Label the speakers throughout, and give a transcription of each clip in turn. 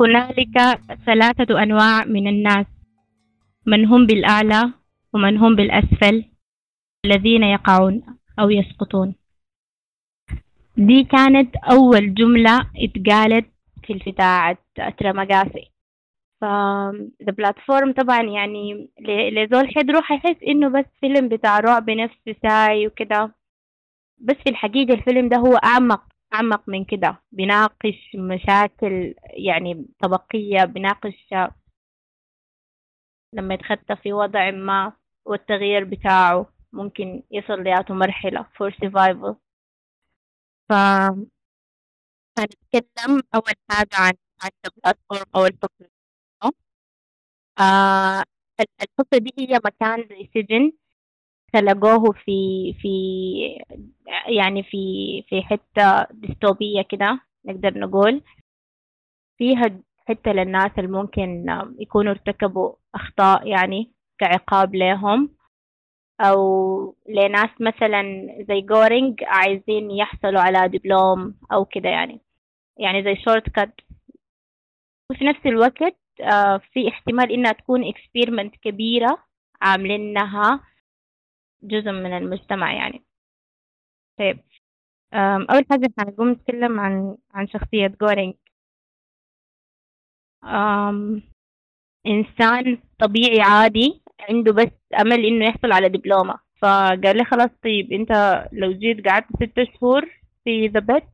Speaker 1: هنالك ثلاثة أنواع من الناس. من هم بالأعلى ومن هم بالأسفل الذين يقعون أو يسقطون. دي كانت أول جملة اتقالت في الفتاة تراماغاسي ف ذا بلاتفورم طبعا يعني لزول حيدرو حيحس إنه بس فيلم بتاع رعب نفسي ساي وكده. بس في الحقيقة الفيلم ده هو أعمق أعمق من كده بيناقش مشاكل يعني طبقية بيناقش لما يتخطى في وضع ما والتغيير بتاعه ممكن يصل لياته مرحلة for survival. ف هنتكلم أول حاجة عن عن البلاتفورم أو الفكرة آه الفكرة دي هي مكان زي سجن خلقوه في في يعني في في حتة ديستوبية كده نقدر نقول. فيها حتة للناس اللي ممكن يكونوا ارتكبوا أخطاء يعني كعقاب لهم أو لناس مثلا زي جورينج عايزين يحصلوا على دبلوم أو كده يعني. يعني زي short cut وفي نفس الوقت في احتمال إنها تكون experiment كبيرة عاملينها جزء من المجتمع يعني. طيب أول حاجة هنقوم نتكلم عن عن شخصية جورينج. إنسان طبيعي عادي عنده بس أمل إنه يحصل على دبلومة. فقال لي خلاص طيب أنت لو جيت قعدت ست شهور في the pit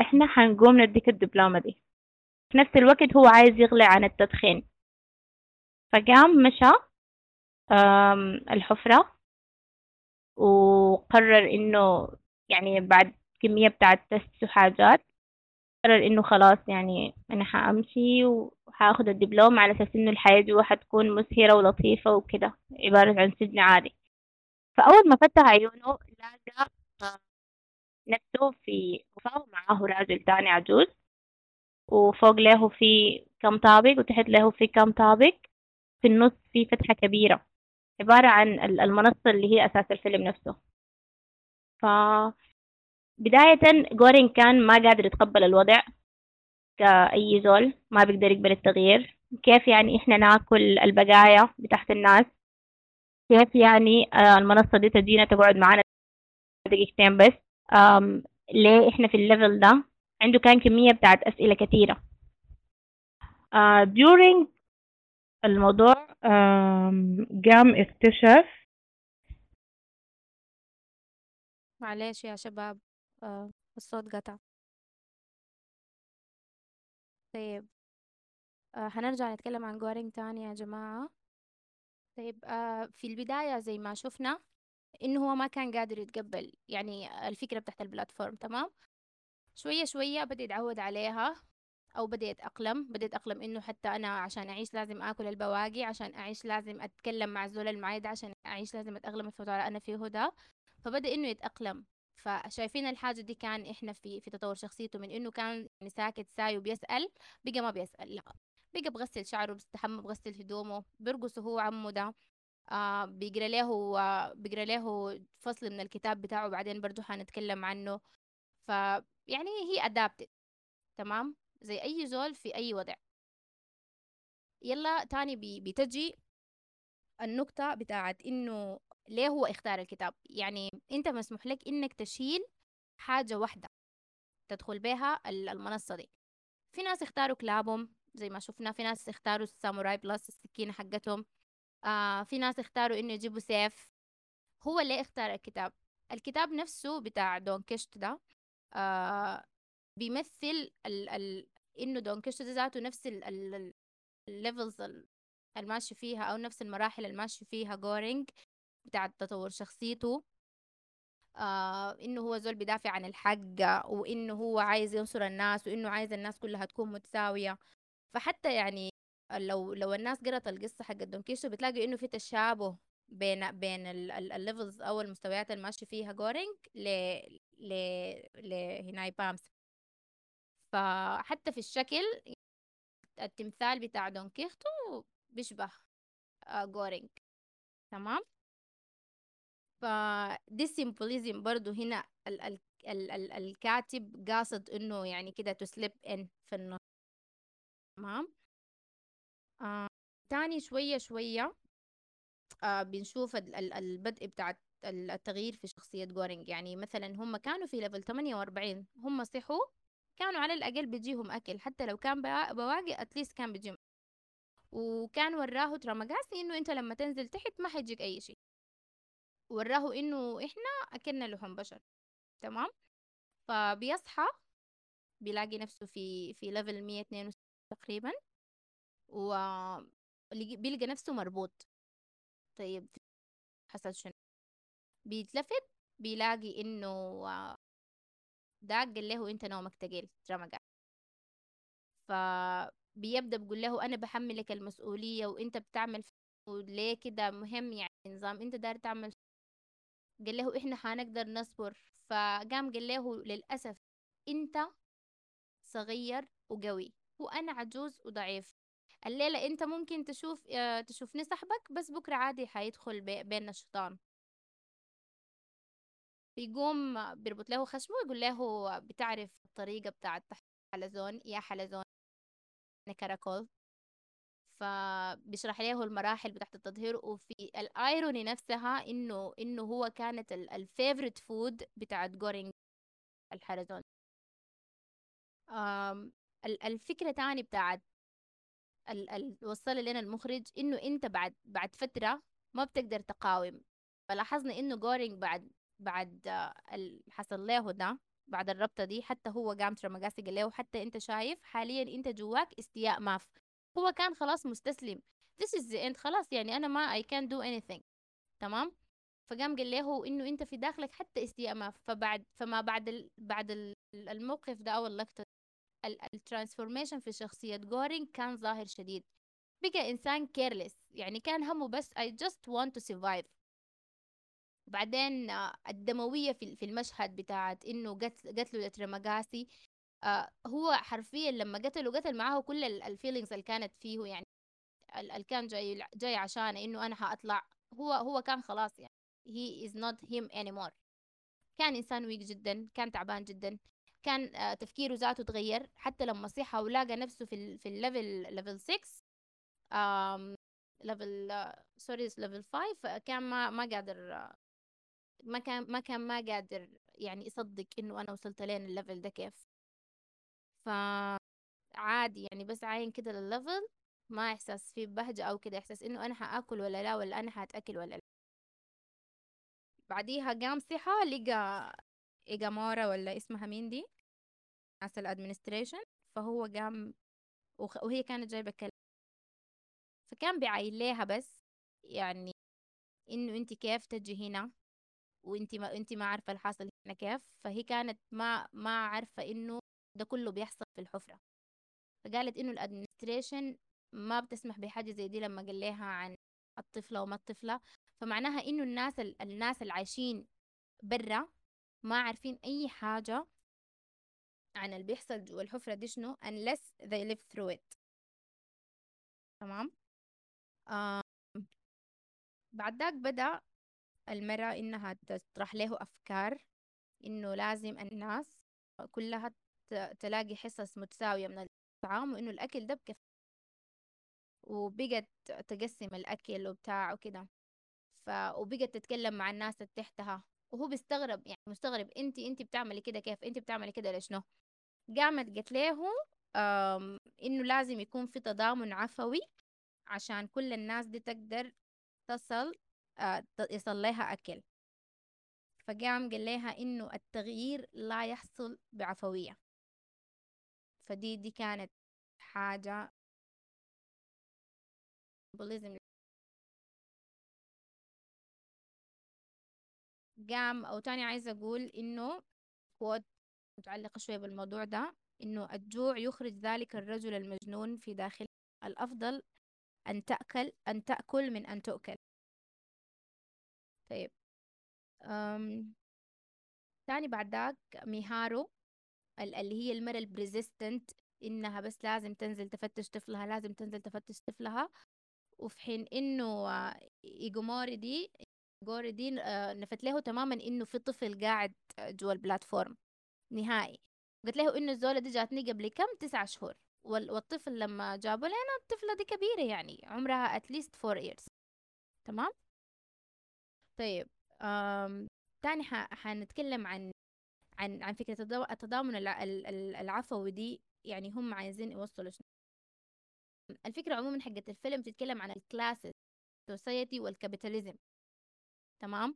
Speaker 1: إحنا حنقوم نديك الدبلومة دي. في نفس الوقت هو عايز يغلي عن التدخين. فقام مشى الحفرة. وقرر إنه يعني بعد كمية بتاعت تست وحاجات قرر إنه خلاص يعني أنا حأمشي وحأخد الدبلوم على أساس إنه الحياة جوا حتكون مسهرة ولطيفة وكده عبارة عن سجن عادي. فأول ما فتح عيونه لقى نفسه في غرفة معاه راجل تاني عجوز وفوق له في كم طابق وتحت له في كم طابق في النص في فتحة كبيرة. عبارة عن المنصة اللي هي أساس الفيلم نفسه. ف بداية جورين كان ما قادر يتقبل الوضع كأي زول ما بيقدر يقبل التغيير. كيف يعني إحنا ناكل البقايا بتاعت الناس؟ كيف يعني المنصة دي تجينا تقعد معانا دقيقتين بس؟ ليه إحنا في الليفل ده؟ عنده كان كمية بتاعت أسئلة كثيرة. uh, during الموضوع قام اكتشف
Speaker 2: معلش يا شباب آه الصوت قطع. طيب آه هنرجع نتكلم عن جورينج تاني يا جماعة. طيب آه في البداية زي ما شفنا إنه هو ما كان قادر يتقبل يعني الفكرة بتاعت ال platform تمام؟ شوية شوية بدأ يتعود عليها. أو بدأ يتأقلم بدأ يتأقلم إنه حتى أنا عشان أعيش لازم آكل البواقي عشان أعيش لازم أتكلم مع الزول المعاي ده عشان أعيش لازم أتأقلم في الوضع أنا فيه ده. فبدأ إنه يتأقلم. فشايفين الحاجة دي كان إحنا في في تطور شخصيته من إنه كان يعني ساكت ساي وبيسأل بقى ما بيسأل لأ. بقى بغسل شعره بيستحمى بغسل هدومه بيرقص هو عمه ده. آه بيقرأ له آه بيقرأ له فصل من الكتاب بتاعه بعدين برضه حنتكلم عنه. ف يعني هي أدابتد تمام؟ زي أي زول في أي وضع. يلا تاني بي بتجي النقطة بتاعت إنه ليه هو اختار الكتاب؟ يعني أنت مسموح لك إنك تشيل حاجة واحدة تدخل بها المنصة دي. في ناس اختاروا كلابهم زي ما شفنا في ناس اختاروا الساموراي plus السكينة حقتهم. آه في ناس اختاروا إنه يجيبوا سيف. هو ليه اختار الكتاب؟ الكتاب نفسه بتاع دون كيشت ده آه بيمثل ال ال إنه دون كيشت ذاته نفس ال levels الماشي فيها أو نفس المراحل الماشي فيها جورينج بتاع تطور شخصيته. آه إنه هو زول بيدافع عن الحق وإنه هو عايز ينصر الناس وإنه عايز الناس كلها تكون متساوية. فحتى يعني لو لو الناس قرأت القصة حق دون كيشو بتلاقي إنه في تشابه بين بين ال levels أو المستويات الماشي فيها جورينج ل ل لهناي بامس فحتى في الشكل التمثال بتاع دون كيختو بيشبه جورينج. تمام؟ فدي symbolism برضو هنا ال ال ال ال الكاتب قاصد إنه يعني كده ت slip in في النص. تمام؟ آه تاني شوية شوية آه بنشوف ال- ال- البدء بتاع التغيير في شخصية جورينج. يعني مثلا هم كانوا في level 48 هم صحوا كانوا على الأقل بيجيهم أكل حتى لو كان بوا- بواقي at least كان بيجيهم. وكان وراه تراماغاسي إنه أنت لما تنزل تحت ما حيجيك أي شيء. وراه إنه إحنا أكلنا لحوم بشر تمام؟ فبيصحى بيلاقي نفسه في في ليفل 162 تقريبا وبيلقى نفسه مربوط. طيب حصل شنو؟ بيتلفت بيلاقي إنه داق قال له انت نومك تقيل ترمى فبيبدا بيقول له أنا بحملك المسؤولية وأنت بتعمل ليه كده مهم يعني نظام أنت داير تعمل قال له إحنا حنقدر نصبر. فقام قال له للأسف أنت صغير وقوي وأنا عجوز وضعيف. الليلة أنت ممكن تشوف آه، تشوفني صاحبك بس بكرة عادي حيدخل بي- بيننا الشيطان. بيقوم بيربط له خشمه ويقول له بتعرف الطريقة بتاعت حلزون يا حلزون أنا كراكول فبيشرح له المراحل بتاعت التطهير وفي ال irony نفسها إنه إنه هو كانت ال favourite food بتاعت جورينج الحلزون. الفكرة تاني بتاعت ال ال وصل لنا المخرج إنه أنت بعد بعد فترة ما بتقدر تقاوم. فلاحظنا إنه جورينج بعد بعد آه، ال- حصل له ده بعد الربطة دي حتى هو قام تريماقاسي قال له حتى أنت شايف حاليا أنت جواك استياء ماف هو كان خلاص مستسلم. This is the end خلاص يعني أنا ما I can't do anything. تمام؟ فقام قال له إنه أنت في داخلك حتى استياء ماف فبعد فما بعد ال بعد ال- الموقف ده أو اللقطة ال transformation في شخصية قورينق كان ظاهر شديد. بقى إنسان careless يعني كان همه بس I just want to survive. بعدين آه، الدموية في المشهد بتاعت إنه قتل قتله لترمقاسي آه هو حرفيا لما قتله قتل معاه كل ال feelings اللي كانت فيه يعني ال- اللي كان جاي جاي عشان إنه أنا حأطلع. هو هو كان خلاص يعني he is not him anymore. كان إنسان weak جدا كان تعبان جدا كان آه، تفكيره ذاته تغير. حتى لما صحى ولقى نفسه في ال في ال level level 6 آم level sorry level 5 كان ما ما قادر ما كان ما كان ما قادر يعني يصدق إنه أنا وصلت لين ال level ده كيف. فعادي يعني بس عاين كده للل level ما إحساس فيه بهجة أو كده إحساس إنه أنا حأكل ولا لا ولا أنا حأتأكل ولا لا. بعديها قام صحى لقى إيجامورا ولا اسمها مين دي؟ ناس ال administration فهو قام وخ- وهي كانت جايبة كلب فكان بيعاين ليها بس يعني إنه انت كيف تجي هنا؟ وانت ما انت ما عارفة الحاصل هنا كيف فهي كانت ما ما عارفة إنه ده كله بيحصل في الحفرة. فقالت إنه ال administration ما بتسمح بحاجة زي دي لما قال لها عن الطفلة وما الطفلة. فمعناها إنه الناس ال- الناس اللي عايشين برا ما عارفين أي حاجة عن اللي بيحصل جوا الحفرة دي شنو unless they live through it. تمام؟ آه بعد ذاك بدأ المرأة إنها تطرح له أفكار إنه لازم الناس كلها تلاقي حصص متساوية من الطعام وإنه الأكل ده بكف وبقت تقسم الأكل وبتاع وكده. ف... وبقت تتكلم مع الناس اللي تحتها. وهو بيستغرب يعني مستغرب انت انت بتعملي كده كيف؟ انت بتعملي كده لشنو قامت قالت له إنه لازم يكون في تضامن عفوي عشان كل الناس دي تقدر تصل يصل لها أكل. فقام قال لها إنه التغيير لا يحصل بعفوية. فدي دي كانت حاجة symbolism. قام أو تاني عايزة أقول إنه quote متعلقة شوية بالموضوع ده إنه الجوع يخرج ذلك الرجل المجنون في داخل الأفضل أن تأكل أن تأكل من أن تؤكل. طيب. أم... تاني بعد ذاك ميهارو ال- اللي هي المرة ال persistent إنها بس لازم تنزل تفتش طفلها لازم تنزل تفتش طفلها. وفي حين إنه آه، إيجوموري دي جوري دي آه، نفت له تماما إنه في طفل قاعد جوا البلاتفورم نهائي. قلت له إنه الزولة دي جاتني قبل كم؟ تسعة شهور. وال- والطفل لما جابوا لنا الطفلة دي كبيرة يعني عمرها least four years. تمام؟ طيب تاني حنتكلم عن عن عن فكرة التضا- التضامن الع- ال- ال- العفوي دي يعني هم عايزين يوصلوا شنو الفكرة عموما حقت الفيلم تتكلم عن ال classes ال society وال capitalism تمام؟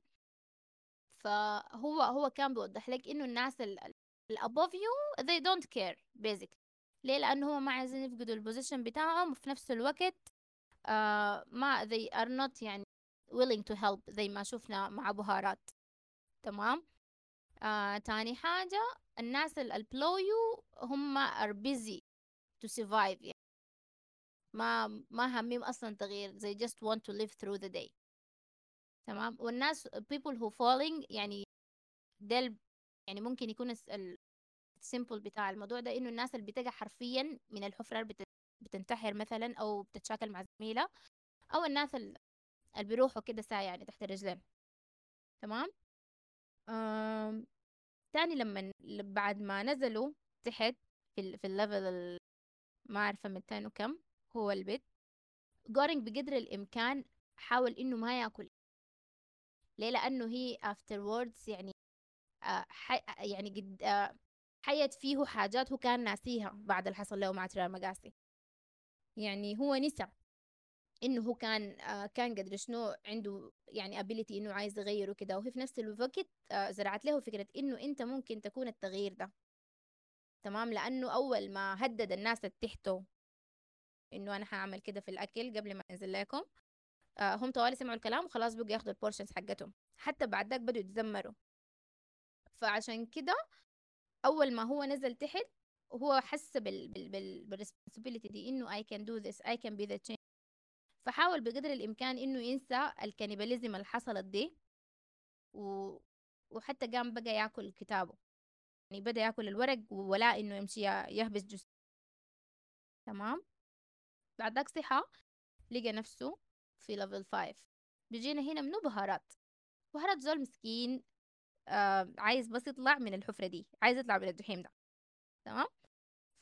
Speaker 2: فهو هو كان بيوضح لك إنه الناس ال ال above you they don't care basically. ليه؟ لأنه هم ما عايزين يفقدوا ال position بتاعهم وفي نفس الوقت آه ما they are not يعني willing to help زي ما شفنا مع بهارات. تمام؟ آه تاني حاجة الناس ال below you هم are busy to survive يعني. ما ما همهم أصلا تغيير they just want to live through the day. تمام؟ والناس people who falling يعني ديل يعني ممكن يكون الس- ال السيمبل بتاع الموضوع ده إنه الناس اللي بتقع حرفيا من الحفرة بتنتحر مثلا أو بتتشاكل مع زميلة أو الناس ال- اللي بيروحوا كده ساعة يعني تحت الرجلين. تمام؟ آم... تاني لما بعد ما نزلوا تحت في في الليفل ال- ما عارفة 200 وكم هو البيت جورينج بقدر الإمكان حاول إنه ما يأكل. ليه؟ لأنه هي afterwards يعني آه حي يعني قد آه حيت فيه حاجات هو كان ناسيها بعد اللي حصل له مع ترى مقاسي يعني هو نسى. إنه هو كان آه كان قدر شنو عنده يعني ability إنه عايز يغير وكده. وهي في نفس الوقت آه زرعت له فكرة إنه أنت ممكن تكون التغيير ده. تمام؟ لأنه أول ما هدد الناس اللي تحته إنه أنا حاعمل كده في الأكل قبل ما أنزل لكم آه هم طوالي سمعوا الكلام وخلاص بقوا ياخدوا البورشنز حقتهم. حتى بعد ذاك بدوا يتذمروا. فعشان كده أول ما هو نزل تحت هو حس بال بال بال بال responsibility دي إنه I can do this I can be the change فحاول بقدر الإمكان إنه ينسى ال cannibalism اللي حصلت دي و... وحتى قام بقى ياكل كتابه. يعني بدا ياكل الورق ولا إنه يمشي يهبس جزء تمام؟ بعد ذاك صحى لقى نفسه في level 5 بيجينا هنا منو؟ بهارات. بهارات زول مسكين آه عايز بس يطلع من الحفرة دي عايز يطلع من الجحيم ده. تمام؟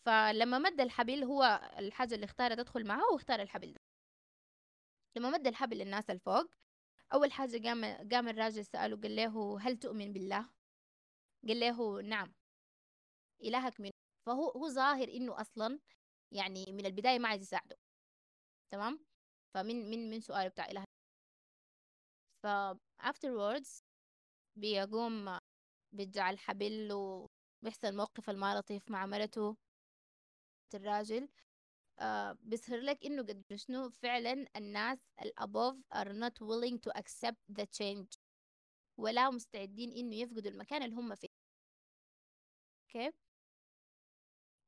Speaker 2: فلما مد الحبل هو الحاجة اللي اختارها تدخل معاه واختار الحبل ده. لما مد الحبل للناس الفوق أول حاجة قام قام الراجل سأله قال له هل تؤمن بالله؟ قال له نعم. إلهك من فهو هو ظاهر إنه أصلا يعني من البداية ما عايز يساعده. تمام؟ فمن من من سؤاله بتاع إله. ف afterwards بيقوم بيرجع الحبل وبيحصل موقف الما لطيف مع مرته. الراجل آه بيظهر لك إنه قد شنو فعلا الناس الابوف are not willing to accept the change. ولا مستعدين إنه يفقدوا المكان اللي هم فيه. أوكي؟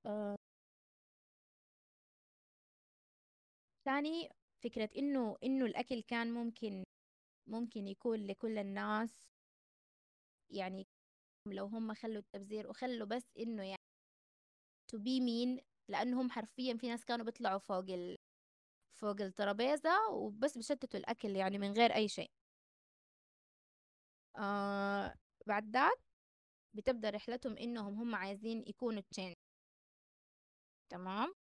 Speaker 2: آه. ثاني فكرة إنه إنه الأكل كان ممكن ممكن يكون لكل الناس. يعني لو هم خلوا التبذير وخلوا بس إنه يعني to be mean لأنهم حرفيا في ناس كانوا بيطلعوا فوق ال... فوق الترابيزة وبس بيشتتوا الأكل يعني من غير أي شيء. آه بعد ذاك بتبدأ رحلتهم إنهم هم عايزين يكونوا تشين تمام؟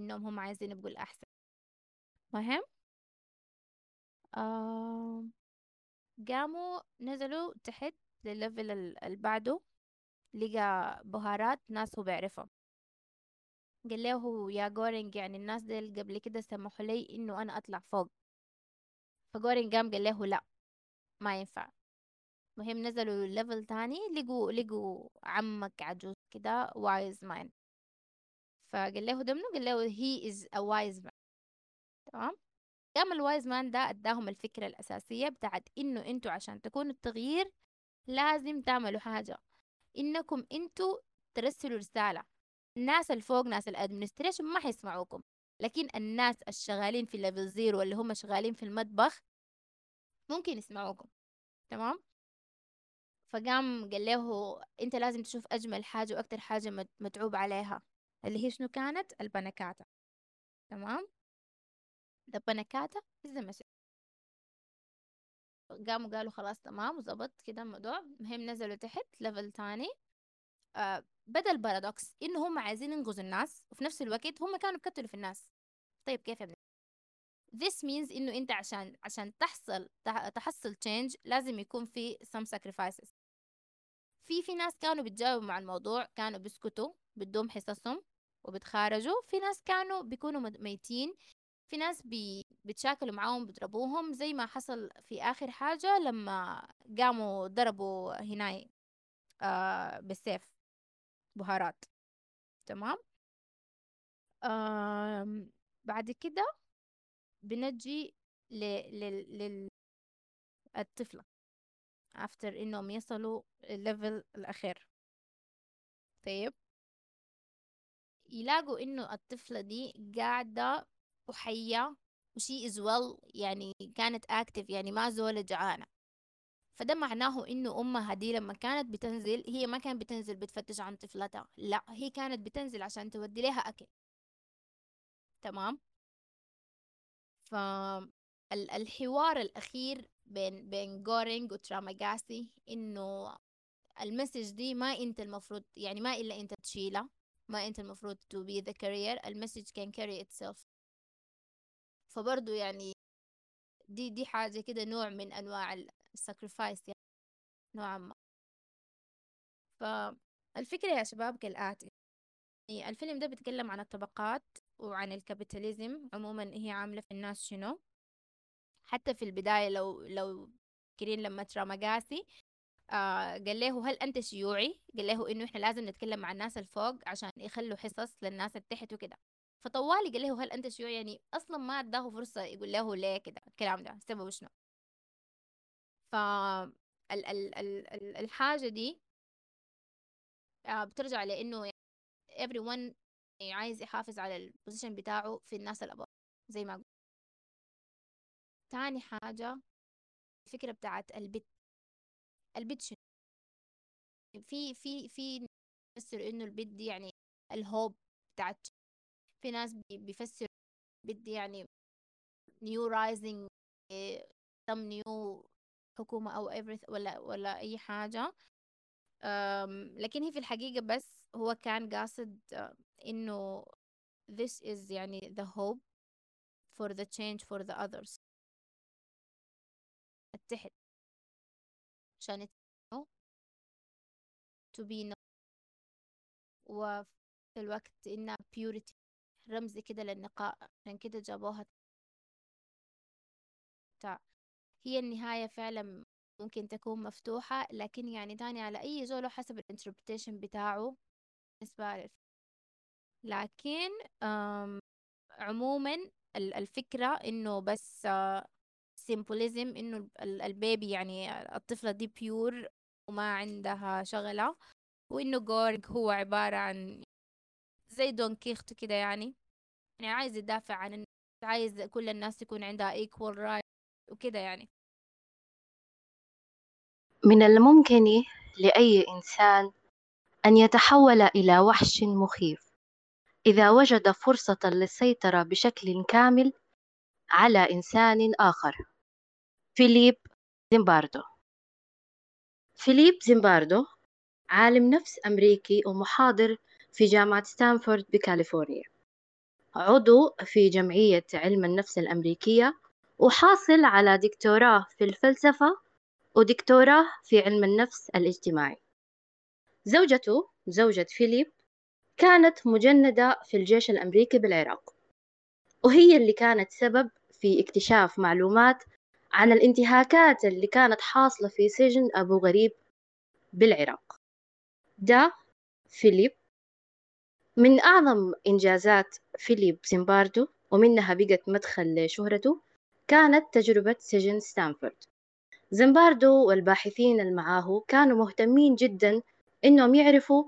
Speaker 2: إنهم هم عايزين يبقوا الأحسن. مهم؟ آه قاموا نزلوا تحت للل level ال- اللي بعده. لقى بهارات ناس هو بيعرفهم قال له يا جورينج يعني الناس دي قبل كده سمحوا لي إنه أنا أطلع فوق. فجورينج قام قال له لا ما ينفع. مهم نزلوا level تاني لقوا لقوا عمك عجوز كده wise man فقال له ده منو؟ قال له he is a wise man تمام؟ قام ال wise man ده أداهم الفكرة الأساسية بتاعت إنه أنتوا عشان تكونوا التغيير لازم تعملوا حاجة. إنكم أنتوا ترسلوا رسالة. الناس الفوق ناس ال administration ما حيسمعوكم. لكن الناس الشغالين في level zero اللي هم شغالين في المطبخ ممكن يسمعوكم. تمام؟ فقام قال له أنت لازم تشوف أجمل حاجة وأكتر حاجة مت- متعوب عليها اللي هي شنو كانت؟ البنكاتا. تمام؟ ده بنكاتا is the قاموا قالوا خلاص تمام وظبط كده الموضوع. مهم نزلوا تحت level تاني. آه بدا ال paradox إنه هم عايزين ينقذوا الناس وفي نفس الوقت هم كانوا بيقتلوا في الناس. طيب كيف يا ابني؟ This means إنه أنت عشان عشان تحصل تحصل change لازم يكون في some sacrifices. في في ناس كانوا بيتجاوبوا مع الموضوع كانوا بيسكتوا بدهم حصصهم وبتخارجوا في ناس كانوا بيكونوا ميتين. في ناس بي بيتشاكلوا معاهم بيضربوهم زي ما حصل في آخر حاجة لما قاموا ضربوا هناي آه بالسيف بهارات تمام؟ آه بعد كده بنجي للطفلة after إنهم يصلوا الليفل الأخير. طيب؟ يلاقوا إنه الطفلة دي قاعدة وحية و she is well يعني كانت active يعني ما زول جعانة. فده معناه إنه أمها دي لما كانت بتنزل هي ما كانت بتنزل بتفتش عن طفلتها لا هي كانت بتنزل عشان تودي لها أكل. تمام؟ فالحوار الأخير بين بين جورينج وتراماغاسي إنه ال message دي ما أنت المفروض يعني ما إلا أنت تشيلها ما أنت المفروض to be the carrier ال message can carry itself فبرضو يعني دي دي حاجة كده نوع من أنواع ال sacrifice يعني نوعا ما. فالفكرة يا شباب كالآتي يعني الفيلم ده بيتكلم عن الطبقات وعن ال capitalism عموما هي عاملة في الناس شنو؟ حتى في البداية لو لو كرين لما تراماغاسي آه قال له هل أنت شيوعي؟ قال له إنه إحنا لازم نتكلم مع الناس الفوق عشان يخلوا حصص للناس التحت وكده. فطوالي قال له هل أنت شيوعي؟ يعني أصلا ما أداه فرصة يقول له ليه كده؟ الكلام ده سببه شنو؟ ف ال ال ال الحاجة دي آه بترجع لأنه everyone عايز يحافظ على البوزيشن بتاعه في الناس الأباء زي ما قلت. تاني حاجة الفكرة بتاعت البت البت شنو؟ في في في بيفسر إنه البت دي يعني ال hope بتاعت في ناس بيفسر البت دي يعني new rising some new حكومة أو everything ولا ولا أي حاجة. لكن هي في الحقيقة بس هو كان قاصد إنه this is يعني the hope for the change for the others. أتحد. عشان to be known. وفي الوقت إنها purity. رمز كده للنقاء عشان كده جابوها هي النهاية فعلا ممكن تكون مفتوحة لكن يعني تاني على أي زول حسب الانتربريتيشن بتاعه. بالنسبة لكن عموما الفكرة إنه بس symbolism إنه ال baby يعني الطفلة دي pure وما عندها شغلة وإنه جورينج هو عبارة عن زي دون كيخوت كده يعني. يعني عايز يدافع عن عايز كل الناس تكون عندها equal right وكده يعني.
Speaker 3: من الممكن لأي إنسان أن يتحول إلى وحش مخيف. إذا وجد فرصة للسيطرة بشكل كامل على إنسان آخر. فيليب زيمباردو. فيليب زيمباردو عالم نفس أمريكي ومحاضر في جامعة ستانفورد بكاليفورنيا. عضو في جمعية علم النفس الأمريكية وحاصل على دكتوراه في الفلسفة ودكتوراه في علم النفس الاجتماعي. زوجته زوجة فيليب كانت مجندة في الجيش الأمريكي بالعراق وهي اللي كانت سبب في اكتشاف معلومات عن الانتهاكات اللي كانت حاصلة في سجن أبو غريب بالعراق. ده فيليب من أعظم إنجازات فيليب زيمباردو ومنها بقت مدخل لشهرته كانت تجربة سجن ستانفورد. زيمباردو والباحثين اللي معاه كانوا مهتمين جدا إنهم يعرفوا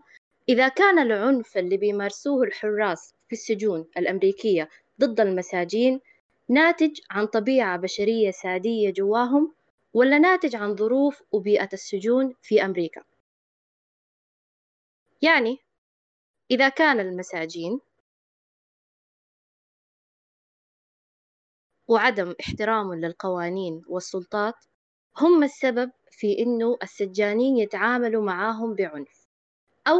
Speaker 3: إذا كان العنف اللي بيمارسوه الحراس في السجون الأمريكية ضد المساجين ناتج عن طبيعة بشرية سادية جواهم ولا ناتج عن ظروف وبيئة السجون في أمريكا. يعني إذا كان المساجين وعدم احترام للقوانين والسلطات هم السبب في إنه السجانين يتعاملوا معاهم بعنف. أو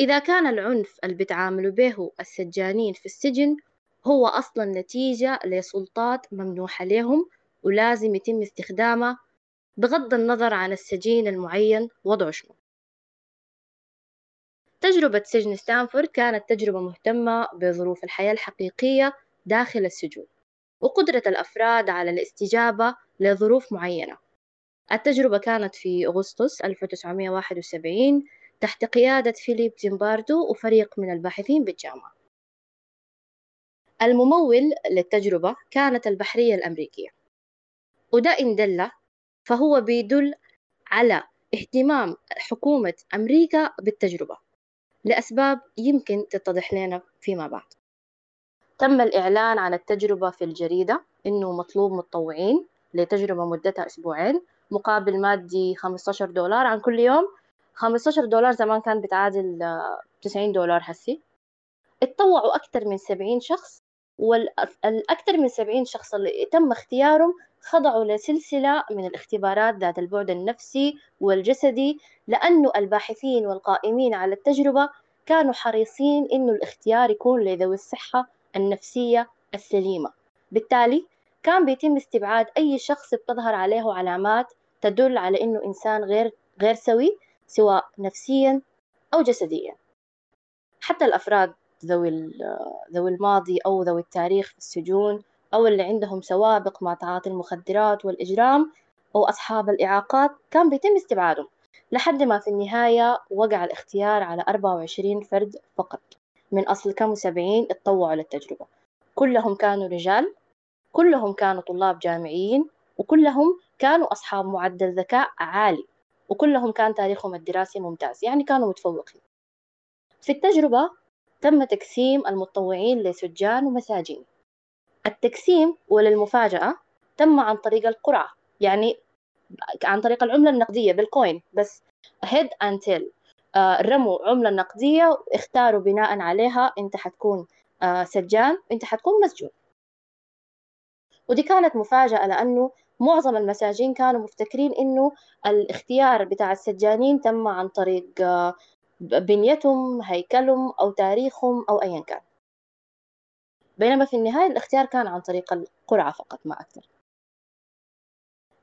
Speaker 3: إذا كان العنف اللي بيتعاملوا به السجانين في السجن هو أصلا نتيجة لسلطات ممنوحة لهم ولازم يتم استخدامها بغض النظر عن السجين المعين وضعه شنو. تجربة سجن ستانفورد كانت تجربة مهتمة بظروف الحياة الحقيقية داخل السجون وقدرة الأفراد على الاستجابة لظروف معينة. التجربة كانت في أغسطس 1971 تحت قيادة فيليب زيمباردو وفريق من الباحثين بالجامعة. الممول للتجربة كانت البحرية الأمريكية. وده إن دل فهو بيدل على اهتمام حكومة أمريكا بالتجربة. لأسباب يمكن تتضح لنا فيما بعد. تم الإعلان عن التجربة في الجريدة إنه مطلوب متطوعين لتجربة مدتها أسبوعين مقابل مادي 15 دولار عن كل يوم. 15 دولار زمان كان بتعادل 90 دولار هسي. اتطوعوا أكثر من 70 شخص والأكثر من 70 شخص اللي تم اختيارهم خضعوا لسلسلة من الاختبارات ذات البعد النفسي والجسدي لأنه الباحثين والقائمين على التجربة كانوا حريصين إنه الاختيار يكون لذوي الصحة النفسية السليمة. بالتالي كان بيتم استبعاد أي شخص بتظهر عليه علامات تدل على إنه إنسان غير غير سوي سواء نفسيا أو جسديا. حتى الأفراد ذوي ذوي الماضي أو ذوي التاريخ في السجون أو اللي عندهم سوابق مع تعاطي المخدرات والإجرام أو أصحاب الإعاقات كان بيتم استبعادهم. لحد ما في النهاية وقع الاختيار على 24 فرد فقط. من أصل كم وسبعين اتطوعوا للتجربة. كلهم كانوا رجال كلهم كانوا طلاب جامعيين وكلهم كانوا أصحاب معدل ذكاء عالي وكلهم كان تاريخهم الدراسي ممتاز يعني كانوا متفوقين. في التجربة تم تقسيم المتطوعين لسجان ومساجين. التقسيم وللمفاجأة تم عن طريق القرعة يعني عن طريق العملة النقدية بالكوين بس and tail. آه رموا عملة نقدية واختاروا بناء عليها أنت حتكون آه سجان أنت حتكون مسجون. ودي كانت مفاجأة لأنه معظم المساجين كانوا مفتكرين إنه الاختيار بتاع السجانين تم عن طريق آه، بنيتهم هيكلهم أو تاريخهم أو أيا كان. بينما في النهاية الاختيار كان عن طريق القرعة فقط ما أكثر.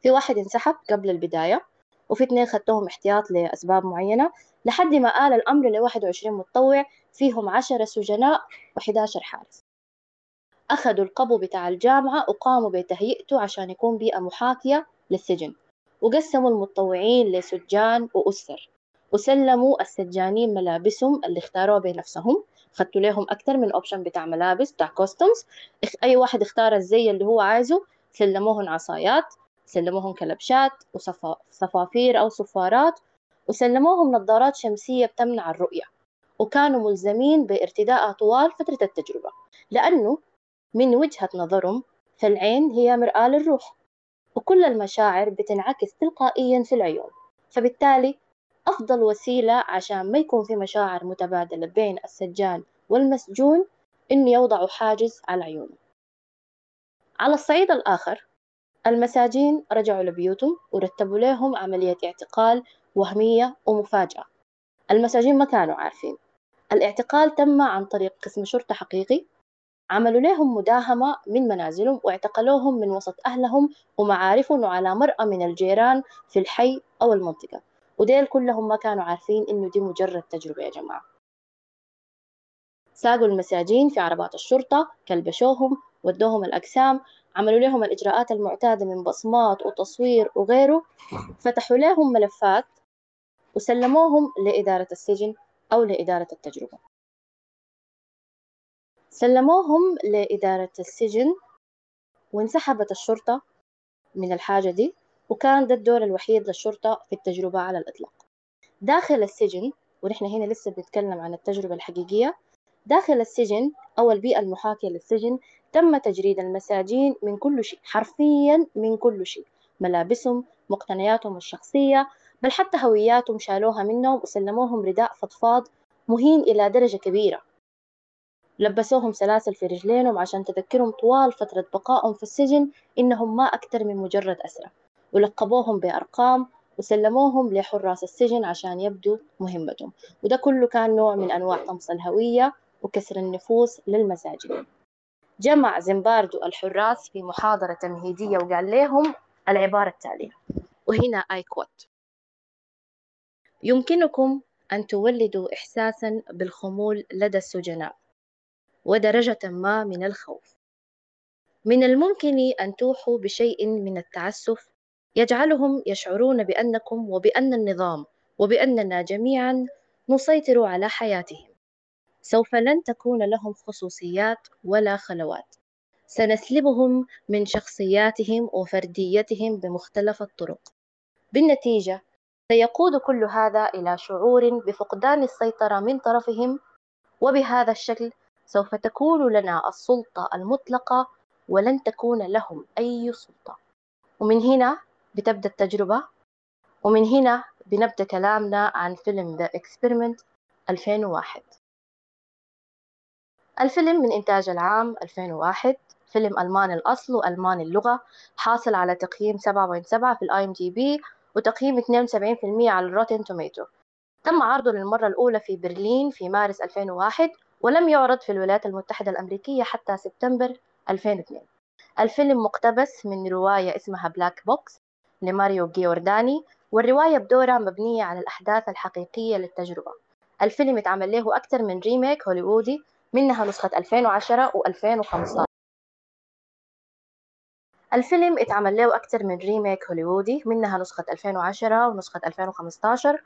Speaker 3: في واحد انسحب قبل البداية وفي اثنين خدتهم احتياط لأسباب معينة لحد ما آل الأمر ل 21 متطوع فيهم 10 سجناء و11 حارس. أخذوا القبو بتاع الجامعة وقاموا بتهيئته عشان يكون بيئة محاكية للسجن. وقسموا المتطوعين لسجان وأسر وسلموا السجانين ملابسهم اللي اختاروها بنفسهم ختوا لهم أكثر من option بتاع ملابس بتاع costumes أي واحد اختار الزي اللي هو عايزه سلموهم عصايات سلموهم كلبشات وصفافير أو صفارات وسلموهم نظارات شمسية بتمنع الرؤية. وكانوا ملزمين بارتدائها طوال فترة التجربة لأنه من وجهة نظرهم فالعين هي مرآة للروح. وكل المشاعر بتنعكس تلقائيا في العيون. فبالتالي أفضل وسيلة عشان ما يكون في مشاعر متبادلة بين السجان والمسجون إنه يوضعوا حاجز على عيونه. على الصعيد الآخر المساجين رجعوا لبيوتهم ورتبوا لهم عملية اعتقال وهمية ومفاجأة. المساجين ما كانوا عارفين. الاعتقال تم عن طريق قسم شرطة حقيقي عملوا لهم مداهمة من منازلهم واعتقلوهم من وسط أهلهم ومعارفهم وعلى مرأى من الجيران في الحي أو المنطقة. وديل كلهم ما كانوا عارفين إنه دي مجرد تجربة يا جماعة. ساقوا المساجين في عربات الشرطة كلبشوهم ودوهم الأقسام عملوا لهم الإجراءات المعتادة من بصمات وتصوير وغيره فتحوا لهم ملفات وسلموهم لإدارة السجن أو لإدارة التجربة. سلموهم لإدارة السجن وانسحبت الشرطة من الحاجة دي. وكان ده الدور الوحيد للشرطة في التجربة على الإطلاق. داخل السجن ونحن هنا لسه بنتكلم عن التجربة الحقيقية داخل السجن أو البيئة المحاكية للسجن تم تجريد المساجين من كل شيء حرفيا من كل شيء ملابسهم مقتنياتهم الشخصية بل حتى هوياتهم شالوها منهم وسلموهم رداء فضفاض مهين إلى درجة كبيرة. لبسوهم سلاسل في رجلينهم عشان تذكرهم طوال فترة بقائهم في السجن إنهم ما أكثر من مجرد أسرة. ولقبوهم بأرقام وسلموهم لحراس السجن عشان يبدوا مهمتهم. وده كله كان نوع من أنواع طمس الهوية وكسر النفوس للمساجين جمع زمباردو الحراس في محاضرة تمهيدية وقال لهم العبارة التالية. وهنا آي كوت يمكنكم أن تولدوا إحساسا بالخمول لدى السجناء ودرجة ما من الخوف. من الممكن أن توحوا بشيء من التعسف يجعلهم يشعرون بأنكم وبأن النظام وبأننا جميعا نسيطر على حياتهم. سوف لن تكون لهم خصوصيات ولا خلوات. سنسلبهم من شخصياتهم وفرديتهم بمختلف الطرق. بالنتيجة سيقود كل هذا إلى شعور بفقدان السيطرة من طرفهم وبهذا الشكل سوف تكون لنا السلطة المطلقة ولن تكون لهم أي سلطة. ومن هنا بتبدأ التجربة. ومن هنا بنبدأ كلامنا عن فيلم The Experiment 2001 الفيلم من إنتاج العام 2001 فيلم ألماني الأصل وألماني اللغة. حاصل على تقييم 7.7 في ال IMDb وتقييم 72% على ال Rotten Tomatoes تم عرضه للمرة الأولى في برلين في مارس 2001 ولم يعرض في الولايات المتحدة الأمريكية حتى سبتمبر 2002 الفيلم مقتبس من رواية اسمها Black Box لماريو جيورداني والرواية بدورها مبنية على الأحداث الحقيقية للتجربة. الفيلم اتعمل له أكثر من remake هوليوودي منها نسخة 2010 و 2015 الفيلم اتعمل له أكثر من remake هوليوودي منها نسخة 2010 ونسخة 2015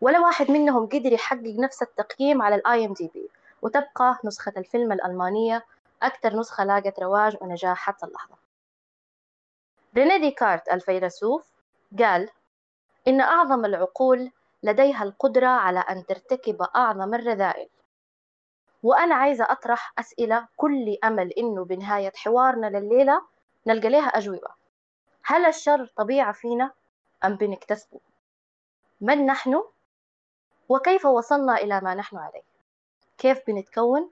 Speaker 3: ولا واحد منهم قدر يحقق نفس التقييم على ال IMDb. وتبقى نسخة الفيلم الألمانية أكثر نسخة لاقت رواج ونجاح حتى اللحظة. ريني ديكارت الفيلسوف قال إن أعظم العقول لديها القدرة على أن ترتكب أعظم الرذائل وأنا عايزة أطرح أسئلة كل أمل إنه بنهاية حوارنا لليلة نلقى لها أجوبة هل الشر طبيعة فينا أم بنكتسبه؟ من نحن؟ وكيف وصلنا إلى ما نحن عليه؟ كيف بنتكون؟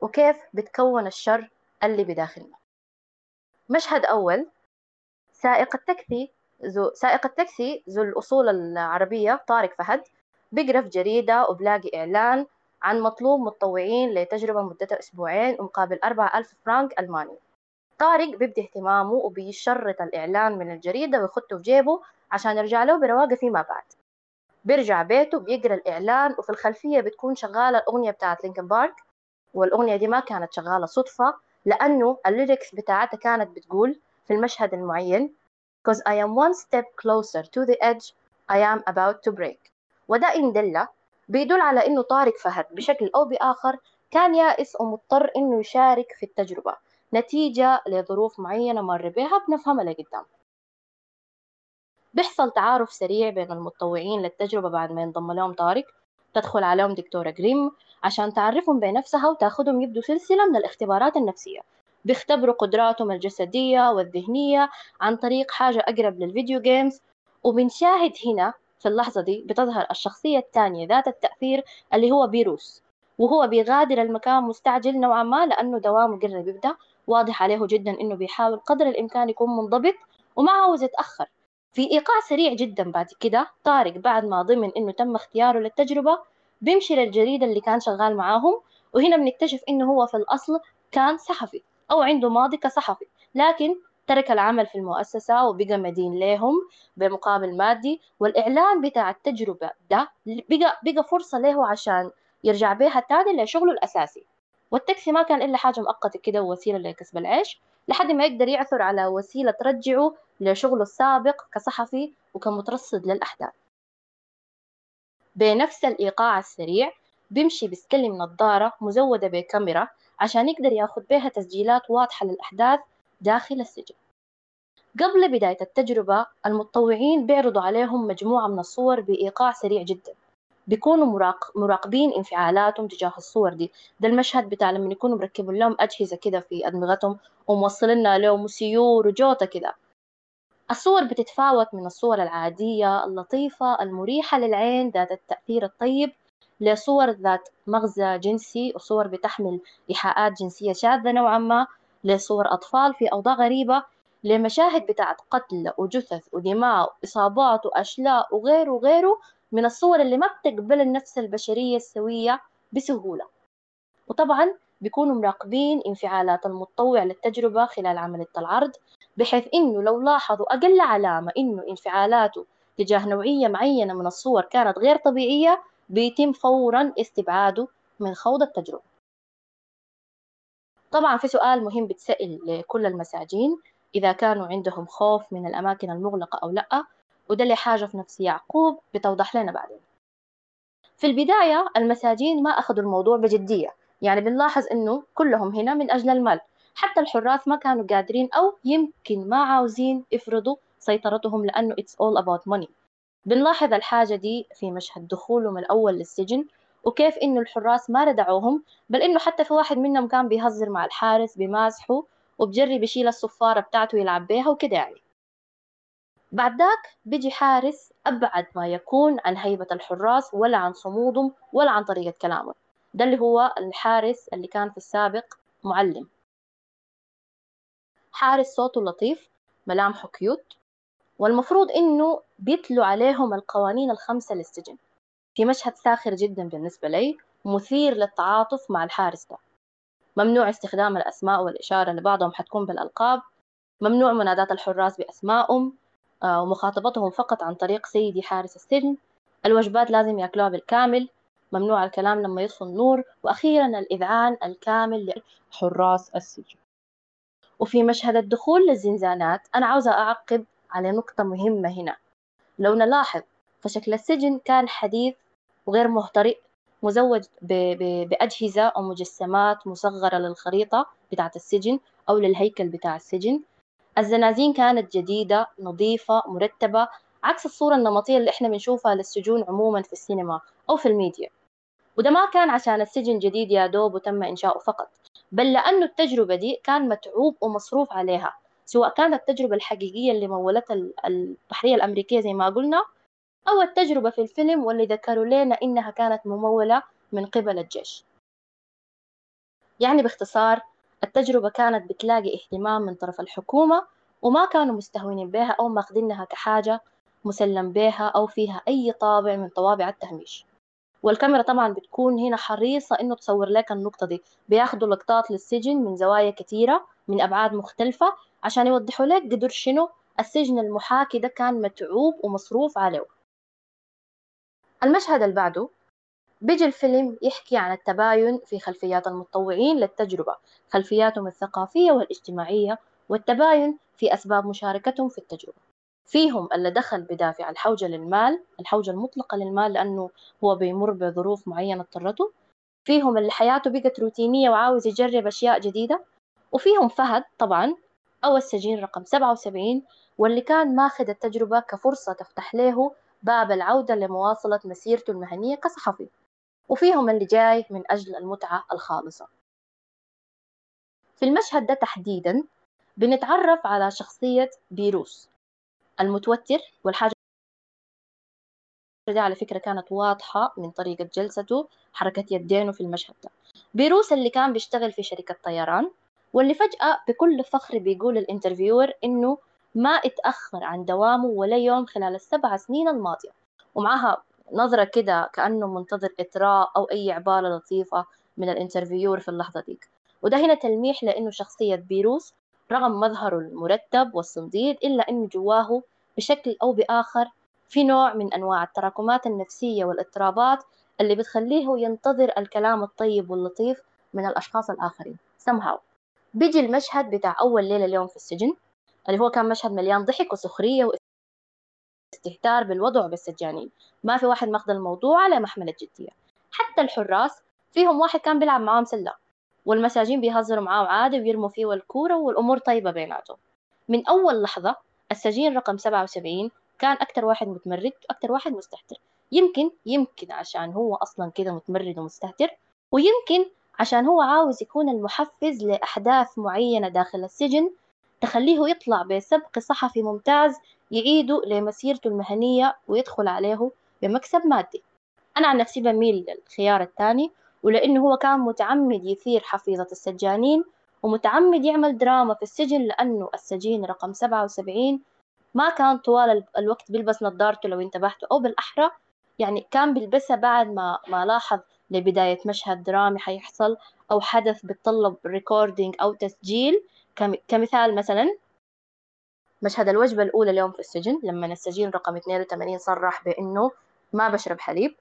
Speaker 3: وكيف بتكون الشر اللي بداخلنا؟ مشهد أول سائق التاكسي ذو سائق التاكسي ذو الأصول العربية طارق فهد بيقرا في جريدة وبلاقي إعلان عن مطلوب متطوعين لتجربة مدتها أسبوعين ومقابل أربعة ألف فرانك ألماني. طارق بيبدي اهتمامه وبيشرط الإعلان من الجريدة ويخطه في جيبه عشان يرجع له برواقة فيما بعد. بيرجع بيته بيقرأ الإعلان وفي الخلفية بتكون شغالة الأغنية بتاعت Linkin Park والأغنية دي ما كانت شغالة صدفة لأنه ال lyrics بتاعتها كانت بتقول في المشهد المعين. Cause I am one step closer to the edge I am about to break وده إن دل بيدل على إنه طارق فهد بشكل أو بآخر كان يائس ومضطر إنه يشارك في التجربة. نتيجة لظروف معينة مر بها بنفهمها لقدام. بيحصل تعارف سريع بين المتطوعين للتجربة بعد ما ينضم لهم طارق. تدخل عليهم دكتورة جريم عشان تعرفهم بنفسها وتاخذهم يبدوا سلسلة من الاختبارات النفسية. بيختبروا قدراتهم الجسدية والذهنية عن طريق حاجة أقرب للفيديو جيمز وبنشاهد هنا في اللحظة دي بتظهر الشخصية الثانية ذات التأثير اللي هو بيروس. وهو بيغادر المكان مستعجل نوعا ما لأنه دوامه قرب يبدأ. واضح عليه جدا إنه بيحاول قدر الإمكان يكون منضبط وما عاوز يتأخر. في إيقاع سريع جدا بعد كده طارق بعد ما ضمن إنه تم اختياره للتجربة بيمشي للجريدة اللي كان شغال معاهم. وهنا بنكتشف إنه هو في الأصل كان صحفي. أو عنده ماضي كصحفي لكن ترك العمل في المؤسسة وبقى مدين لهم بمقابل مادي والإعلان بتاع التجربة ده بقى, بقى فرصة له عشان يرجع بيها تاني لشغله الأساسي. والتاكسي ما كان إلا حاجة مؤقتة كده ووسيلة لكسب العيش لحد ما يقدر يعثر على وسيلة ترجعه لشغله السابق كصحفي وكمترصد للأحداث. بنفس الإيقاع السريع بيمشي بيستلم نظارة مزودة بكاميرا عشان يقدر ياخد بها تسجيلات واضحة للأحداث داخل السجن. قبل بداية التجربة المتطوعين بيعرضوا عليهم مجموعة من الصور بإيقاع سريع جدا. بيكونوا مراق... مراقبين انفعالاتهم تجاه الصور دي. ده المشهد بتاع لما يكونوا مركبين لهم أجهزة كده في أدمغتهم وموصلين لهم سيور وجوطة كده. الصور بتتفاوت من الصور العادية اللطيفة المريحة للعين ذات التأثير الطيب لصور ذات مغزى جنسي وصور بتحمل إيحاءات جنسية شاذة نوعا ما لصور أطفال في أوضاع غريبة لمشاهد بتاعت قتل وجثث ودماء وإصابات وأشلاء وغيره وغيره من الصور اللي ما بتقبل النفس البشرية السوية بسهولة. وطبعا بيكونوا مراقبين انفعالات المتطوع للتجربة خلال عملية العرض بحيث إنه لو لاحظوا أقل علامة إنه انفعالاته تجاه نوعية معينة من الصور كانت غير طبيعية بيتم فورا استبعاده من خوض التجربة. طبعا في سؤال مهم بتسأل لكل المساجين إذا كانوا عندهم خوف من الأماكن المغلقة أو لأ وده اللي حاجة في نفس يعقوب بتوضح لنا بعدين. في البداية المساجين ما أخذوا الموضوع بجدية يعني بنلاحظ إنه كلهم هنا من أجل المال. حتى الحراس ما كانوا قادرين أو يمكن ما عاوزين يفرضوا سيطرتهم لأنه it's all about money. بنلاحظ الحاجة دي في مشهد دخولهم الأول للسجن وكيف إنه الحراس ما ردعوهم بل إنه حتى في واحد منهم كان بيهزر مع الحارس بمازحه وبجرب يشيل الصفارة بتاعته يلعب بيها وكده يعني. بعد ذاك بيجي حارس أبعد ما يكون عن هيبة الحراس ولا عن صمودهم ولا عن طريقة كلامهم. ده اللي هو الحارس اللي كان في السابق معلم. حارس صوته لطيف ملامحه كيوت والمفروض إنه بيتلوا عليهم القوانين الخمسة للسجن. في مشهد ساخر جدا بالنسبة لي مثير للتعاطف مع الحارس ده. ممنوع استخدام الأسماء والإشارة لبعضهم حتكون بالألقاب. ممنوع مناداة الحراس بأسمائهم آه، ومخاطبتهم فقط عن طريق سيدي حارس السجن. الوجبات لازم يأكلوها بالكامل. ممنوع الكلام لما يطفوا النور. وأخيرا الإذعان الكامل لحراس السجن. وفي مشهد الدخول للزنزانات أنا عاوزة أعقب على نقطة مهمة هنا. لو نلاحظ فشكل السجن كان حديث وغير مهترئ مزوج بأجهزة أو مجسمات مصغرة للخريطة بتاعة السجن أو للهيكل بتاع السجن. الزنازين كانت جديدة نظيفة مرتبة عكس الصورة النمطية اللي إحنا بنشوفها للسجون عموما في السينما أو في الميديا. وده ما كان عشان السجن جديد يا دوب وتم إنشاؤه فقط بل لأنه التجربة دي كان متعوب ومصروف عليها. سواء كانت التجربة الحقيقية اللي مولتها البحرية الأمريكية زي ما قلنا أو التجربة في الفيلم واللي ذكروا لنا إنها كانت ممولة من قبل الجيش. يعني باختصار التجربة كانت بتلاقي اهتمام من طرف الحكومة وما كانوا مستهونين بها أو ماخذينها كحاجة مسلم بها أو فيها أي طابع من طوابع التهميش. والكاميرا طبعا بتكون هنا حريصة إنه تصور لك النقطة دي. بياخدوا لقطات للسجن من زوايا كثيرة من أبعاد مختلفة عشان يوضحوا لك قدر شنو السجن المحاكي ده كان متعوب ومصروف عليه. المشهد اللي بعده بيجي الفيلم يحكي عن التباين في خلفيات المتطوعين للتجربة خلفياتهم الثقافية والاجتماعية والتباين في أسباب مشاركتهم في التجربة. فيهم اللي دخل بدافع الحوجة للمال الحوجة المطلقة للمال لأنه هو بيمر بظروف معينة اضطرته. فيهم اللي حياته بقت روتينية وعاوز يجرب أشياء جديدة. وفيهم فهد طبعا أو السجين رقم 77 واللي كان ماخذ التجربة كفرصة تفتح له باب العودة لمواصلة مسيرته المهنية كصحفي. وفيهم اللي جاي من أجل المتعة الخالصة. في المشهد ده تحديدا بنتعرف على شخصية بيروس المتوتر والحاجة دي على فكرة كانت واضحة من طريقة جلسته حركة يدينه في المشهد ده. بيروس اللي كان بيشتغل في شركة طيران واللي فجأة بكل فخر بيقول الانترفيور إنه ما اتأخر عن دوامه ولا يوم خلال السبع سنين الماضية. ومعها نظرة كده كأنه منتظر إطراء أو أي عبارة لطيفة من الانترفيور في اللحظة ديك. وده هنا تلميح لأنه شخصية بيروس رغم مظهره المرتب والصنديد إلا أنه جواه بشكل أو بآخر في نوع من أنواع التراكمات النفسية والإضطرابات اللي بتخليه ينتظر الكلام الطيب واللطيف من الأشخاص الآخرين. Somehow. بيجي المشهد بتاع أول ليلة اليوم في السجن اللي هو كان مشهد مليان ضحك وسخرية واستهتار بالوضع وبالسجانين ما في واحد ماخذ الموضوع على محمل الجدية حتى الحراس فيهم واحد كان بيلعب معاهم سلة والمساجين بيهزروا معاه عادي ويرموا فيه الكورة والأمور طيبة بيناتهم. من أول لحظة السجين رقم 77 كان أكتر واحد متمرد وأكتر واحد مستهتر. يمكن يمكن عشان هو أصلا كده متمرد ومستهتر ويمكن عشان هو عاوز يكون المحفز لأحداث معينة داخل السجن تخليه يطلع بسبق صحفي ممتاز يعيده لمسيرته المهنية ويدخل عليه بمكسب مادي. أنا عن نفسي بميل للخيار الثاني ولأنه هو كان متعمد يثير حفيظة السجانين ومتعمد يعمل دراما في السجن لأنه السجين رقم سبعة وسبعين ما كان طوال الوقت بيلبس نظارته لو انتبهتوا أو بالأحرى يعني كان بيلبسها بعد ما ما لاحظ لبداية مشهد درامي حيحصل أو حدث بيتطلب recording أو تسجيل. كمثال مثلا مشهد الوجبة الأولى اليوم في السجن لما السجين رقم 82 صرح بأنه ما بشرب حليب.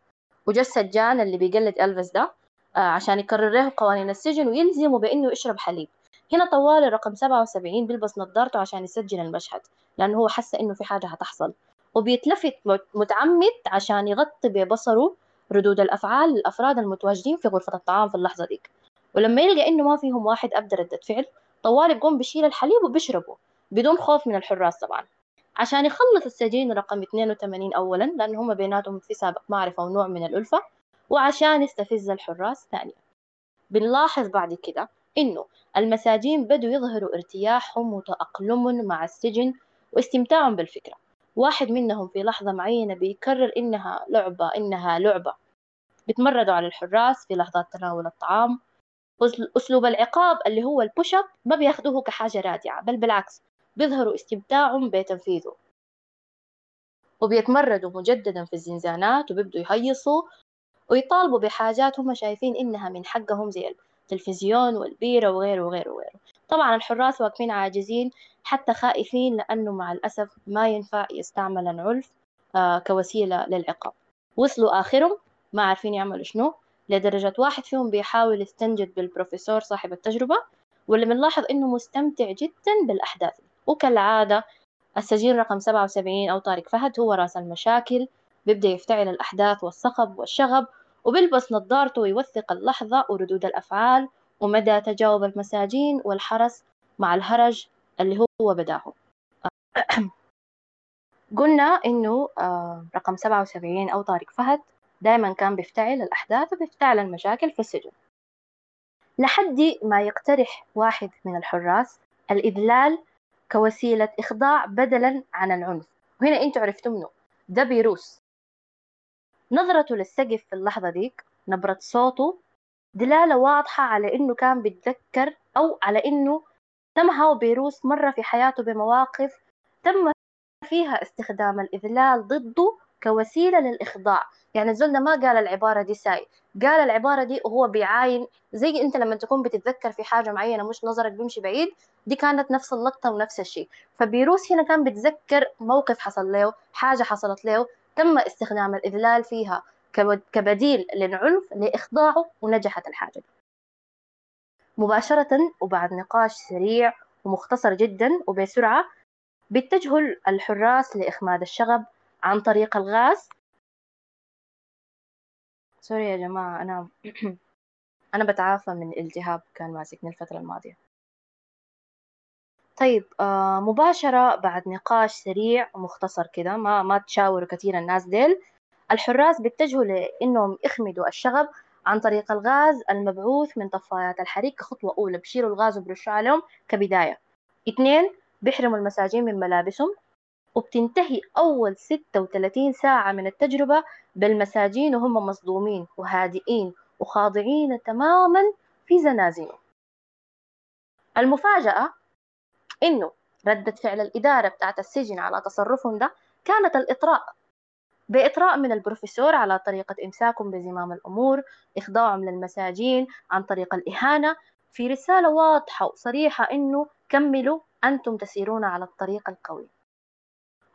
Speaker 3: وجا السجان اللي بيقلد ألفيس ده آه، عشان يكرر له قوانين السجن ويلزمه بأنه يشرب حليب. هنا طوال الرقم 77 بيلبس نظارته عشان يسجل المشهد لأنه هو حس إنه في حاجة هتحصل. وبيتلفت متعمد عشان يغطي ببصره ردود الأفعال للأفراد المتواجدين في غرفة الطعام في اللحظة ديك ولما يلقى إنه ما فيهم واحد أبدى ردة فعل طوال يقوم بشيل الحليب وبيشربه بدون خوف من الحراس طبعا. عشان يخلص السجين رقم 82 أولا لأن هم بيناتهم في سابق معرفة ونوع من الألفة وعشان يستفز الحراس ثانيا. بنلاحظ بعد كده إنه المساجين بدوا يظهروا ارتياحهم وتأقلمهم مع السجن واستمتاعهم بالفكرة. واحد منهم في لحظة معينة بيكرر إنها لعبة إنها لعبة. بتمردوا على الحراس في لحظات تناول الطعام. أسلوب العقاب اللي هو البوش اب ما بياخدوه كحاجة رادعة بل بالعكس بيظهروا استمتاعهم بتنفيذه. وبيتمردوا مجددا في الزنزانات وبيبدوا يهيصوا ويطالبوا بحاجات هم شايفين إنها من حقهم زي التلفزيون والبيرة وغيره وغيره وغيره. طبعا الحراس واقفين عاجزين حتى خائفين لأنه مع الأسف ما ينفع يستعمل العنف آه كوسيلة للعقاب. وصلوا آخرهم ما عارفين يعملوا شنو. لدرجة واحد فيهم بيحاول يستنجد بالبروفيسور صاحب التجربة واللي بنلاحظ إنه مستمتع جدا بالأحداث. وكالعادة السجين رقم 77 أو طارق فهد هو رأس المشاكل بيبدأ يفتعل الأحداث والصخب والشغب وبيلبس نظارته ويوثق اللحظة وردود الأفعال ومدى تجاوب المساجين والحرس مع الهرج اللي هو بداه قلنا إنه آه، رقم 77 أو طارق فهد دائما كان بيفتعل الأحداث وبيفتعل المشاكل في السجن. لحد ما يقترح واحد من الحراس الإذلال كوسيلة إخضاع بدلا عن العنف. وهنا أنتوا عرفتوا منه ده بيروس. نظرته للسقف في اللحظة ديك نبرة صوته دلالة واضحة على إنه كان بيتذكر أو على إنه تمها بيروس مرة في حياته بمواقف تم فيها استخدام الإذلال ضده كوسيلة للإخضاع. يعني الزول ما قال العبارة دي ساي قال العبارة دي وهو بيعاين زي أنت لما تكون بتتذكر في حاجة معينة مش نظرك بيمشي بعيد دي كانت نفس اللقطة ونفس الشيء. فبيروس هنا كان بيتذكر موقف حصل له حاجة حصلت له تم استخدام الإذلال فيها كبديل للعنف لإخضاعه ونجحت الحاجة. دي مباشرة وبعد نقاش سريع ومختصر جدا وبسرعة بيتجهوا الحراس لإخماد الشغب عن طريق الغاز. سوري يا جماعة أنا أنا بتعافى من التهاب كان ماسكني الفترة الماضية. طيب آه مباشرة بعد نقاش سريع ومختصر كده ما ما تشاوروا كثير الناس ديل الحراس بيتجهوا لإنهم يخمدوا الشغب عن طريق الغاز المبعوث من طفايات الحريق كخطوة أولى بشيلوا الغاز وبرشوا عليهم كبداية. اثنين بيحرموا المساجين من ملابسهم. وبتنتهي أول 36 ساعة من التجربة بالمساجين وهم مصدومين وهادئين وخاضعين تماما في زنازينهم. المفاجأة إنه ردة فعل الإدارة بتاعت السجن على تصرفهم ده كانت الإطراء بإطراء من البروفيسور على طريقة إمساكهم بزمام الأمور إخضاعهم للمساجين عن طريق الإهانة. في رسالة واضحة وصريحة إنه كملوا أنتم تسيرون على الطريق القويم.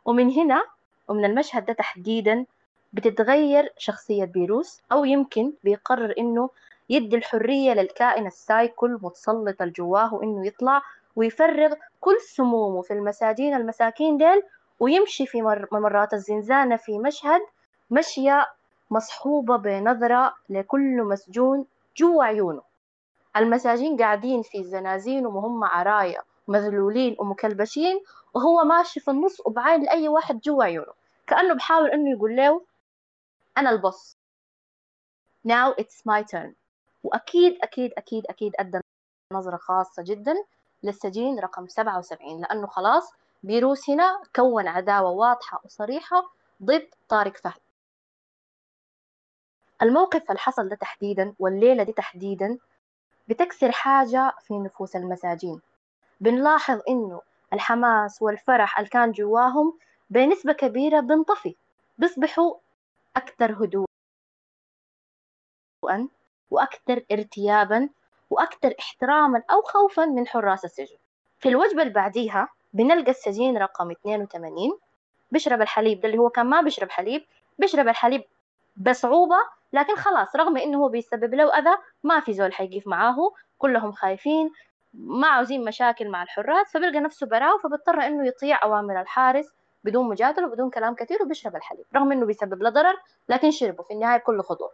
Speaker 3: ومن هنا ومن المشهد ده تحديدا بتتغير شخصية بيروس أو يمكن بيقرر إنه يدي الحرية للكائن ال psycho المتسلط الجواه وإنه يطلع ويفرغ كل سمومه في المساجين المساكين ديل ويمشي في ممرات الزنزانة في مشهد مشية مصحوبة بنظرة لكل مسجون جوا عيونه. المساجين قاعدين في زنازين وهم عرايا مذلولين ومكلبشين وهو ماشي في النص وبعين لأي واحد جوا عيونه. كأنه بحاول إنه يقول له أنا البص. Now it's my turn. وأكيد أكيد أكيد أكيد أدى نظرة خاصة جدا للسجين رقم 77 لأنه خلاص بيروس هنا كون عداوة واضحة وصريحة ضد طارق فهد. الموقف اللي حصل ده تحديدا والليلة دي تحديدا بتكسر حاجة في نفوس المساجين. بنلاحظ إنه الحماس والفرح اللي كان جواهم بنسبة كبيرة بنطفي بيصبحوا أكثر هدوءا وأكثر ارتيابا وأكثر احتراما أو خوفا من حراس السجن. في الوجبة اللي بعديها بنلقى السجين رقم 82 بيشرب الحليب ده اللي هو كان ما بيشرب حليب بيشرب الحليب بصعوبة لكن خلاص رغم إنه هو بيسبب له أذى ما في زول حيقف معاه كلهم خايفين ما عاوزين مشاكل مع الحراس فبيلقى نفسه براو فبيضطر إنه يطيع أوامر الحارس بدون مجادلة وبدون كلام كثير وبيشرب الحليب. رغم إنه بيسبب له ضرر لكن شربه في النهاية بكل خضوع.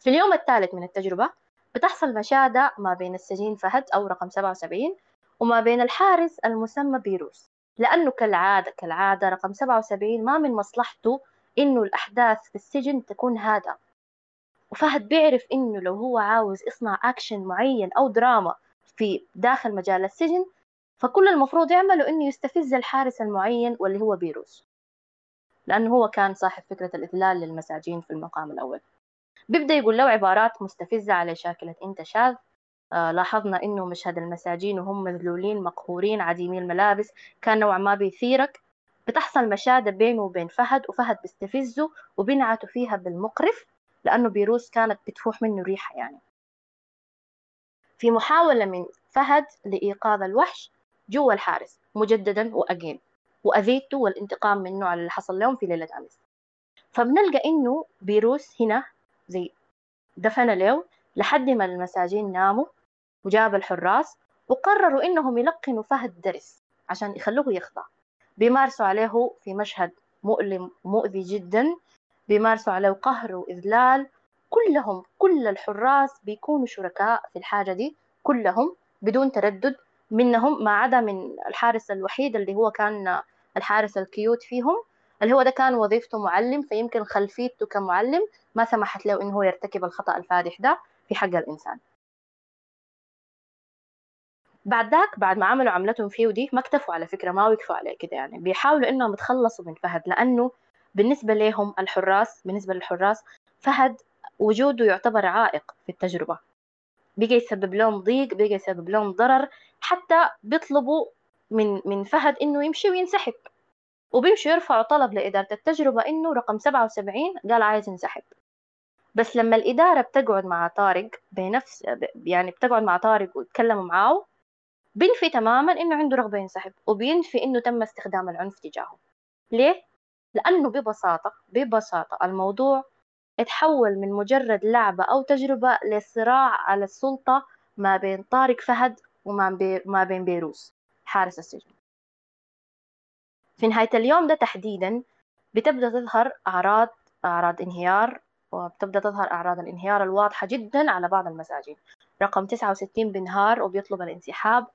Speaker 3: في اليوم الثالث من التجربة بتحصل مشادة ما بين السجين فهد أو رقم 77 وما بين الحارس المسمى بيروس لأنه كالعادة كالعادة رقم 77 ما من مصلحته إنه الأحداث في السجن تكون هادئة. وفهد بيعرف إنه لو هو عاوز يصنع أكشن معين أو دراما في داخل مجال السجن فكل المفروض يعمله إنه يستفز الحارس المعين واللي هو بيروس. لأنه هو كان صاحب فكرة الإذلال للمساجين في المقام الأول. بيبدأ يقول له عبارات مستفزة على شاكلة أنت شاذ؟ آه لاحظنا إنه مشهد المساجين وهم مذلولين مقهورين عديمي الملابس كان نوعا ما بيثيرك. بتحصل مشادة بينه وبين فهد وفهد بيستفزه وبينعتوا فيها بالمقرف لأنه بيروس كانت بتفوح منه ريحة يعني. في محاولة من فهد لإيقاظ الوحش جوا الحارس مجددا وأجين وأذيته والانتقام منه على اللي حصل لهم في ليلة أمس. فبنلقى إنه بيروس هنا زي دفن له لحد ما المساجين ناموا وجاب الحراس وقرروا إنهم يلقنوا فهد درس عشان يخلوه يخضع. بيمارسوا عليه في مشهد مؤلم مؤذي جدا. بيمارسوا عليه قهر وإذلال. كلهم كل الحراس بيكونوا شركاء في الحاجة دي كلهم بدون تردد. منهم ما عدا من الحارس الوحيد اللي هو كان الحارس الكيوت فيهم. اللي هو ده كان وظيفته معلم فيمكن خلفيته كمعلم ما سمحت له إنه هو يرتكب الخطأ الفادح ده في حق الإنسان. بعد ذاك بعد ما عملوا عملتهم فيه ودي ما اكتفوا على فكرة ما وقفوا عليه كده يعني. بيحاولوا إنهم يتخلصوا من فهد لأنه بالنسبة لهم الحراس بالنسبة للحراس فهد وجوده يعتبر عائق في التجربة. بقى يسبب لهم ضيق بقى يسبب لهم ضرر حتى بيطلبوا من من فهد إنه يمشي وينسحب. وبيمشوا يرفعوا طلب لإدارة التجربة إنه رقم 77 قال عايز ينسحب. بس لما الإدارة بتقعد مع طارق بنفس يعني بتقعد مع طارق ويتكلموا معاه بينفي تماما إنه عنده رغبة ينسحب وبينفي إنه تم استخدام العنف تجاهه. ليه؟ لأنه ببساطة ببساطة الموضوع اتحول من مجرد لعبة أو تجربة لصراع على السلطة ما بين طارق فهد وما بين بيروس حارس السجن. في نهاية اليوم ده تحديدا بتبدأ تظهر أعراض أعراض انهيار وبتبدأ تظهر أعراض الانهيار الواضحة جدا على بعض المساجين رقم 69 بينهار وبيطلب الانسحاب.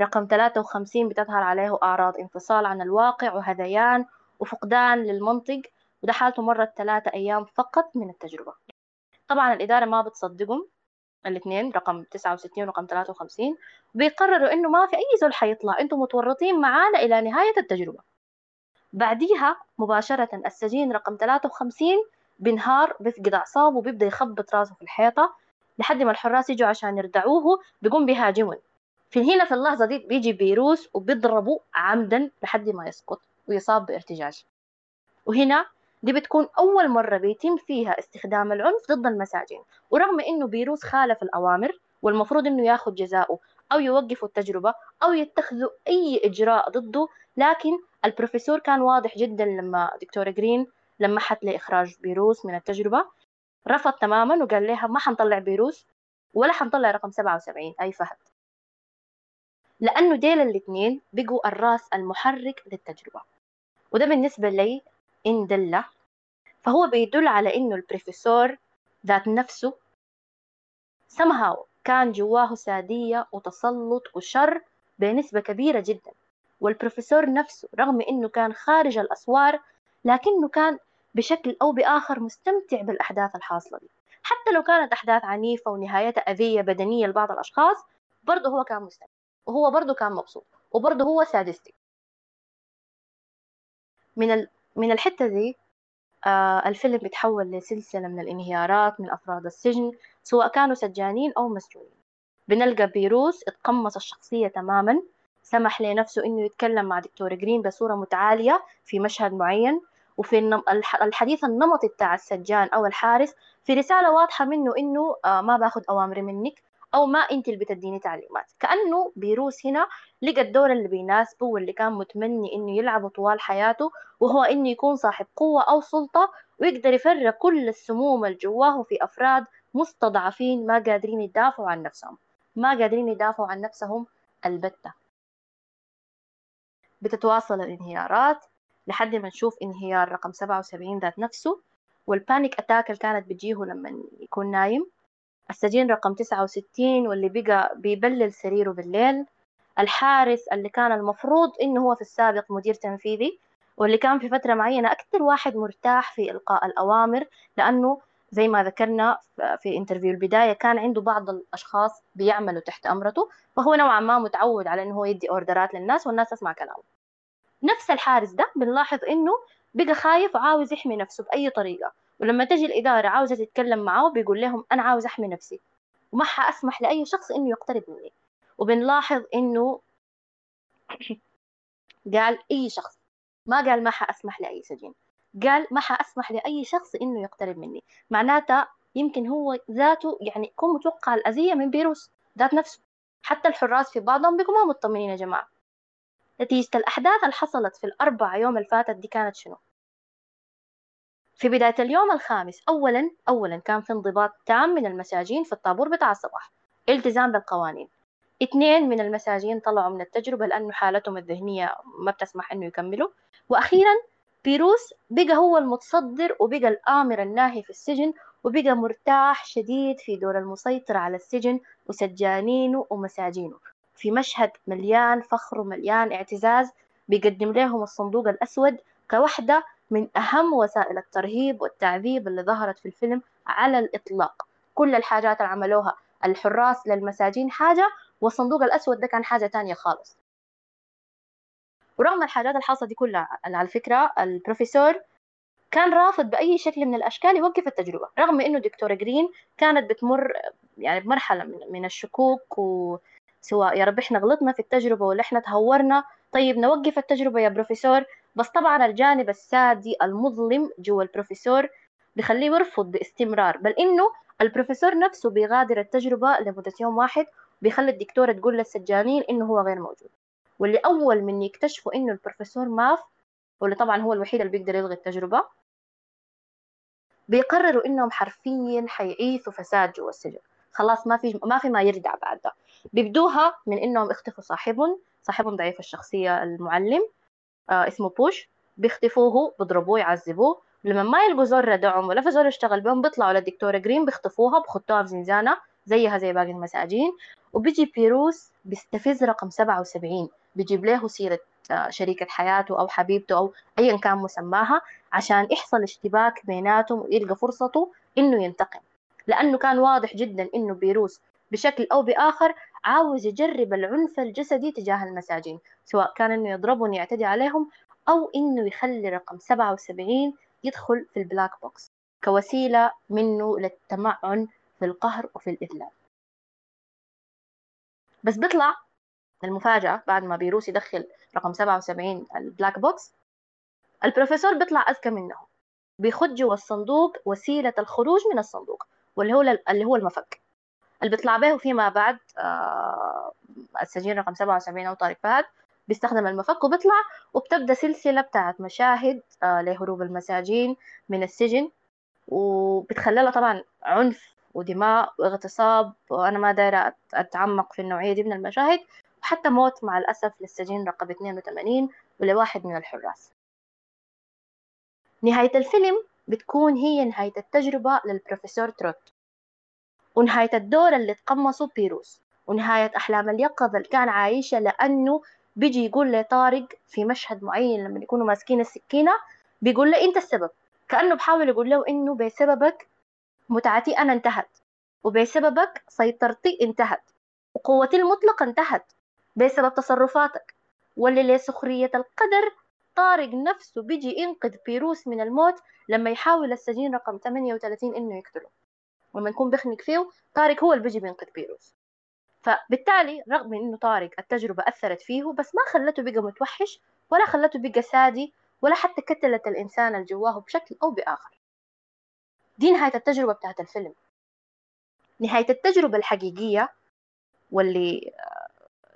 Speaker 3: رقم 53 بتظهر عليه أعراض انفصال عن الواقع وهذيان وفقدان للمنطق وده حالته مرت ثلاثة أيام فقط من التجربة. طبعا الإدارة ما بتصدقهم الاثنين رقم 69 ورقم 53 بيقرروا إنه ما في أي زول حيطلع. أنتم متورطين معانا إلى نهاية التجربة. بعديها مباشرة السجين رقم 53 بنهار بيفقد أعصابه وبيبدأ يخبط راسه في الحيطة لحد ما الحراس يجوا عشان يردعوه بيقوم بيهاجمون في هنا في اللحظة دي بيجي بيروس وبيضربه عمدا لحد ما يسقط ويصاب بارتجاج. وهنا دي بتكون أول مرة بيتم فيها استخدام العنف ضد المساجين. ورغم إنه بيروس خالف الأوامر والمفروض إنه ياخد جزاؤه أو يوقفوا التجربة أو يتخذوا أي إجراء ضده لكن البروفيسور كان واضح جدا لما دكتورة جرين لمحت لإخراج بيروس من التجربة رفض تماما وقال لها ما حنطلع بيروس ولا حنطلع رقم 77 أي فهد. لأنه ديل الاثنين بقوا الرأس المحرك للتجربة. وده بالنسبة لي إن دل فهو بيدل على إنه البروفيسور ذات نفسه somehow كان جواه سادية وتسلط وشر بنسبة كبيرة جدا. والبروفيسور نفسه رغم إنه كان خارج الأسوار لكنه كان بشكل أو بآخر مستمتع بالأحداث الحاصلة دي. حتى لو كانت أحداث عنيفة ونهايتها أذية بدنية لبعض الأشخاص برضه هو كان مستمتع. وهو برضه كان مبسوط. وبرضه هو سادستي. من ال... من الحتة دي آه الفيلم بيتحول لسلسلة من الانهيارات من أفراد السجن سواء كانوا سجانين أو مسجونين. بنلقى بيروس اتقمص الشخصية تماما. سمح لنفسه إنه يتكلم مع دكتور جرين بصورة متعالية في مشهد معين. وفي الحديث النمطي بتاع السجان أو الحارس في رسالة واضحة منه إنه آه، ما باخذ أوامر منك أو ما أنت اللي بتديني تعليمات. كأنه بيروس هنا لقى الدور اللي بيناسبه واللي كان متمني إنه يلعبه طوال حياته وهو إنه يكون صاحب قوة أو سلطة ويقدر يفرغ كل السموم اللي جواه في أفراد مستضعفين ما قادرين يدافعوا عن نفسهم. ما قادرين يدافعوا عن نفسهم البتة. بتتواصل الانهيارات لحد ما نشوف انهيار رقم 77 ذات نفسه والبانيك أتاك اللي كانت بتجيه لما يكون نايم. السجين رقم 69 واللي بقى بيبلل سريره بالليل. الحارس اللي كان المفروض إنه هو في السابق مدير تنفيذي واللي كان في فترة معينة أكثر واحد مرتاح في إلقاء الأوامر لأنه زي ما ذكرنا في انترفيو البداية كان عنده بعض الأشخاص بيعملوا تحت أمرته فهو نوعا ما متعود على إنه هو يدي أوردرات للناس والناس تسمع كلامه. نفس الحارس ده بنلاحظ إنه بقى خايف وعاوز يحمي نفسه بأي طريقة. ولما تجي الإدارة عاوزة تتكلم معاه بيقول لهم أنا عاوز أحمي نفسي. وما حأسمح لأي شخص إنه يقترب مني. وبنلاحظ إنه قال أي شخص. ما قال ما حأسمح لأي سجين. قال ما حأسمح لأي شخص إنه يقترب مني. معناتها يمكن هو ذاته يعني يكون متوقع الأذية من فيروس ذات نفسه. حتى الحراس في بعضهم بيكونوا مطمنين يا جماعة. نتيجة الأحداث اللي حصلت في الأربع يوم اللي فاتت دي كانت شنو؟ في بداية اليوم الخامس أولا أولا كان في انضباط تام من المساجين في الطابور بتاع الصباح التزام بالقوانين. اثنين من المساجين طلعوا من التجربة لأنه حالتهم الذهنية ما بتسمح إنه يكملوا. وأخيرا بيروس بقى هو المتصدر وبقى الآمر الناهي في السجن وبقى مرتاح شديد في دور المسيطر على السجن وسجانينه ومساجينه. في مشهد مليان فخر ومليان اعتزاز بيقدم لهم الصندوق الأسود كوحدة من أهم وسائل الترهيب والتعذيب اللي ظهرت في الفيلم على الإطلاق. كل الحاجات اللي عملوها الحراس للمساجين حاجة والصندوق الأسود ده كان حاجة تانية خالص. ورغم الحاجات الحاصلة دي كلها على فكرة البروفيسور كان رافض بأي شكل من الأشكال يوقف التجربة رغم إنه دكتورة جرين كانت بتمر يعني بمرحلة من, الشكوك وسواء يا رب إحنا غلطنا في التجربة ولا إحنا تهورنا. طيب نوقف التجربة يا بروفيسور. بس طبعا الجانب السادي المظلم جوا البروفيسور بخليه يرفض باستمرار. بل إنه البروفيسور نفسه بيغادر التجربة لمدة يوم واحد بيخلي الدكتورة تقول للسجانين إنه هو غير موجود. واللي أول من يكتشفوا إنه البروفيسور ماف واللي طبعا هو الوحيد اللي بيقدر يلغي التجربة بيقرروا إنهم حرفيا حيعيثوا فساد جوا السجن. خلاص ما في ما في ما يرجع بعد ده بيبدوها من إنهم اختفوا صاحبهم صاحبهم ضعيف الشخصية المعلم آه اسمه بوش. بيختفوه بيضربوه يعذبوه. لما ما يلقوا زول ردعهم ولا في زول يشتغل بهم بيطلعوا للدكتورة جرين بيخطفوها بخطوها في زنزانة زيها زي باقي المساجين. وبيجي بيروس بيستفز رقم 77 بيجيب له سيرة آه، شريكة حياته أو حبيبته أو أيا كان مسماها عشان يحصل اشتباك بيناتهم ويلقى فرصته إنه ينتقم. لأنه كان واضح جدا إنه بيروس بشكل أو بآخر عاوز يجرب العنف الجسدي تجاه المساجين سواء كان إنه يضربهم يعتدي عليهم أو إنه يخلي رقم 77 يدخل في ال black box كوسيلة منه للتمعن في القهر وفي الإذلال. بس بيطلع المفاجأة بعد ما بيروس يدخل رقم 77 ال black box البروفيسور بيطلع أذكى منه بيخد جوا الصندوق وسيلة الخروج من الصندوق واللي هو اللي هو المفك. اللي بيطلع به فيما بعد آه السجين رقم 77 أو طارق فهد بيستخدم المفك وبيطلع وبتبدأ سلسلة بتاعت مشاهد آه لهروب المساجين من السجن. وبتخللها طبعا عنف ودماء واغتصاب وأنا ما دايرة أتعمق في النوعية دي من المشاهد. وحتى موت مع الأسف للسجين رقم 82 ولواحد من الحراس. نهاية الفيلم بتكون هي نهاية التجربة للبروفيسور تروت. ونهاية الدور اللي تقمصه بيروس ونهاية أحلام اليقظة اللي كان عايشة لأنه بيجي يقول لطارق في مشهد معين لما يكونوا ماسكين السكينة بيقول له أنت السبب؟ كأنه بحاول يقول له إنه بسببك متعتي أنا انتهت وبسببك سيطرتي انتهت وقوتي المطلقة انتهت بسبب تصرفاتك. واللي لسخرية القدر طارق نفسه بيجي ينقذ بيروس من الموت لما يحاول السجين رقم 38 إنه يقتله. ولما يكون بيخنق فيه طارق هو اللي بيجي بينقذ بيروس. فبالتالي رغم إنه طارق التجربة أثرت فيه بس ما خلته بقى متوحش ولا خلته بقى سادي ولا حتى كتلت الإنسان اللي جواه بشكل أو بآخر. دي نهاية التجربة بتاعت الفيلم. نهاية التجربة الحقيقية واللي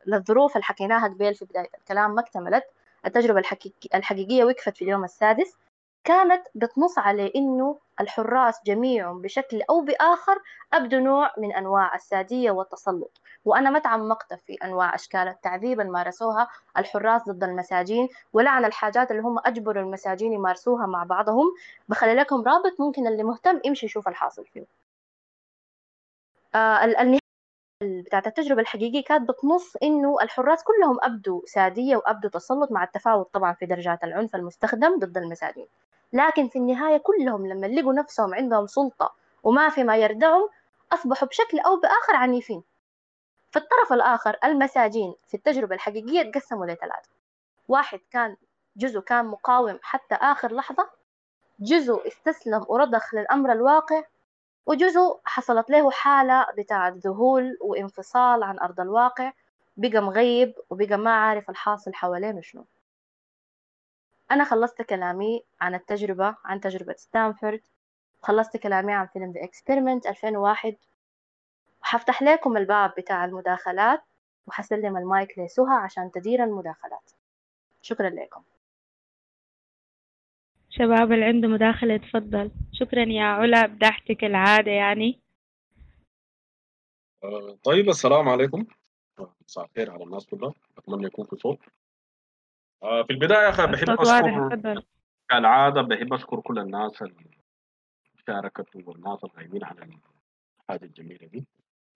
Speaker 3: للظروف اللي حكيناها قبل في بداية الكلام ما اكتملت التجربة الحقيقية وقفت في اليوم السادس. كانت بتنص على إنه الحراس جميعهم بشكل أو بآخر أبدوا نوع من أنواع السادية والتسلط. وأنا ما تعمقت في أنواع أشكال التعذيب اللي مارسوها الحراس ضد المساجين ولا عن الحاجات اللي هم أجبروا المساجين يمارسوها مع بعضهم. بخلي لكم رابط ممكن اللي مهتم يمشي يشوف الحاصل فيه. آه النهاية بتاعت التجربة الحقيقية كانت بتنص إنه الحراس كلهم أبدوا سادية وأبدوا تسلط مع التفاوت طبعا في درجات العنف المستخدم ضد المساجين. لكن في النهاية كلهم لما لقوا نفسهم عندهم سلطة وما في ما يردعهم أصبحوا بشكل أو بآخر عنيفين. في الطرف الآخر المساجين في التجربة الحقيقية تقسموا لثلاثة واحد كان جزء كان مقاوم حتى آخر لحظة جزء استسلم ورضخ للأمر الواقع وجزء حصلت له حالة بتاعة ذهول وانفصال عن أرض الواقع بقى مغيب وبقى ما عارف الحاصل حواليه شنو. أنا خلصت كلامي عن التجربة عن تجربة ستانفورد. خلصت كلامي عن فيلم The Experiment 2001 وحفتح لكم الباب بتاع المداخلات وحسلم المايك لسهى عشان تدير المداخلات. شكرا لكم.
Speaker 1: شباب اللي عنده مداخلة يتفضل شكرا يا علا بدحتك العادة يعني.
Speaker 4: آه، طيب السلام عليكم. مساء الخير على الناس كلها. أتمنى يكون في صوت. آه، في البداية يا أخي بحب أشكر كالعادة بحب أشكر كل الناس اللي شاركت والناس الغايبين على الحاجة الجميلة دي.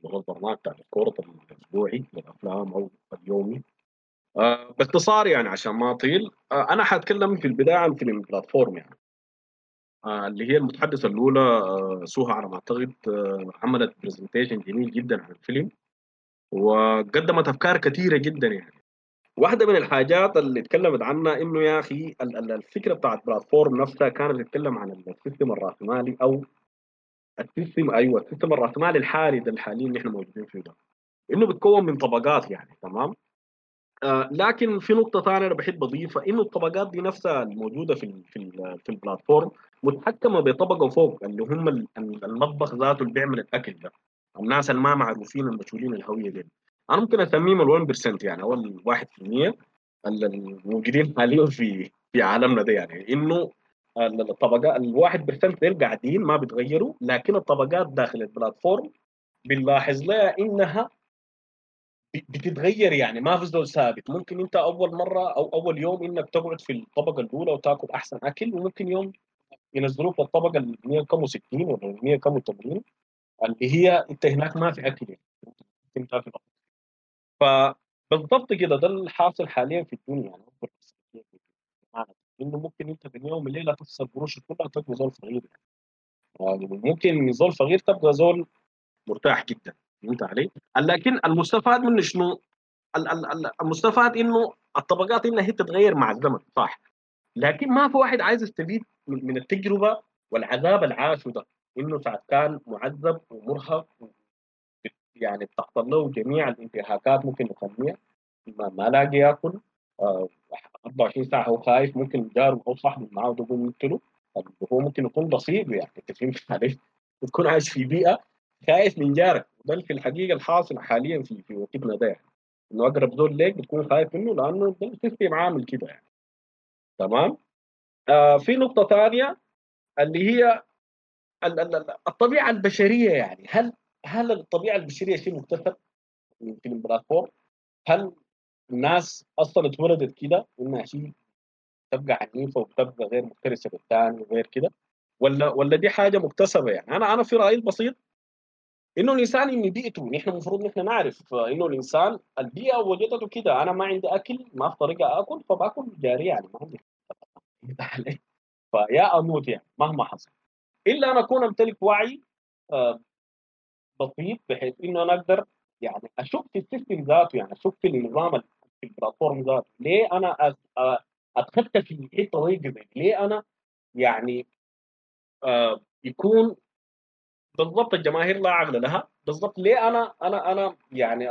Speaker 4: وهو البرنامج بتاع الكورة الأسبوعي للأفلام أو اليومي. آه باختصار يعني عشان ما أطيل آه أنا حأتكلم في البداية عن فيلم Platform يعني. آه اللي هي المتحدثة الأولى آه سوها على ما أعتقد آه عملت presentation جميل جدا عن الفيلم وقدمت أفكار كثيرة جدا يعني. واحدة من الحاجات اللي تكلمت عنها إنه يا أخي الفكرة بتاعت Platform نفسها كانت تتكلم عن ال system الرأسمالي أو ال system أيوه ال system الرأسمالي الحالي ده الحالي اللي إحنا موجودين فيه ده. إنه بتكون من طبقات يعني تمام؟ آه لكن في نقطة ثانية أنا بحب أضيفها إنه الطبقات دي نفسها الموجودة في ال في ال في ال Platform متحكمة بطبقة فوق اللي هم المطبخ ذاته اللي بيعمل الأكل ده. الناس اللي ما معروفين المسؤولين الهوية دي. أنا ممكن اسميهم ال 1% يعني أو ال 1% الموجودين حاليا في في عالمنا ده يعني. إنه الطبقات ال 1% دول قاعدين ما بيتغيروا لكن الطبقات داخل البلاتفورم بنلاحظ لها إنها بتتغير يعني ما في زول ثابت. ممكن أنت أول مرة أو أول يوم إنك تقعد في الطبقة الأولى وتاكل أحسن أكل وممكن يوم ينزلوك الطبقة ال 160 ولا 180 اللي هي أنت هناك ما في أكل يعني. تاكل فبالضبط كده ده الحاصل حاليا في الدنيا يعني إنه ممكن أنت في اليوم الليلة تخسر قروش كلها تبقى زول فقير يعني ممكن زول فقير تبقى زول مرتاح جدا فهمت علي؟ لكن المستفاد منه شنو؟ المستفاد إنه الطبقات إنها هي تتغير مع الزمن صح لكن ما في واحد عايز يستفيد من التجربة والعذاب العاشه ده إنه ساعه كان معذب ومرهق يعني بتحصل له جميع الانتهاكات ممكن نسميها. ما, ما لاقي ياكل. آه 24 ساعة هو خايف. ممكن جاره أو صاحبه معاه يقوم يقتله هو ممكن يكون بسيط يعني انت فهمت علي؟ تكون عايش في بيئة خايف من جارك وده في الحقيقة الحاصل حاليا في في وقتنا ده يعني. إنه أقرب زول ليك بتكون خايف منه لأنه السيستم عامل كده يعني. تمام؟ آه في نقطة ثانية اللي هي الطبيعة البشرية يعني. هل هل الطبيعة البشرية شيء مكتسب؟ في البلاتفورم؟ هل الناس أصلا اتولدت كده انها شيء تبقى عنيفة وتبقى غير مفترسة بالثاني وغير كده؟ ولا ولا دي حاجة مكتسبة يعني؟ أنا أنا في رأيي البسيط إنه الإنسان ان بيئته. نحن المفروض نحن نعرف إنه الإنسان البيئة وجدته كده. أنا ما عندي أكل ما في طريقة آكل فباكل جاري يعني. ما عندي. فيا أموت يعني مهما حصل. إلا أن أكون أمتلك وعي بسيط بحيث إنه أنا أقدر يعني اشك في السيستم ذاته يعني اشك في النظام في البلاتفورم ذاته ليه أنا ادخلت في حتة ضيقه ليه أنا يعني آه يكون بالضبط الجماهير لا عقل لها؟ بالضبط ليه أنا أنا أنا يعني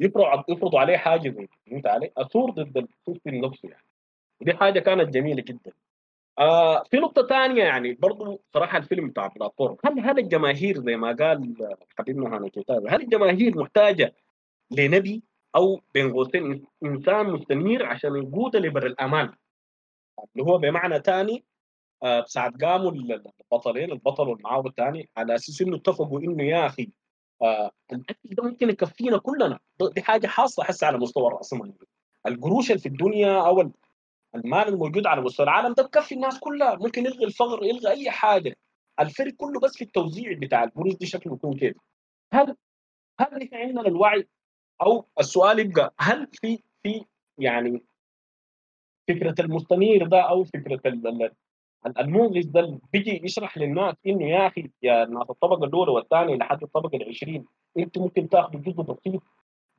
Speaker 4: يفرض يفرضوا عليه حاجة زي دي فهمت علي؟ أثور ضد ال system نفسه يعني. ودي حاجة كانت جميلة جدا. آه في نقطة ثانية يعني برضو صراحة الفيلم بتاع Platform هل هل الجماهير زي ما قال حبيبنا هانا هل الجماهير محتاجة لنبي أو بين قوسين إنسان مستنير عشان يقودها لبر الأمان؟ اللي هو بمعنى ثاني آه ساعة قاموا البطلين البطل والمعاور الثاني على أساس إنه اتفقوا إنه يا أخي آه الأكل ده ممكن يكفينا كلنا دي حاجة حاصلة هسه على مستوى الرأسمالية القروش اللي في الدنيا أو المال الموجود على مستوى العالم ده بكفي الناس كلها. ممكن يلغي الفقر يلغي أي حاجة. الفرق كله بس في التوزيع بتاع القروش دي شكله يكون كيف هل هل نحن عندنا الوعي؟ أو السؤال يبقى هل في في يعني فكرة المستنير ده أو فكرة ال- ال- ال- المنغز ده بيجي يشرح للناس إنه يا أخي يا ناس الطبقة الاولى والثانية لحد الطبقة العشرين أنتم ممكن تاخذوا جزء بسيط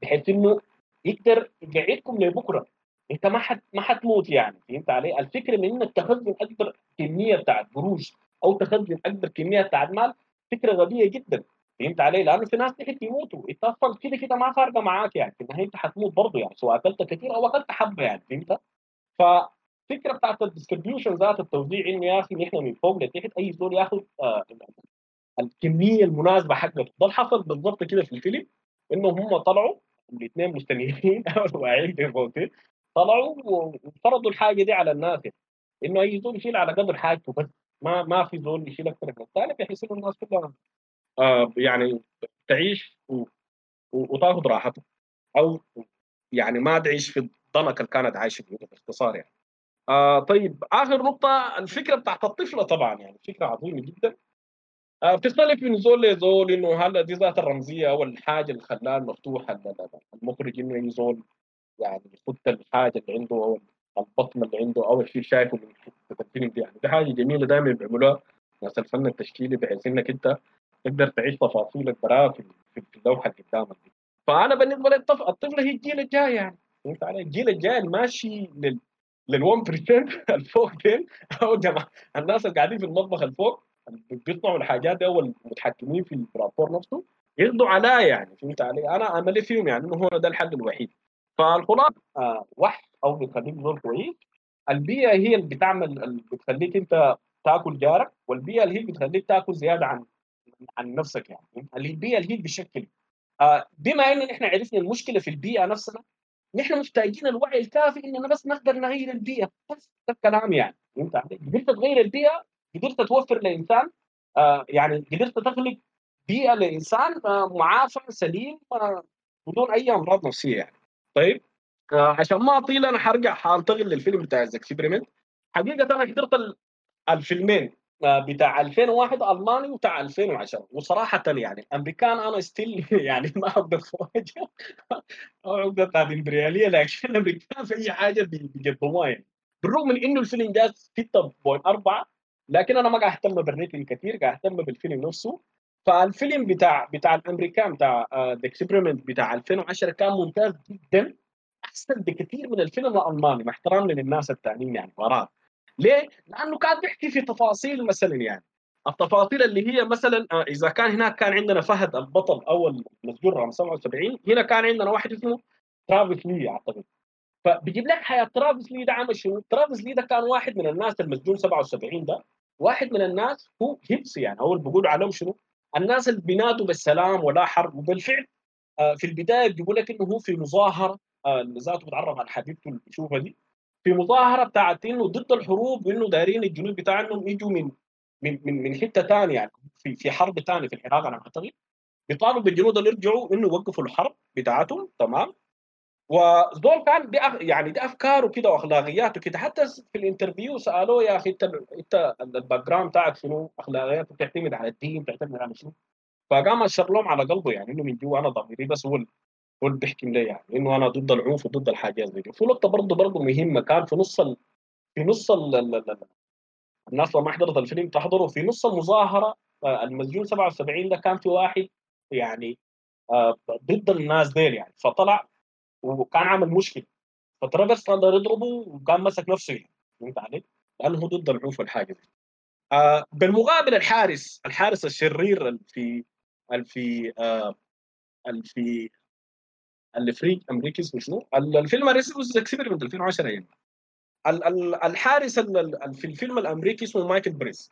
Speaker 4: بحيث إنه يقدر يقعدكم لبكرة. انت ما حد ما حتموت يعني فهمت علي؟ الفكرة من إنك تخزن أكبر كمية بتاعت قروش أو تخزن أكبر كمية بتاعت مال فكرة غبية جدا فهمت علي؟ لأنه في ناس تحت يموتوا أنت أصلا كده كده ما فارقة معاك يعني في النهاية أنت حتموت برضه يعني سواء أكلت كثير أو أكلت حبة يعني فهمت؟ ففكرة بتاعت ال distribution ذات التوزيع إنه يا أخي نحن من فوق لتحت أي زول ياخذ آه الكمية المناسبة حقته ده حصل بالضبط كده في الفيلم إنه هم طلعوا الاثنين مستنيرين أو واعيين قوسين طلعوا وفرضوا الحاجة دي على الناس. إنه اي زول يشيل على قدر حاجته بس. ما ما في زول يشيل أكثر من الثاني بحيث انه الناس كلها آه يعني تعيش و- وتاخذ راحتها أو يعني ما تعيش في الضنك اللي كانت عايشة فيه باختصار يعني. آه طيب آخر نقطة الفكرة بتاعت الطفلة طبعا يعني. فكرة عظيمة جدا. آه بتختلف من زول لزول إنه هل دي ذات الرمزية أو الحاجة اللي خلاها ال- المخرج إنه اي زول يعني يخد الحاجة اللي عنده أو البطمه اللي عنده أو الشيء شايفه من الفيلم دي. يعني دي حاجة جميلة دائما بيعملوها. ناس الفن التشكيلي بحيث إنك أنت تقدر تعيش تفاصيلك براها في اللوحة اللي قدامك دي. فأنا بالنسبة لي الطفل هي الجيل الجاي يعني. فهمت علي؟ الجيل الجاي الماشي لل لل 1% الفوق ديل أو جماعة الناس اللي قاعدين في المطبخ الفوق بيصنعوا الحاجات دي أو المتحكمين في البلاتفورم نفسه. يقضوا عليا يعني. فهمت علي؟ أنا أملي فيهم يعني إنه هو ده الحل الوحيد. فالخلاصه آه وحش أو بتخليك زول كويس. البيئة هي اللي بتعمل بتخليك أنت تاكل جارك والبيئة اللي هي بتخليك تاكل زيادة عن عن نفسك يعني. البيئة اللي هي بتشكل. آه بما إن إحنا عرفنا المشكلة في البيئة نفسنا نحن محتاجين الوعي الكافي اننا بس نقدر نغير البيئة. بس ده الكلام يعني. علي؟ قدرت تغير البيئة قدرت توفر لإنسان آه يعني قدرت تخلق بيئة لإنسان معافى سليم بدون أي أمراض نفسية يعني. طيب. آه عشان ما أطيل أنا حرجع حأنتقل للفيلم بتاع اكسبيرمنت حقيقة أنا حضرت ال- الفيلمين آه، بتاع 2001 ألماني وبتاع 2010 وصراحه يعني الامريكان أنا still يعني ما أقدر خواجه أو عقده بتاعت الامبرياليه لكن الأمريكان في أي حاجة بي- بيقدموها يعني. بالرغم من إنه الفيلم جاب 6.4 لكن أنا ما قاعد أهتم بال rating كثير قاعد أهتم بالفيلم نفسه. فالفيلم بتاع بتاع الأمريكان بتاع The Experiment بتاع 2010 كان ممتاز جدا أحسن بكثير من الفيلم الألماني مع احترامي للناس الثانيين يعني براء ليه؟ لأنه كان بيحكي في تفاصيل مثلا يعني التفاصيل اللي هي مثلا آه، إذا كان هناك كان عندنا فهد البطل أو المسجون رقم 77 هنا كان عندنا واحد اسمه ترافيس لي أعتقد فبيجيب لك حياة ترافيس لي ده عمل شنو؟ ترافيس لي ده كان واحد من الناس المسجون 77 ده واحد من الناس هو هيبس يعني هو اللي بيقولوا عليهم شنو؟ الناس اللي بينادوا بالسلام ولا حرب وبالفعل آه، في البداية بيقول لك إنه هو في مظاهرة آه، اللي ذاته بتعرف على حبيبته اللي بيشوفها دي في مظاهرة بتاعت إنه ضد الحروب وانه دايرين الجنود بتاعهم يجوا من من من من حتة ثانية يعني في في حرب ثانية في العراق أنا أعتقد بيطالبوا بالجنود اللي يرجعوا إنه يوقفوا الحرب بتاعتهم تمام؟ ودول كان أف- يعني دي افكاره كده واخلاقياته كده حتى في ال interview سألوه يا أخي أنت أنت ال background بتاعك شنو؟ اخلاقياتك بتعتمد على الدين بتعتمد على شنو؟ فقام أشر لهم على قلبه يعني إنه من جوا أنا ضميري بس هو هو اللي بيحكم لي يعني إنه أنا ضد العنف وضد الحاجات دي. وفي نقطة برضه برضه مهمة كان في نص ال... في نص ال... ال... ال... الناس لما حضرت الفيلم تحضروا في نص المظاهرة آه، المسجون 77 ده كان في واحد يعني آه، ضد الناس ديل يعني. فطلع وكان عامل مشكلة. فترافيس قدر يضربه وكان مسك نفسه. يعني فهمت علي؟ لأنه هو ضد العنف والحاجة دي. آه بالمقابل الحارس الحارس الشرير في في آه في اللي فري أمريكي اسمه شنو؟ ال- الفيلم Experiment 2010 يعني. ال- ال- الحارس ال- ال- في الفيلم الأمريكي اسمه مايكل بريس.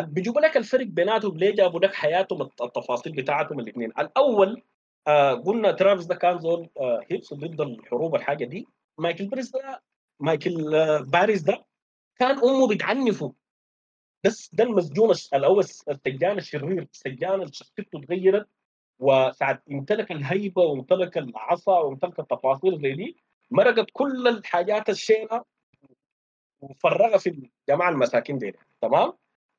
Speaker 4: بيجيبوا لك الفرق بيناتهم ليه جابوا لك حياتهم الت- التفاصيل بتاعتهم الاثنين. الأول آه قلنا ترافيس ده كان زول آه هيبس ضد الحروب الحاجة دي. مايكل بريس ده مايكل آه باريس ده كان أمه بتعنفه. بس ده المسجون الأول السجان الشرير السجان شخصيته تغيرت وساعد امتلك الهيبة وامتلك العصا وامتلك التفاصيل زي دي مرقت كل الحاجات الشينة وفرغها في الجماعه المساكين دي. تمام؟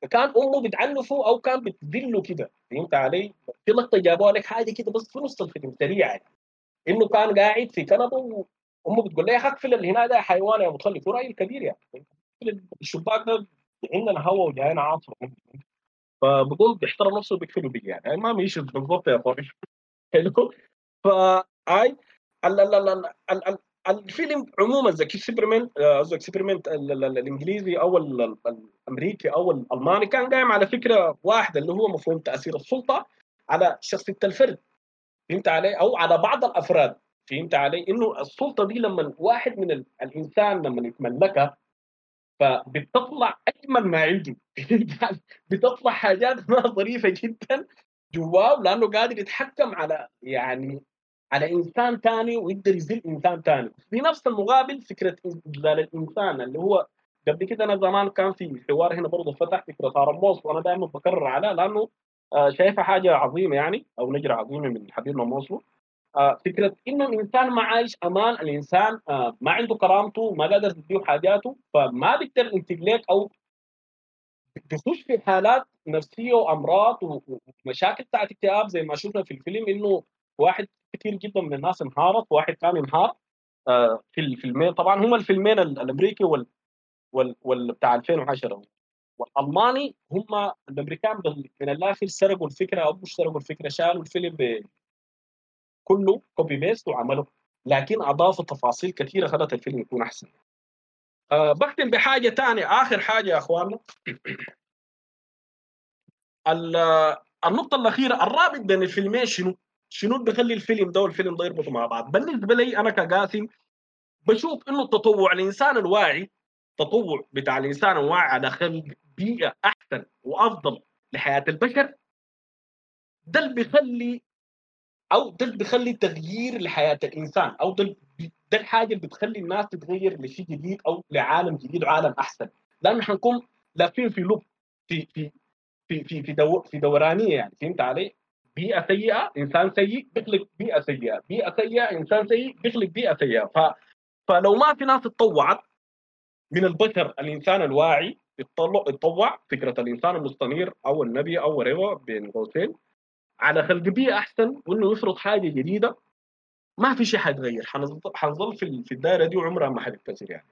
Speaker 4: فكان أمه بتعنفه أو كان بتذله كده. فهمت علي؟ في لقطة جابوها لك حاجة كده بس في نص الفيلم سريعه يعني. إنه كان قاعد في كندا وأمه بتقول له يا اقفل اللي هنا ده حيوان يا متخلف هو راجل كبير يعني. الشباك ده عندنا هواء وجاينا عاصفة. فبقوم بيحترم نفسه وبيقفله بيه يعني. يعني ما ماشي بالضبط يا أخوي. حلو؟ فأي ال- ال- ال- ال- ال- ال- الفيلم عموما ذا سوبرمان قصدي سوبرمان الإنجليزي أو ال- ال- الأمريكي أو الألماني كان قايم على فكرة واحدة اللي هو مفهوم تأثير السلطة على شخصية الفرد فهمت علي؟ أو على بعض الأفراد فهمت علي؟ إنه السلطة دي لما واحد من ال- الإنسان لما يتملكها فبتطلع أجمل ما عنده بتطلع حاجات ما ظريفة جدا جواه لأنه قادر يتحكم على يعني على إنسان ثاني ويقدر يذل إنسان ثاني في نفس المقابل فكرة اذلال الإنسان اللي هو قبل كده أنا زمان كان في حوار هنا برضه فتح فكرة هارموس وأنا دائما بكرر عليها لأنه آه، شايفها حاجة عظيمة يعني أو نجرة عظيمة من حبيبنا موصلو آه، فكرة انه الإنسان ما عايش أمان الإنسان آه، ما عنده كرامته ما قادر تديه حاجاته فما بيقدر ينتج أو بيخش في حالات نفسية وأمراض ومشاكل بتاعت اكتئاب زي ما شفنا في الفيلم إنه واحد كثير جدا من الناس انهارت واحد كان انهار. آه، في الفيلمين طبعا هم الفيلمين ال- الأمريكي وال وال, وال بتاع 2010 والألماني هم الأمريكان من الآخر سرقوا الفكرة أو مش سرقوا الفكرة شالوا الفيلم كله copy paste وعملوا. لكن أضافوا تفاصيل كثيره خلت الفيلم يكون أحسن. أه بختم بحاجة ثانية آخر حاجة يا أخواننا. ال- النقطة الأخيرة الرابط بين الفيلمين شنو؟ شنو اللي بيخلي الفيلم ده والفيلم ده يربطوا مع بعض؟ بالنسبة لي أنا كقاسم بشوف إنه التطوع الإنسان الواعي التطوع بتاع الإنسان الواعي على خلق بيئة أحسن وأفضل لحياة البشر ده اللي بيخلي أو ده اللي بيخلي تغيير لحياة الإنسان أو ده ده الحاجة اللي بتخلي الناس تتغير لشيء جديد أو لعالم جديد وعالم أحسن لأنه حنكون لافين في لوب في في في في في, دو في دورانية يعني فهمت علي؟ بيئه سيئة إنسان سيء بيخلق بيئه سيئة، بيئه سيئة إنسان سيء بيخلق بيئه سيئة. ف فلو ما في ناس اتطوعت من البشر الإنسان الواعي يتطوع فكرة الإنسان المستنير أو النبي أو وريوه بين قوسين. على خلق بيئه أحسن وإنه يفرض حاجة جديدة. ما في شيء حيتغير. حنظل في في الدائرة دي وعمرها ما حتتكسر يعني.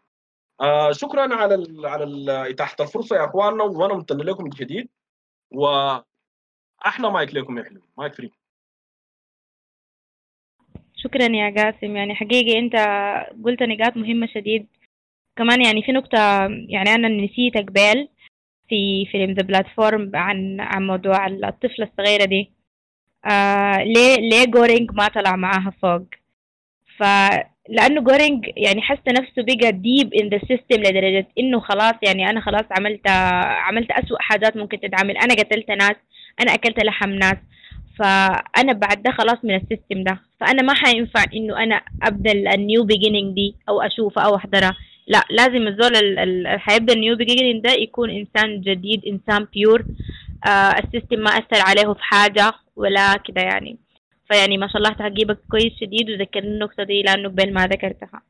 Speaker 4: آه شكرا على ال على إتاحة الفرصة يا إخواننا وأنا ممتن لكم جديد واحلى مايك لكم يا حلو. mic free
Speaker 1: شكرا يا قاسم. يعني حقيقي أنت قلت نقاط مهمة شديد. كمان يعني في نقطة يعني أنا نسيت قبل في فيلم The Platform عن عن موضوع الطفلة الصغيرة دي. آه ليه ليه Goreng ما طلع معاها فوق؟ فلأنه Goreng يعني حس نفسه بقى deep in the system لدرجة إنه خلاص يعني أنا خلاص عملت عملت أسوأ حاجات ممكن تتعمل. أنا قتلت ناس. أنا أكلت لحم ناس فأنا بعد ده خلاص من ال system ده. فأنا ما حينفع إنه أنا أبدأ ال new beginning دي أو أشوفها أو أحضرها لا لازم الزول ال- ال- اللي حيبدأ ال new beginning ده يكون إنسان جديد إنسان pure آه ال system ما أثر عليه في حاجة ولا كده يعني. فيعني ما شاء الله تعقيبك كويس شديد وذكرني النقطة دي لأنه قبل ما ذكرتها.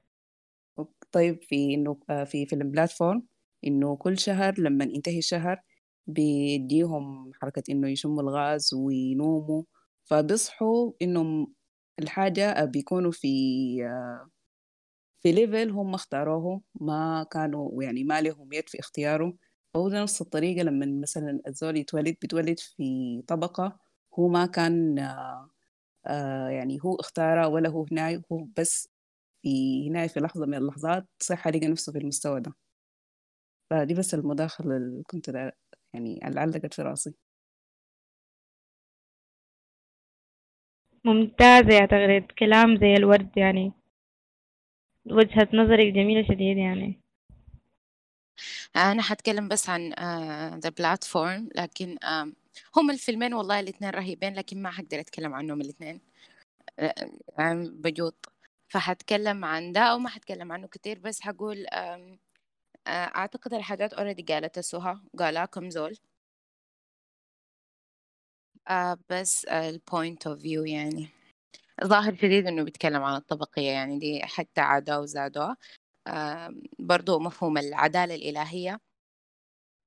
Speaker 5: طيب في آه، في فيلم Platform إنه كل شهر لما ينتهي الشهر بيديهم حركة إنه يشموا الغاز وينوموا فبيصحوا إنهم الحاجة آه، بيكونوا في آه، في ليفل هم اختاروه ما كانوا يعني ما لهم يد في اختياره. فهو نفس الطريقة لما مثلا الزول يتولد بيتولد في طبقة هو ما كان آه، يعني هو اختاره ولا هو هنا هو بس في هنا في لحظة من اللحظات صح لقى نفسه في المستوى ده. فدي بس المداخلة اللي كنت يعني اللي علقت في راسي.
Speaker 1: ممتازة يا تغريد كلام زي الورد يعني. وجهة نظرك جميلة شديد يعني.
Speaker 6: أنا حتكلم بس عن آه the platform لكن آه هم الفيلمين والله الاثنين رهيبين لكن ما حقدر أتكلم عنهم الاثنين. آه بجوط. فحتكلم عن ده أو ما حتكلم عنه كتير بس حقول آه أعتقد الحاجات already قالتها سهى قالها كم زول. آه بس ال point of view يعني. ظاهر شديد إنه بيتكلم عن الطبقية يعني دي حتى عادوها وزادوها. آه برضو مفهوم العدالة الإلهية.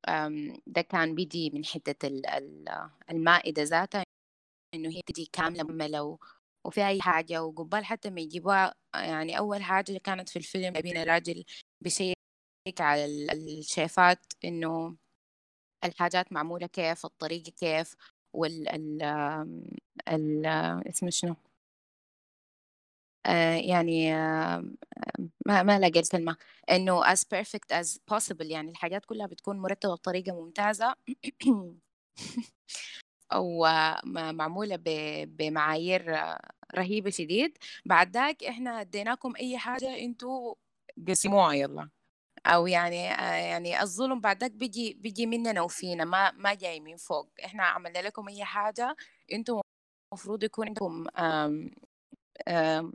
Speaker 6: آم، ده كان بيجي من حتة ال- ال- المائدة ذاتها إنه هي بتجي كاملة مكملة و- وفي أي حاجة. وقبال حتى ما يجيبوها يعني أول حاجة كانت في الفيلم جايبين الراجل بيشيك على ال- الشيفات إنه الحاجات معمولة كيف الطريقة كيف وال ال ال اسمه شنو؟ آه يعني آه ما ما لاقي الكلمة. إنه as perfect as possible يعني الحاجات كلها بتكون مرتبة بطريقة ممتازة. أو معمولة بمعايير رهيبة شديد. بعد ذاك إحنا اديناكم أي حاجة أنتوا قسموها يلا. أو يعني آه، يعني الظلم بعد ذاك بيجي بيجي مننا وفينا ما ما جاي من فوق. إحنا عملنا لكم أي حاجة أنتوا المفروض يكون عندكم آم، آم،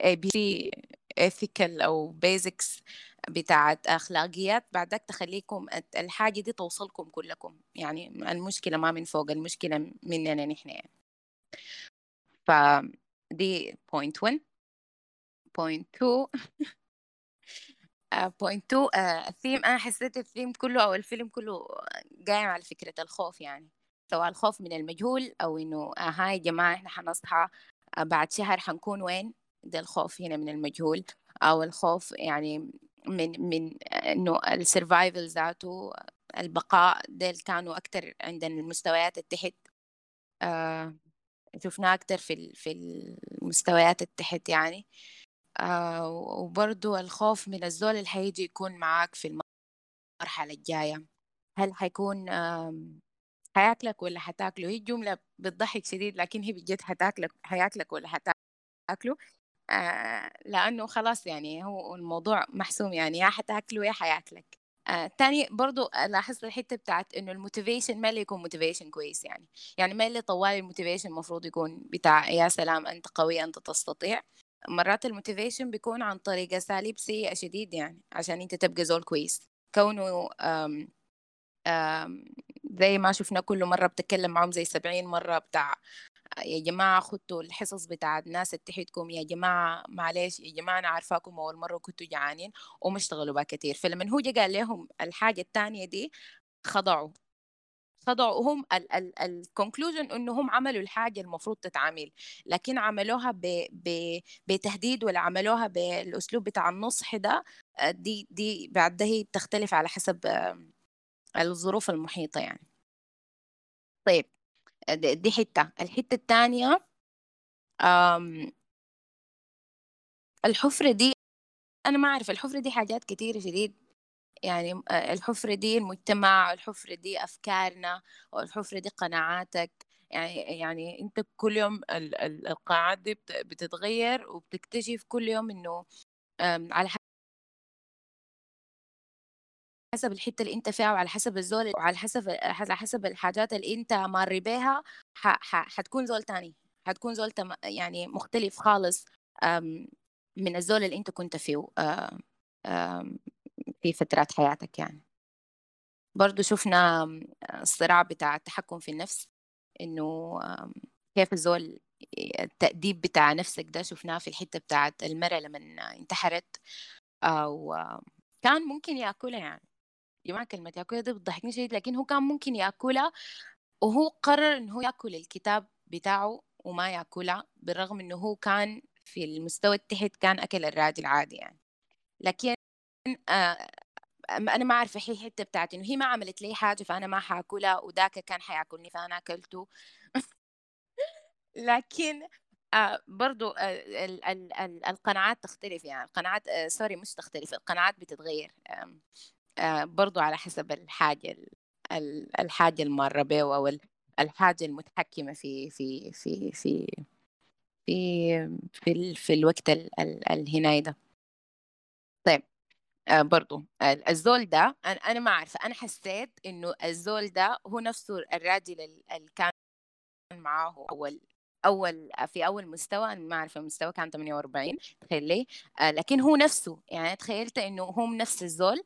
Speaker 6: ABC ethical أو basics بتاعت أخلاقيات بعد ذاك تخليكم الحاجة دي توصلكم كلكم. يعني المشكلة ما من فوق المشكلة مننا نحن. يعني فدي point one. point two. point 2 الثيم أنا حسيت الثيم كله أو الفيلم كله قايم على فكرة الخوف يعني. سواء الخوف من المجهول أو إنه آه هاي يا جماعة إحنا حنصحى آه بعد شهر حنكون وين؟ ده الخوف هنا من المجهول. أو الخوف يعني من من إنه السرفايفل ذاته البقاء ديل كانوا أكتر عندنا المستويات التحت. آه شفناه أكتر في في المستويات التحت يعني. آه وبرضو الخوف من الزول اللي حيجي يكون معاك في المرحلة الجاية. هل حيكون آم، حياكلك ولا حتاكله؟ هي جملة بتضحك شديد لكن هي بجد حتاكلك حياكلك ولا حتاكله؟ آه لأنه خلاص يعني هو الموضوع محسوم يعني يا حتاكله يا حياكلك. آه تاني برضو لاحظت الحتة بتاعت إنه ال motivation ما اللي يكون motivation كويس يعني. يعني ما اللي طوال ال motivation المفروض يكون بتاع يا سلام أنت قوي أنت تستطيع. مرات ال motivation بيكون عن طريق أساليب سيئة شديد يعني عشان أنت تبقى زول كويس. كونه آم آم زي ما شفنا كل مرة بتكلم معهم زي سبعين مرة بتاع يا جماعة خدتوا الحصص بتاع الناس اللي تحتكم يا جماعة معلش يا جماعة أنا عارفاكم أول مرة كنتوا جعانين وما اشتغلوا بها كتير. فلما هو جا قال لهم الحاجة التانية دي خضعوا. خضعوا هم الكونكلوجن انه هم عملوا الحاجة المفروض تتعمل لكن عملوها ب ب بتهديد ولا عملوها بالأسلوب بتاع النصح ده آه، دي دي بعد هي بتختلف على حسب آه، الظروف المحيطة يعني. طيب آه، دي حتة. الحتة الثانية الحفره دي أنا ما أعرف الحفره دي حاجات كتيره شديد يعني آه، الحفرة دي المجتمع الحفرة دي أفكارنا والحفرة دي قناعاتك. يعني يعني أنت كل يوم ال- ال- القناعات دي بت- بتتغير وبتكتشف كل يوم إنه على حسب الحتة اللي أنت فيها وعلى حسب الزول وعلى حسب على حسب الحاجات اللي أنت مار بيها حتكون زول تاني حتكون زول تم- يعني مختلف خالص من الزول اللي أنت كنت فيه في فترات حياتك يعني؟ برضو شفنا الصراع بتاع التحكم في النفس إنه كيف الزول التأديب بتاع نفسك ده شفناه في الحتة بتاعت المرأة لما انتحرت أو كان ممكن يأكلها يعني. جماعة كلمة يأكلها دي بتضحكني شديد لكن هو كان ممكن يأكلها وهو قرر إنه هو يأكل الكتاب بتاعه وما يأكلها بالرغم إنه هو كان في المستوى التحت كان أكل الراجل عادي يعني. لكن آه أنا ما أعرف هي الحته بتاعت إنه هي ما عملت لي حاجة فأنا ما حأكلها وذاك كان حيأكلني فأنا أكلته. لكن آه برضو آه ال ال ال القناعات تختلف يعني. القناعات سوري مش تختلف القناعات بتتغير. برضو على حسب الحاجة ال- الحاجة المارة به أو ال- الحاجة المتحكمة في في في في في في, ال- في الوقت ال- ال- الهناي ده. برضو ال- الزول ده أنا ما عارفة أنا حسيت إنه الزول ده هو نفسه الراجل ال- اللي كان معاه أول أول في أول مستوى أنا ما أعرف المستوى كان 48 تخيل لي آه لكن هو نفسه يعني تخيلت إنه هم نفس الزول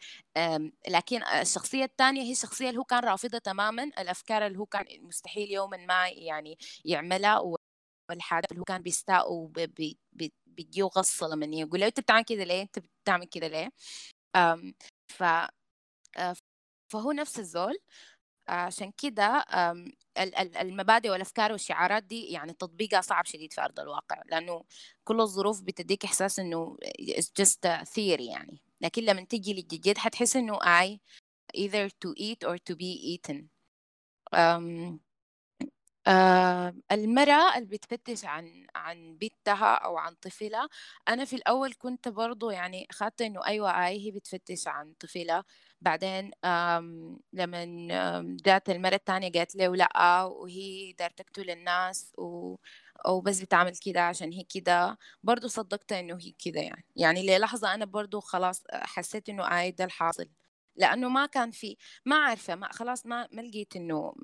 Speaker 6: لكن الشخصية الثانية هي الشخصية اللي هو كان رافضها تماما الأفكار اللي هو كان مستحيل يوما ما يعني يعملها والحاجات اللي هو كان بيستاء وبيجيه غصة لما يقول له أنت بتعمل كده ليه؟ أنت بتعمل كده ليه؟ ف آه، فهو نفس الزول. عشان كده المبادئ والأفكار والشعارات دي يعني تطبيقها صعب شديد في أرض الواقع لأنه كل الظروف بتديك إحساس إنه it's just a theory يعني. لكن لما تيجي للجد حتحس إنه I either to eat or to be eaten. آه المرأة اللي بتفتش عن عن بنتها أو عن طفلها أنا في الأول كنت برضو يعني أخذت إنه أيوة آي هي بتفتش عن طفلها. بعدين لما جات المرة التانية قالت له لأ وهي دار تقتل الناس و أو بس بتعمل كده عشان هي كده. برضو صدقت إنه هي كده يعني. يعني للحظة أنا برضو خلاص حسيت إنه آي ده الحاصل. لأنه ما كان في ما عارفة ما خلاص ما ما لقيت إنه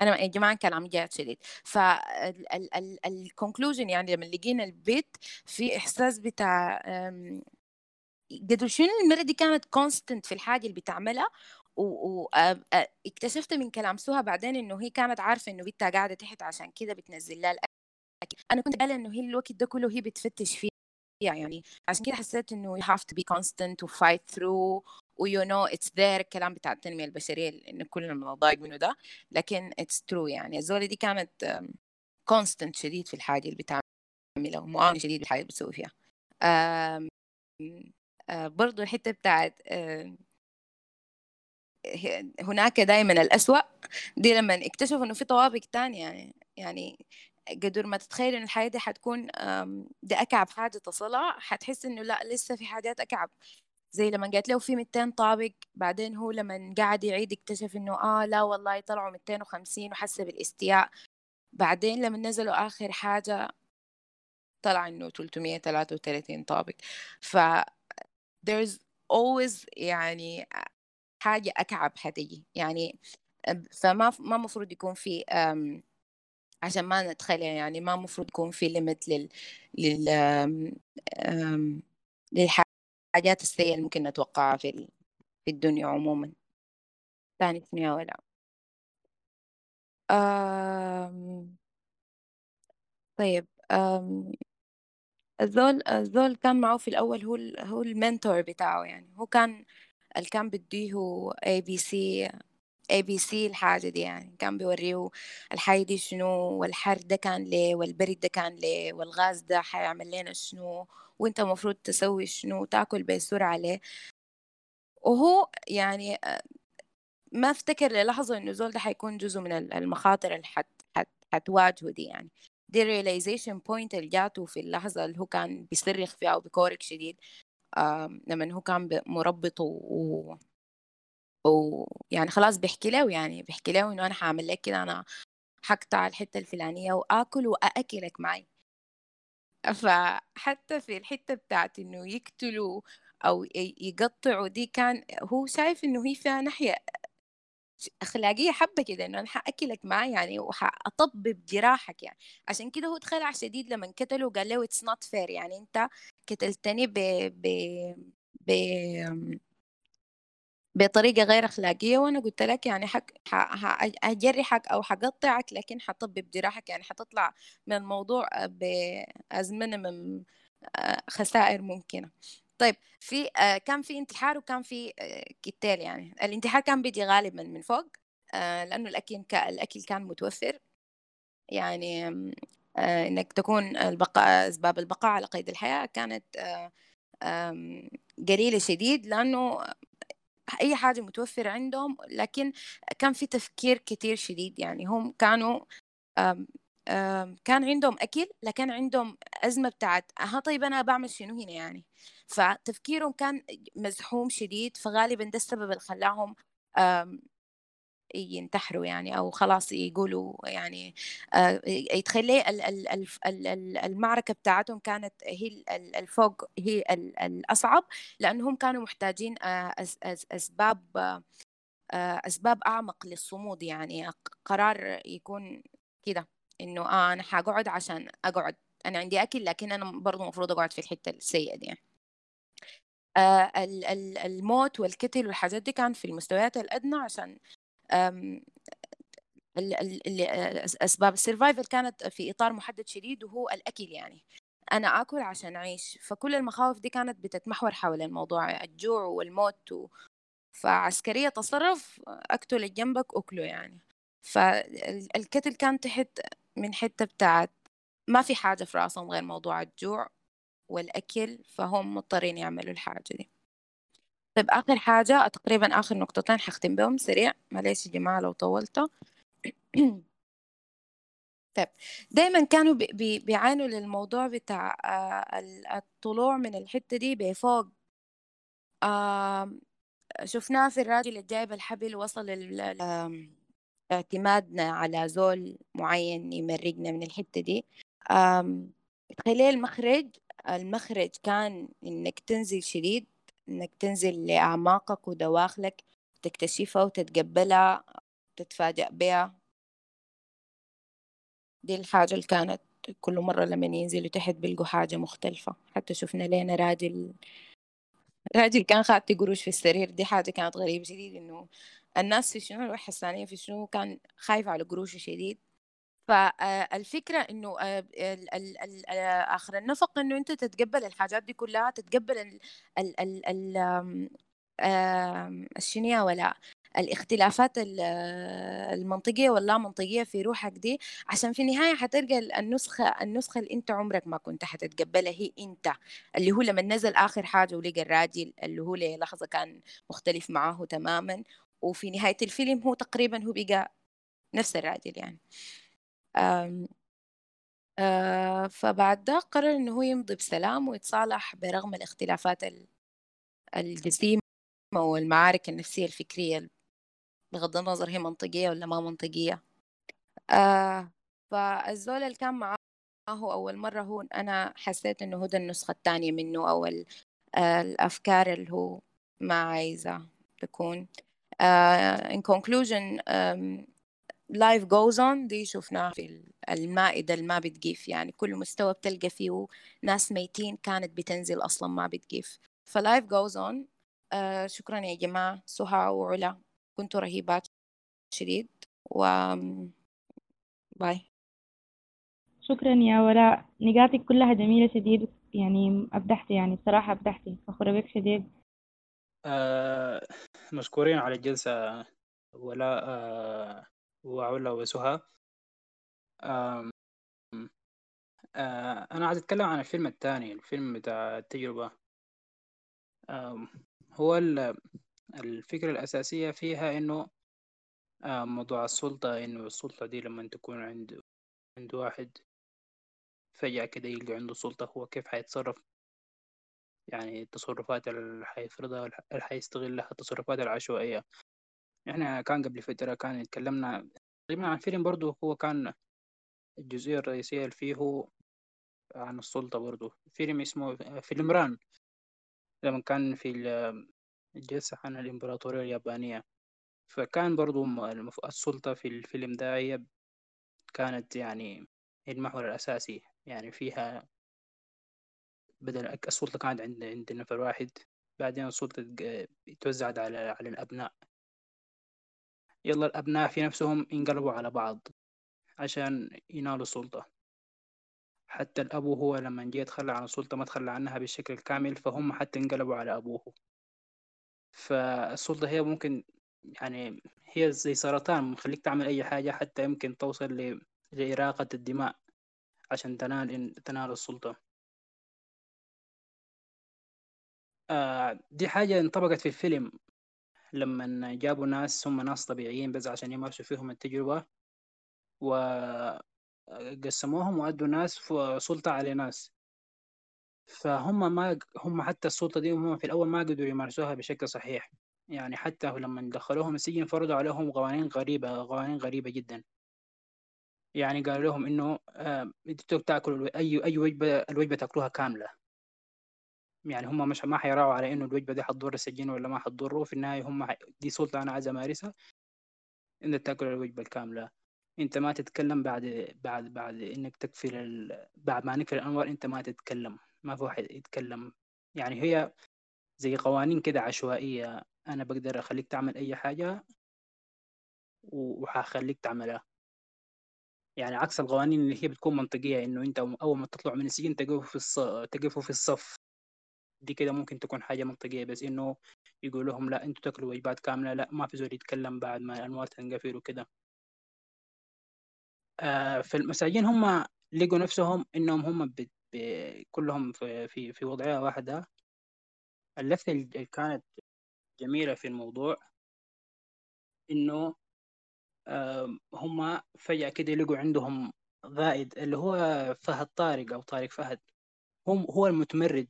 Speaker 6: أنا يا جماعة كان عم جات شديد فالكونكلوجن يعني لما لقينا البيت في إحساس بتاع قدر شنو المرة دي كانت كونستنت في الحاجة اللي بتعملها؟ واكتشفت من كلام سوها بعدين إنه هي كانت عارفة إنه بنتها قاعدة تحت عشان كده بتنزل لها الأكل. أنا كنت قايلة إنه هي الوقت ده كله هي بتفتش فيه يعني. عشان كده حسيت إنه you have to be constant و fight through و you know it's there الكلام بتاع التنمية البشرية اللي كلنا بنضايق منه ده لكن it's true يعني. الزولة دي كانت constant شديد في الحاجة اللي بتعملها ومعاونة شديد بالحاجة اللي بتسوي فيها. uh, برضو الحتة بتاعت هناك دائما الأسوأ دي لما اكتشفوا إنه في طوابق تانية يعني يعني قدر ما تتخيل انه الحياة دي حتكون دي أكعب حاجة تصلها حتحس إنه لا لسه في حاجات أكعب. زي لما قالت له في 200 طابق بعدين هو لما قعد يعيد اكتشف إنه آه لا والله طلعوا 250 وحس بالإستياء. بعدين لما نزلوا آخر حاجة طلع إنه 333 طابق. ف there's always يعني حاجة أكعب حتيجي يعني فما ما مفروض يكون في عشان ما نتخيل يعني ما مفروض يكون في ليميت لل لل أم، أم، للحاجات السيئة اللي ممكن نتوقعها في في الدنيا عموما. ثاني اسمها ولا. أم... طيب أم... الزول الزول كان معه في الأول هو ال... هو ال mentor بتاعه يعني. هو كان اللي كان بديه اي بي سي اي بي سي الحاجة دي يعني. كان بيوريه الحاجة دي شنو والحر ده كان ليه والبرد ده كان ليه والغاز ده حيعمل لنا شنو. وأنت المفروض تسوي شنو تاكل بسرعة ليه وهو يعني ما أفتكر للحظة إنه زول ده حيكون جزء من ال- المخاطر اللي حت حت حتواجهه دي يعني. دي realization point اللي جاته في اللحظة اللي هو كان بيصرخ فيها وبكورك شديد. لما هو كان مربط و... و... و... يعني خلاص بيحكي له يعني بيحكي له إنه أنا حأعمل لك كده أنا حقطع الحتة الفلانية وآكل واكلك معي. فحتى في الحتة بتاعت إنه يقتلوا ي- يقطعوا دي كان هو شايف إنه هي فيها ناحية أخلاقية حبة كده إنه أنا حأكلك معي يعني وحأطبب جراحك يعني. عشان كده هو اتخلع شديد لما قتله وقال له it's not fair يعني أنت قتلتني ب ب ب بطريقة غير أخلاقية وأنا قلت لك يعني حق ح- هجرحك أو حقطعك لكن حطبب جراحك يعني حتطلع من الموضوع ب the minimum خسائر ممكنة. طيب في آه، كان في انتحار وكان في آه، قتال يعني. الانتحار كان بيجي غالبا من فوق آه، لأنه الأكل الأكل كان متوفر. يعني آه، إنك تكون البقاء أسباب البقاء على قيد الحياة كانت آه، قليلة شديد لأنه أي حاجة متوفرة عندهم لكن كان في تفكير كتير شديد. يعني هم كانوا آم، آم، كان عندهم أكل لكن عندهم أزمة بتاعت ها طيب أنا بعمل شنو هنا يعني؟ فتفكيرهم كان مزحوم شديد فغالبا ده السبب اللي خلاهم ينتحروا يعني أو خلاص يقولوا يعني آه، يتخيلي المعركة بتاعتهم كانت هي الفوق هي الأصعب لأنهم كانوا محتاجين آه، أسباب أسباب أعمق للصمود يعني قرار يكون كده إنه آه أنا حقعد عشان أقعد أنا عندي أكل لكن أنا برضه المفروض أقعد في الحتة السيئة دي. آه الموت والكتل والحاجات دي كان في المستويات الأدنى عشان أسباب السرفايفل كانت في إطار محدد شديد وهو الأكل يعني. أنا آكل عشان أعيش فكل المخاوف دي كانت بتتمحور حول الموضوع الجوع والموت و... فعسكرية تصرف اقتل جنبك أكله يعني. فالكتل كان تحت من حتة بتاعت ما في حاجة في رأسهم غير موضوع الجوع والأكل فهم مضطرين يعملوا الحاجة دي. طيب آخر حاجة تقريبا آخر نقطتين حختم بهم. سريع معلش يا جماعة لو طولت طيب دايما كانوا بي بيعانوا للموضوع بتاع آه، الطلوع من الحتة دي بفوق. شفناه في الراجل الجايب الحبل وصل اعتمادنا على زول معين يمرقنا من الحتة دي. تخيلي المخرج المخرج كان إنك تنزل شديد. إنك تنزل لأعماقك ودواخلك تكتشفها وتتقبلها وتتفاجأ بها. دي الحاجة اللي كانت كل مرة لما ينزلوا تحت بيلقوا حاجة مختلفة. حتى شفنا لينا راجل راجل كان خاطي قروش في السرير. دي حاجة كانت غريبة شديد إنه الناس في شنو الوحة الثانية في شنو كان خايف على قروشه شديد. فالفكرة إنه آخر النفق إنه أنت تتقبل الحاجات دي كلها تتقبل ال ال ال ال الشنية ولا الاختلافات المنطقية واللا منطقية في روحك دي عشان في النهاية حتلقى النسخة النسخة اللي أنت عمرك ما كنت حتتقبلها هي أنت اللي هو لما نزل آخر حاجة ولقى الراجل اللي هو لحظة كان مختلف معاه تماما وفي نهاية الفيلم هو تقريبا هو بقى نفس الراجل يعني فبعد ده قرر إنه هو يمضي بسلام ويتصالح برغم الاختلافات الجسيمة والمعارك النفسية الفكرية بغض النظر هي منطقية ولا ما منطقية. آه فالزول اللي كان معاه أول مرة هو أنا حسيت إنه هو ده النسخة الثانية منه أو الأفكار اللي هو ما عايزة تكون. uh, in conclusion um, life goes on دي شفناها في المائدة اللي ما بتقيف يعني كل مستوى بتلقى فيه ناس ميتين كانت بتنزل أصلا ما بتقيف فلايف goes on. uh, شكرا يا جماعة سهى وعلا. كنتوا رهيبات شديد. و باي
Speaker 1: شكرا يا ولاء نقاطك كلها جميلة شديد. يعني أبدحتي يعني بصراحة أبدحتي. فخورة بك شديد.
Speaker 7: آه مشكورين على الجلسة ولاء آه وعلا وسهى آه أنا عايز أتكلم عن الفيلم الثاني الفيلم بتاع التجربة. هو الفكرة الأساسية فيها إنه آه موضوع السلطة إنه السلطة دي لما تكون عند عند واحد فجأة كده يلقى عنده سلطة هو كيف حيتصرف؟ يعني التصرفات اللي حيفرضها اللي حيستغلها التصرفات العشوائية. إحنا كان قبل فترة كان اتكلمنا تقريبا عن فيلم برضو هو كان الجزئية الرئيسية فيه هو عن السلطة برضو. فيلم اسمه فيلم ران. لما كان في الجلسة عن الإمبراطورية اليابانية. فكان برضو السلطة في الفيلم ده هي كانت يعني المحور الأساسي. يعني فيها بدل السلطة كانت عند عند نفر واحد. بعدين السلطة توزعت على على الأبناء. يلا الأبناء في نفسهم ينقلبوا على بعض عشان ينالوا السلطة. حتى الأب هو لما جه يتخلى عن السلطة ما تخلى عنها بالشكل الكامل فهم حتى انقلبوا على أبوه. فالسلطة هي ممكن يعني هي زي سرطان مخليك تعمل أي حاجة حتى يمكن توصل لإراقة الدماء عشان تنال تنال السلطة. آه دي حاجة انطبقت في الفيلم. لما جابوا ناس هم ناس طبيعيين بس عشان يمارسوا فيهم التجربة وقسموهم وأدوا ناس سلطة على ناس. فهم ما هم حتى السلطة دي هم في الأول ما قدروا يمارسوها بشكل صحيح. يعني حتى لما دخلوهم السجن فرضوا عليهم قوانين غريبة قوانين غريبة جدا. يعني قالوا لهم إنه آه، تاكلوا أي أي وجبة الوجبة تأكلوها كاملة. يعني هم مش ما حيراعوا على إنه الوجبة دي حتضر السجين ولا ما حتضره. في النهاية هم ح- دي سلطة أنا عايز أمارسها انت تأكل الوجبة الكاملة. أنت ما تتكلم بعد بعد بعد إنك تكفل ال... بعد ما نقفل الأنوار أنت ما تتكلم. ما في واحد يتكلم. يعني هي زي قوانين كده عشوائية. أنا بقدر أخليك تعمل أي حاجة و- وحخليك تعملها. يعني عكس القوانين اللي هي بتكون منطقية إنه أنت أول ما تطلع من السجن تقف في الص... تقفوا في الصف. دي كده ممكن تكون حاجة منطقية بس إنه يقول لهم لا إنتوا تاكلوا وجبات كاملة لا ما في زول يتكلم بعد ما الأنوار تنقفل وكده آه، في المساجين هم لقوا نفسهم إنهم هم. كلهم في في في وضعية واحدة اللفتة اللي كانت جميلة في الموضوع إنه آه، هم فجأة كده لقوا عندهم قائد اللي هو فهد طارق أو طارق فهد هم هو المتمرد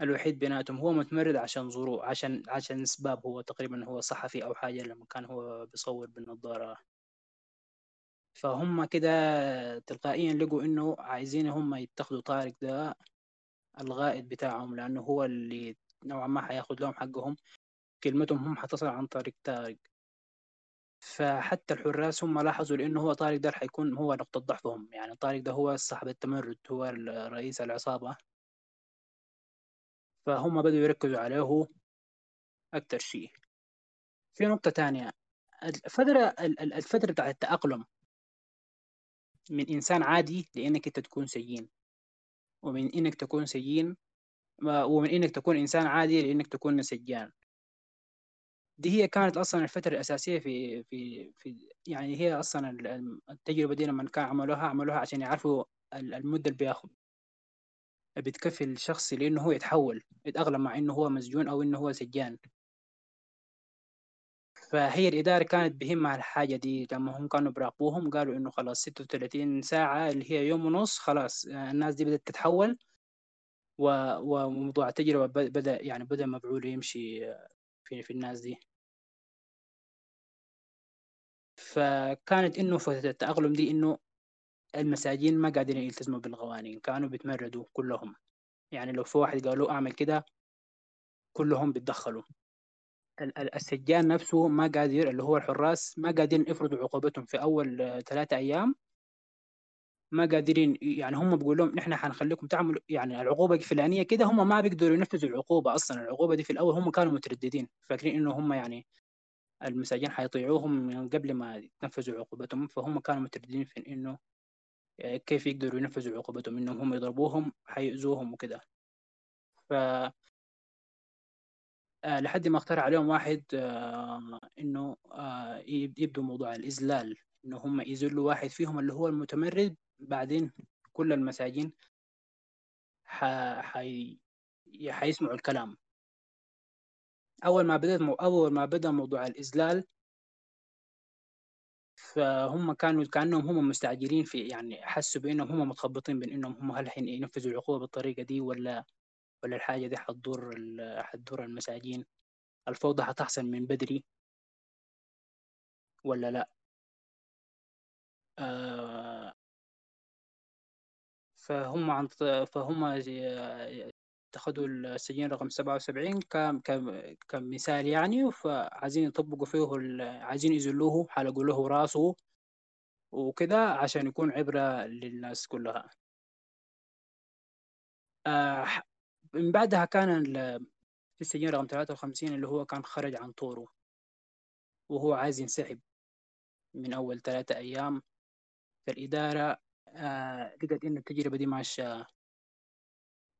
Speaker 7: الوحيد بيناتهم هو متمرد عشان ظروف عشان عشان أسباب هو تقريبا هو صحفي أو حاجة لما كان هو بيصور بالنظارة. فهم كده تلقائيا لقوا إنه عايزين هم يتخذوا طارق ده الغائد بتاعهم لأنه هو اللي نوعا ما حياخد لهم حقهم. كلمتهم هم حتصل عن طريق طارق. فحتى الحراس هم لاحظوا لأنه هو طارق ده حيكون هو نقطة ضعفهم. يعني طارق ده هو صاحب التمرد هو رئيس العصابة. فهم بدأوا يركزوا عليه أكتر شيء. في نقطة تانية الفترة الفترة بتاعت التأقلم من إنسان عادي لأنك أنت تكون سجين. ومن إنك تكون سجين ومن إنك تكون إنسان عادي لإنك تكون سجان. دي هي كانت أصلا الفترة الأساسية في في في يعني هي أصلا التجربة دي لما كان عملوها عملوها عشان يعرفوا المدة اللي بياخد. بتكفي الشخص لأنه هو يتحول يتأقلم مع إنه هو مسجون أو إنه هو سجان. فهي الإدارة كانت بهمها الحاجة دي لما هم كانوا براقبوهم قالوا إنه خلاص 36 ساعة اللي هي يوم ونص خلاص الناس دي بدأت تتحول. وموضوع التجربة بدأ يعني بدأ مفعول يمشي في في الناس دي. فكانت إنه فترة التأقلم دي إنه المساجين ما قادرين يلتزموا بالقوانين كانوا بيتمردوا كلهم. يعني لو في واحد قالوا أعمل كده كلهم بيتدخلوا. السجان نفسه ما قادر اللي هو الحراس ما قادرين يفرضوا عقوبتهم في أول ثلاثة أيام. ما قادرين يعني هم بيقول لهم نحن حنخليكم تعملوا يعني العقوبة الفلانية كده هم ما بيقدروا ينفذوا العقوبة أصلا. العقوبة دي في الأول هم كانوا مترددين فاكرين إنه هم يعني المساجين حيطيعوهم من قبل ما ينفذوا عقوبتهم فهم كانوا مترددين في إنه كيف يقدروا ينفذوا عقوبتهم إنهم هم يضربوهم حيؤذوهم وكده. ف آه لحد ما اخترع عليهم واحد آه إنه آه يبدو موضوع الإذلال إنه هم يذلوا واحد فيهم اللي هو المتمرد بعدين كل المساجين ح... حي... حيسمعوا الكلام. أول ما بدأت مو... أول ما بدأ موضوع الإذلال فهم كانوا كأنهم هم مستعجلين في يعني حسوا بإنهم هم متخبطين بين إنهم هم هل حين ينفذوا العقوبة بالطريقة دي ولا ولا الحاجة دي حتضر. حتضر المساجين الفوضى حتحصل من بدري ولا لأ آه فهم عن فهم اتخذوا السجين رقم 77 كمثال يعني فعايزين يطبقوا فيه عايزين يذلوه حلقوا له راسه وكده عشان يكون عبرة للناس كلها. آه من بعدها كان في السجين رقم 53 اللي هو كان خرج عن طوره وهو عايز ينسحب من أول ثلاثة أيام فالإدارة آه لقت إن التجربة دي ماشية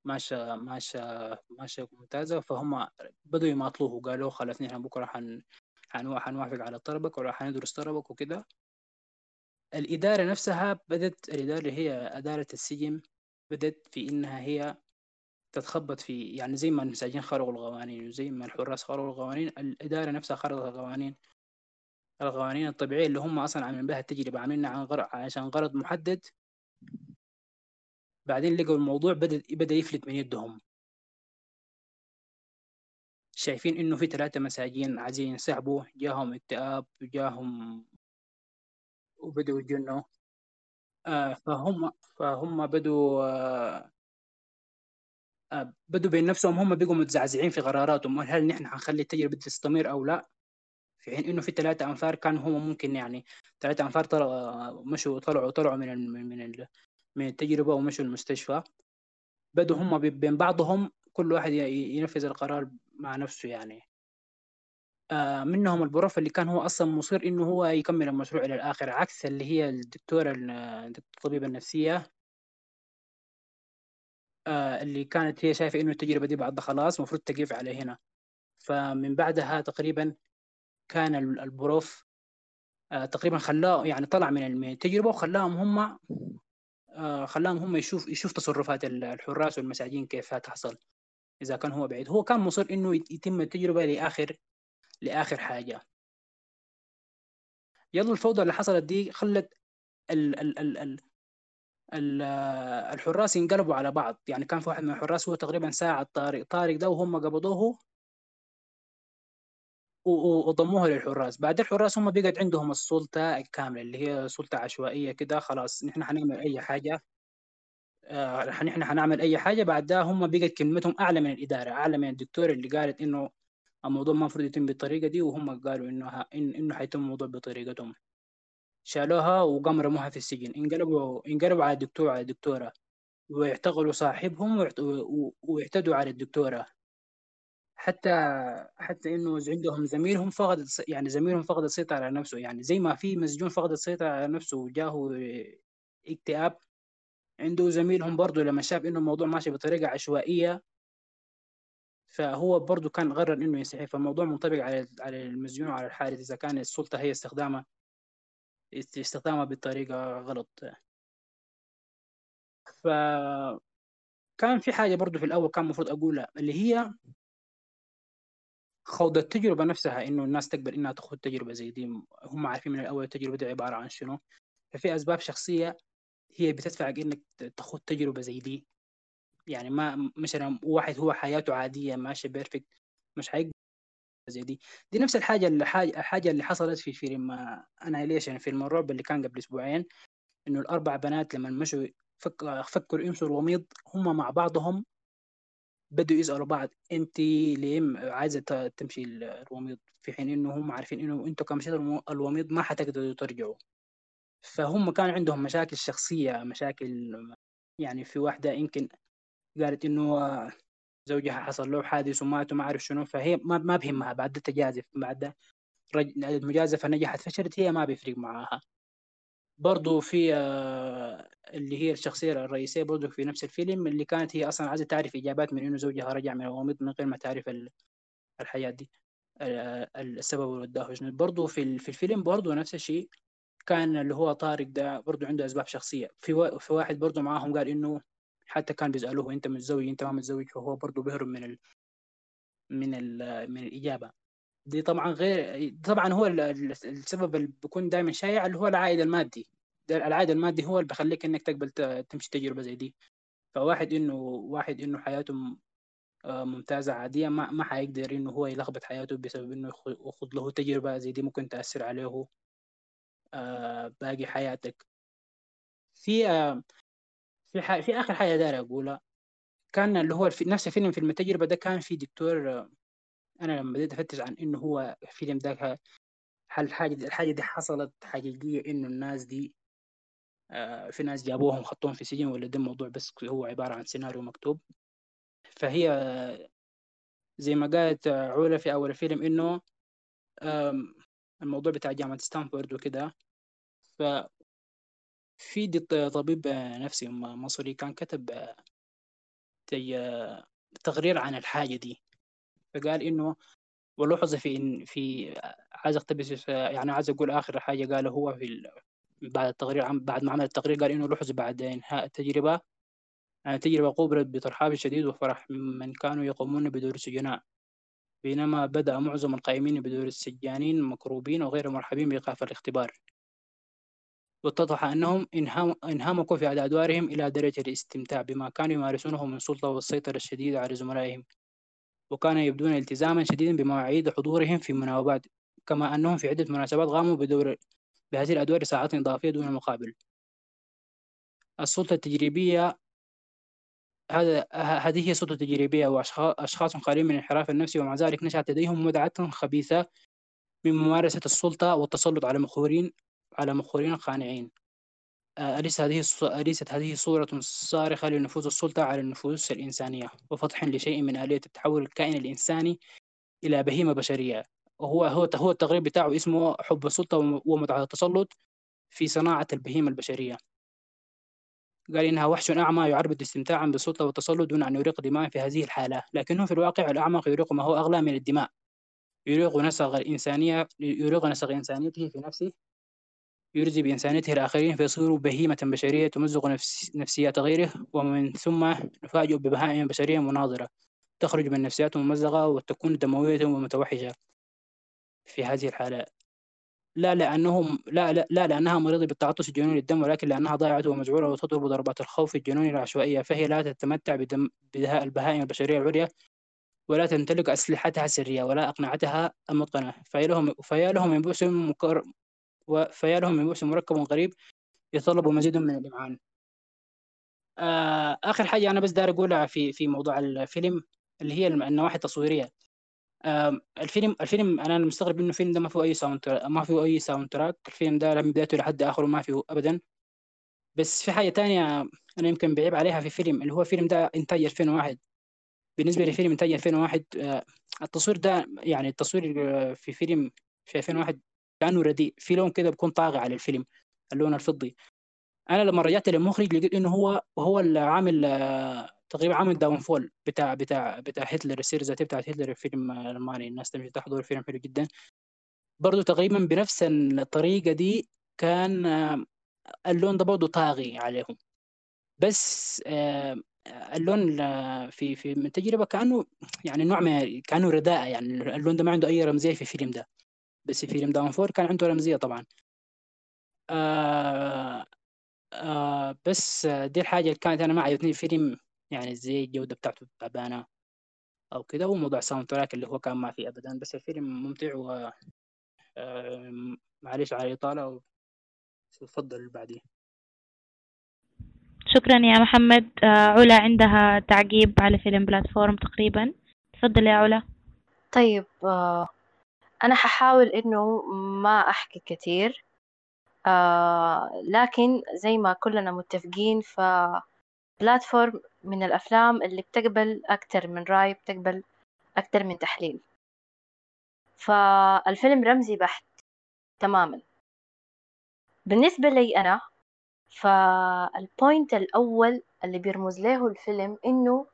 Speaker 7: ماشية ماشية ماشية ممتازة. فهم بدوا يماطلوه وقالوا خلاص نحن بكرة حن حنوافق على طلبك ولا حندرس طلبك وكده. الإدارة نفسها بدت الإدارة اللي هي إدارة السجن بدت في إنها هي تتخبط في يعني زي ما المساجين خرقوا القوانين وزي ما الحراس خرقوا القوانين الإدارة نفسها خرقت القوانين. القوانين الطبيعية اللي هم أصلا عاملين بها التجربة عاملينها عن غرض عشان غرض محدد. بعدين لقوا الموضوع بدأ بدأ يفلت من يدهم. شايفين إنه في ثلاثة مساجين عايزين ينسحبوا جاهم اكتئاب جاهم وبدوا يتجنوا آه فهم فهم بدوا آه آه بدوا بين نفسهم هم بقوا متزعزعين في قراراتهم هل نحن حنخلي التجربة تستمر أو لا؟ في حين إنه في ثلاثة أنفار كان هم ممكن يعني ثلاثة أنفار طلعوا مشوا طلعوا طلعوا من من من التجربة ومشوا المستشفى. بدوا هم بين بعضهم كل واحد ينفذ القرار مع نفسه يعني. آه منهم البروف اللي كان هو أصلا مصر إنه هو يكمل المشروع إلى الآخر عكس اللي هي الدكتوره الطبيبة النفسية. آه اللي كانت هي شايفة إنه التجربة دي بعد خلاص المفروض تقف على هنا. فمن بعدها تقريبا كان البروف آه تقريبا خلاه يعني طلع من التجربة وخلاهم هم خلاهم هم يشوف يشوف تصرفات الحراس والمساجين كيف تحصل إذا كان هو بعيد. هو كان مصر إنه يتم التجربة لآخر لآخر حاجة. يلا الفوضى اللي حصلت دي خلت ال ال ال ال ال الحراس ينقلبوا على بعض. يعني كان في واحد من الحراس هو تقريبا ساعد طارق طارق ده وهم قبضوه وضموه للحراس. بعد الحراس هم بقت عندهم السلطة الكاملة اللي هي سلطة عشوائية كده خلاص نحن حنعمل أي حاجة آه، نحن حنعمل أي حاجة. بعد ده هم بقت كلمتهم أعلى من الإدارة أعلى من الدكتور اللي قالت إنه الموضوع ما المفروض يتم بالطريقة دي وهم قالوا إنه إن إنه حيتم الموضوع بطريقتهم. شالوها وقام رموها في السجن. انقلبوا انقلبوا على الدكتور على الدكتورة ويعتقلوا صاحبهم ويعتدوا على الدكتورة. حتى حتى إنه عندهم زميلهم فقد يعني زميلهم فقد السيطرة على نفسه. يعني زي ما في مسجون فقد السيطرة على نفسه وجاه اكتئاب عنده زميلهم برضه لما شاف إنه الموضوع ماشي بطريقة عشوائية فهو برضه كان قرر إنه ينسحب فالموضوع منطبق على على المسجون وعلى الحارس إذا كان السلطة هي استخدامها استخدامها بطريقة غلط. ف كان في حاجة برضه في الأول كان المفروض أقولها اللي هي خوض التجربة نفسها إنه الناس تقبل إنها تخوض تجربة زي دي. هم عارفين من الأول التجربة دي عبارة عن شنو. ففي أسباب شخصية هي بتدفعك إنك تخوض تجربة زي دي. يعني ما مثلا واحد هو حياته عادية ماشية بيرفكت مش حيقدر زي دي. دي نفس الحاجة اللي حاجة, الحاجة اللي حصلت في فيلم أنا ليش؟ يعني فيلم الرعب اللي كان قبل أسبوعين إنه الأربع بنات لما مشوا فك فكروا يمشوا الوميض هم مع بعضهم بدوا يسألوا بعض أنت ليه عايزة تمشي الوميض؟ في حين إنه هم عارفين إنه أنتوا كمشيتوا الوميض ما حتقدروا ترجعوا. فهم كان عندهم مشاكل شخصية مشاكل يعني في واحدة يمكن قالت إنه زوجها حصل له حادث ومات وما أعرف شنو فهي ما ما بهمها بعد تجازف بعد المجازفة نجحت فشلت هي ما بيفرق معاها. برضو في آه، اللي هي الشخصية الرئيسية برضو في نفس الفيلم اللي كانت هي أصلا عايزة تعرف إجابات من إنه زوجها رجع من الغامض من غير ما تعرف الحياة دي السبب والدافع برضو في في الفيلم برضو نفس الشيء كان اللي هو طارق ده برضو عنده أسباب شخصية. في في واحد برضو معاهم قال إنه حتى كان بيسألوه أنت متزوج أنت ما متزوج؟ فهو برضو بيهرب من ال من ال من الإجابة. دي طبعا غير طبعا هو السبب اللي بيكون دائما شائع اللي هو العائد المادي. العائد المادي هو اللي بخليك إنك تقبل تمشي تجربة زي دي. فواحد إنه واحد إنه حياته آه، ممتازة عادية ما ما حيقدر إنه هو يلخبط حياته بسبب إنه يخوض له تجربة زي دي ممكن تأثر عليه آه، باقي حياتك. في آه، في في آخر حاجة داير أقولها. كان اللي هو نفس الفيلم فيلم التجربة ده كان في دكتور أنا لما بديت أفتش عن إنه هو الفيلم ذاك هل الحاجة الحاجة دي حصلت حقيقية إنه الناس دي آه في ناس جابوهم خطوهم في سجن ولا ده الموضوع بس هو عبارة عن سيناريو مكتوب؟ فهي زي ما قالت علا في أول الفيلم إنه الموضوع بتاع جامعة ستانفورد وكده. ف في طبيب نفسي مصري كان كتب تقرير عن الحاجة دي. فقال إنه ولوحظ في إن في عايز أقتبس يعني عايز أقول آخر حاجة قاله هو في بعد التقرير بعد ما عمل التقرير قال إنه لوحظ بعد إنهاء التجربة يعني التجربه قوبلت بترحاب شديد وفرح من كانوا يقومون بدور السجناء. بينما بدأ معظم القائمين بدور السجانين مكروبين وغير مرحبين بإيقاف الاختبار. واتضح أنهم انهمكوا في أدوارهم إلى درجة الاستمتاع بما كانوا يمارسونه من سلطة والسيطرة الشديدة على زملائهم. وكانوا يبدون التزاما شديدا بمواعيد حضورهم في مناوبات كما أنهم في عدة مناسبات قاموا بدور بهذه الأدوار ساعات إضافية دون مقابل السلطة التجريبية هذا هذه هي السلطة التجريبية وأشخاص خالين من الانحراف النفسي ومع ذلك نشأت لديهم مدعة خبيثة من ممارسة السلطة والتسلط على مخورين على مخورين خانعين أليس هذه أليست هذه صورة صارخة لنفوذ السلطة على النفوس الإنسانية؟ وفتح لشيء من آلية التحول الكائن الإنساني إلى بهيمة بشرية. وهو هو هو التقرير بتاعه اسمه حب السلطة ومتعة التسلط في صناعة البهيمة البشرية. قال إنها وحش أعمى يعربد استمتاعا بالسلطة والتسلط دون أن يريق دماء في هذه الحالة. لكنه في الواقع الأعمق يريق ما هو أغلى من الدماء. يريق نسغ الإنسانية يريق نسغ إنسانيته في نفسه. يرزي بإنسانيته الآخرين فيصير بهيمة بشرية تمزق نفس غيره ومن ثم نفاجئ ببهائم بشرية مناظرة تخرج من نفسيات ممزقة وتكون دموية ومتوحشة. في هذه الحالة لا لأنهم لا, لا, لا لأنها مريضة بالتعطش الجنوني للدم ولكن لأنها ضائعة ومجعولة وتضرب ضربات الخوف الجنوني العشوائية فهي لا تتمتع بدهاء البهائم البشرية العليا ولا تمتلك أسلحتها السرية ولا أقنعتها المتقنة فيا لهم فيا لهم من بؤس فيا لهم من بؤس مركب غريب يتطلب مزيد من الإمعان آه آخر حاجة أنا بس داير أقولها في في موضوع الفيلم اللي هي النواحي التصويرية. الفيلم الفيلم أنا مستغرب إنه الفيلم ده ما فيه أي sound ما فيه أي soundtrack الفيلم ده من بدايته لحد آخره ما فيه أبدا. بس في حاجة تانية أنا يمكن بعيب عليها في فيلم اللي هو الفيلم ده إنتاج 2001 بالنسبة لفيلم إنتاج 2001 آه التصوير ده يعني التصوير في فيلم في 2001 كأنه رديء. في لون كده بيكون طاغي على الفيلم اللون الفضي. أنا لما رجعت للمخرج لقيت إنه هو هو اللي عامل تقريبا عامل Downfall بتاع بتاع بتاع هتلر السير الذاتي بتاعت هتلر الفيلم الالماني الناس تمشي تحضر فيلم حلو جدا. برضه تقريبا بنفس الطريقة دي كان اللون ده برضه طاغي عليهم. بس اللون في في من التجربه كأنه يعني نوع من كأنه رداءة يعني اللون ده ما عنده أي رمزية في الفيلم ده. بس في فيلم Downfall كان عنده رمزية طبعا. آه آه بس دي الحاجة اللي كانت أنا ما عجبتني الفيلم يعني زي الجودة بتاعته تعبانة أو كده وموضوع soundtrack اللي هو كان ما فيه أبدا بس الفيلم ممتع و آه معلش على الإطالة وتفضل اللي بعديه
Speaker 1: شكرا يا محمد. آه علا عندها تعقيب على فيلم Platform تقريبا. تفضل يا علا.
Speaker 3: طيب آه أنا ححاول إنه ما أحكي كتير آه لكن زي ما كلنا متفقين ف Platform من الأفلام اللي بتقبل أكتر من رأي بتقبل أكتر من تحليل. فالفيلم رمزي بحت تماما. بالنسبة لي أنا فال point الأول اللي بيرمز له الفيلم إنه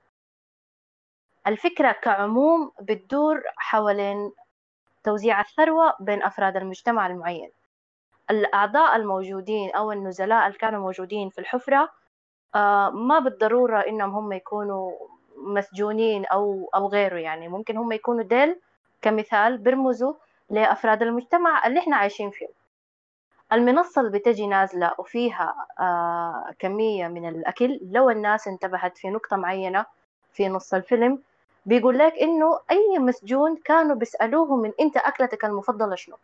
Speaker 3: الفكرة كعموم بتدور حوالين توزيع الثروة بين أفراد المجتمع المعين. الأعضاء الموجودين أو النزلاء اللي كانوا موجودين في الحفرة آه، ما بالضرورة إنهم هم يكونوا مسجونين أو أو غيره يعني. ممكن هم يكونوا ديل كمثال بيرمزوا لأفراد المجتمع اللي إحنا عايشين فيه المنصة اللي بتجي نازلة وفيها آه كمية من الأكل لو الناس انتبهت في نقطة معينة في نص الفيلم بيقول لك إنه أي مسجون كانوا بيسألوه من أنت أكلتك المفضلة شنو.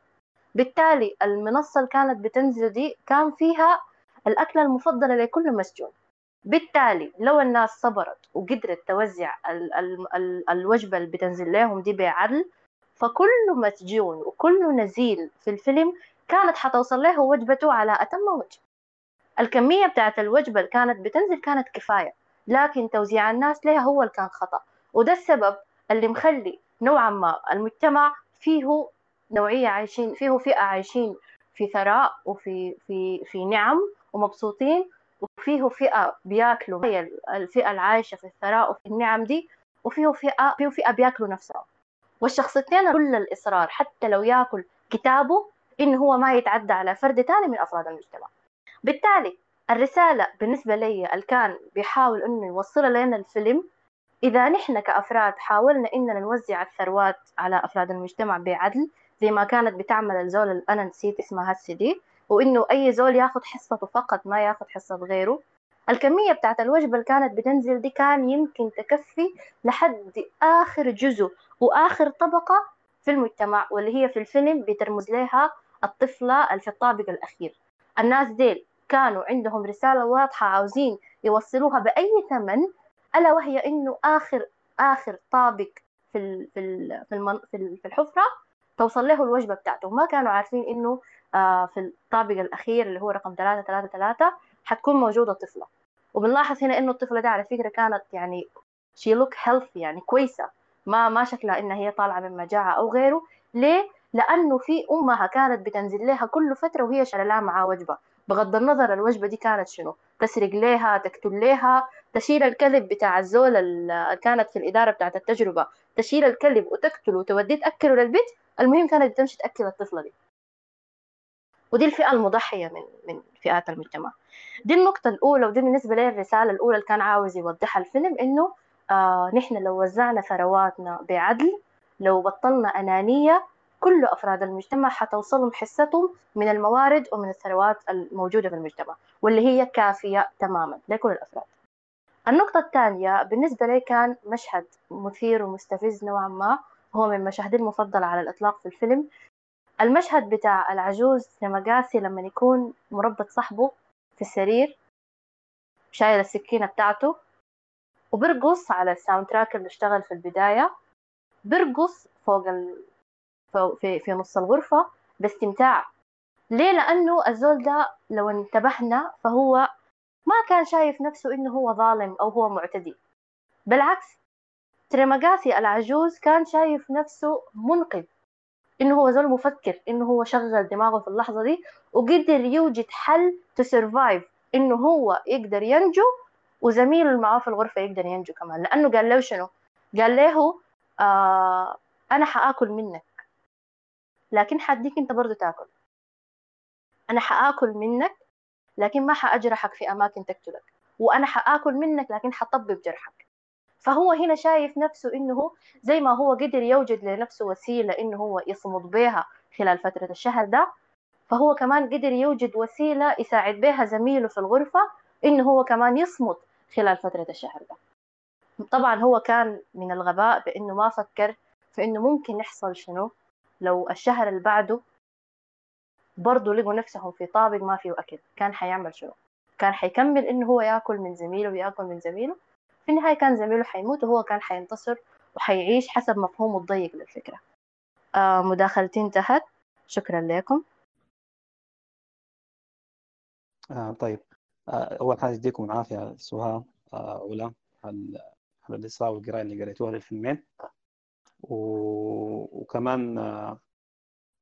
Speaker 3: بالتالي المنصة اللي كانت بتنزل دي كان فيها الأكلة المفضلة لكل مسجون. بالتالي لو الناس صبرت وقدرت توزع ال ال ال الوجبة اللي بتنزل لهم دي بعدل فكل مسجون وكل نزيل في الفيلم كانت حتوصل له وجبته على أتم وجه. الكمية بتاعت الوجبة اللي كانت بتنزل كانت كفاية لكن توزيع الناس لها هو اللي كان خطأ. وده السبب اللي مخلي نوعا ما المجتمع فيه نوعية عايشين فيه فئة عايشين في ثراء وفي في في نعم ومبسوطين وفيه فئة بياكلوا هي الفئة العايشة في الثراء وفي النعم دي وفيه فئة فيه فئة بياكلوا نفسهم. والشخصيتين كل الإصرار حتى لو ياكل كتابه إنه هو ما يتعدى على فرد تاني من أفراد المجتمع. بالتالي الرسالة بالنسبة لي اللي كان بيحاول إنه يوصلها لنا الفيلم إذا نحن كأفراد حاولنا إننا نوزع الثروات على أفراد المجتمع بعدل زي ما كانت بتعمل الزول اللي أنا نسيت اسمها هسه دي وإنه أي زول ياخد حصته فقط ما ياخد حصة غيره. الكمية بتاعت الوجبة اللي كانت بتنزل دي كان يمكن تكفي لحد آخر جزء وآخر طبقة في المجتمع واللي هي في الفيلم بترمز لها الطفلة اللي في الطابق الأخير. الناس ديل كانوا عندهم رسالة واضحة عاوزين يوصلوها بأي ثمن ألا وهي إنه آخر آخر طابق في في في, الحفرة توصل له الوجبة بتاعته. ما كانوا عارفين إنه آه في الطابق الأخير اللي هو رقم ثلاثة ثلاثة ثلاثة حتكون موجودة طفلة وبنلاحظ هنا إنه الطفلة دي على فكرة كانت يعني she look healthy يعني كويسة. ما ما شكلها إنها هي طالعة من مجاعة أو غيره. ليه؟ لأنه في أمها كانت بتنزل لها كل فترة وهي لها معاه وجبة. بغض النظر الوجبة دي كانت شنو؟ تسرق ليها تقتل ليها تشيل الكلب بتاع الزول اللي كانت في الإدارة بتاعت التجربة تشيل الكلب وتقتله وتوديه تأكله للبيت المهم كانت بتمشي تأكل الطفلة دي. ودي الفئة المضحية من من فئات المجتمع. دي النقطة الأولى ودي بالنسبة لي الرسالة الأولى اللي كان عاوز يوضحها الفيلم إنه آه نحن لو وزعنا ثرواتنا بعدل لو بطلنا أنانية كل أفراد المجتمع حتوصلهم حصتهم من الموارد ومن الثروات الموجودة في المجتمع واللي هي كافية تماما لكل الأفراد النقطة الثانية بالنسبة لي كان مشهد مثير ومستفز نوعا ما هو من مشاهدي المفضلة على الإطلاق في الفيلم المشهد بتاع العجوز مقاسي لما يكون مربط صاحبه في السرير شايل السكينة بتاعته وبرقص على ال soundtrack اللي اشتغل في البداية برقص فوق. في في نص الغرفة باستمتاع. ليه؟ لأنه الزول ده لو انتبهنا فهو ما كان شايف نفسه إنه هو ظالم أو هو معتدي. بالعكس تريماغاسي العجوز كان شايف نفسه منقذ. إنه هو زول مفكر إنه هو شغل دماغه في اللحظة دي وقدر يوجد حل survive. إنه هو يقدر ينجو وزميله اللي معاه في الغرفة يقدر ينجو كمان. لأنه قال له شنو؟ قال له آه أنا حآكل منك. لكن حديك أنت برضو تاكل. أنا حآكل منك لكن ما حأجرحك في أماكن تقتلك. وأنا حآكل منك لكن حطبب جرحك. فهو هنا شايف نفسه إنه زي ما هو قدر يوجد لنفسه وسيلة إنه هو يصمد بها خلال فترة الشهر ده فهو كمان قدر يوجد وسيلة يساعد بها زميله في الغرفة إنه هو كمان يصمد خلال فترة الشهر ده. طبعا هو كان من الغباء بإنه ما فكر في إنه ممكن يحصل شنو. لو الشهر اللي بعده برضه لقوا نفسهم في طابق ما فيه أكل كان حيعمل شنو؟ كان حيكمل إنه هو يأكل من زميله ويأكل من زميله. في النهاية كان زميله حيموت وهو كان حينتصر وحيعيش حسب مفهومه الضيق للفكرة. آه مداخلتي انتهت. شكرا لكم.
Speaker 8: آه طيب. آه أول حاجة يديكم العافية سهى آه علا على الإسراء والقراءة اللي قريتوها للفيلمين. وكمان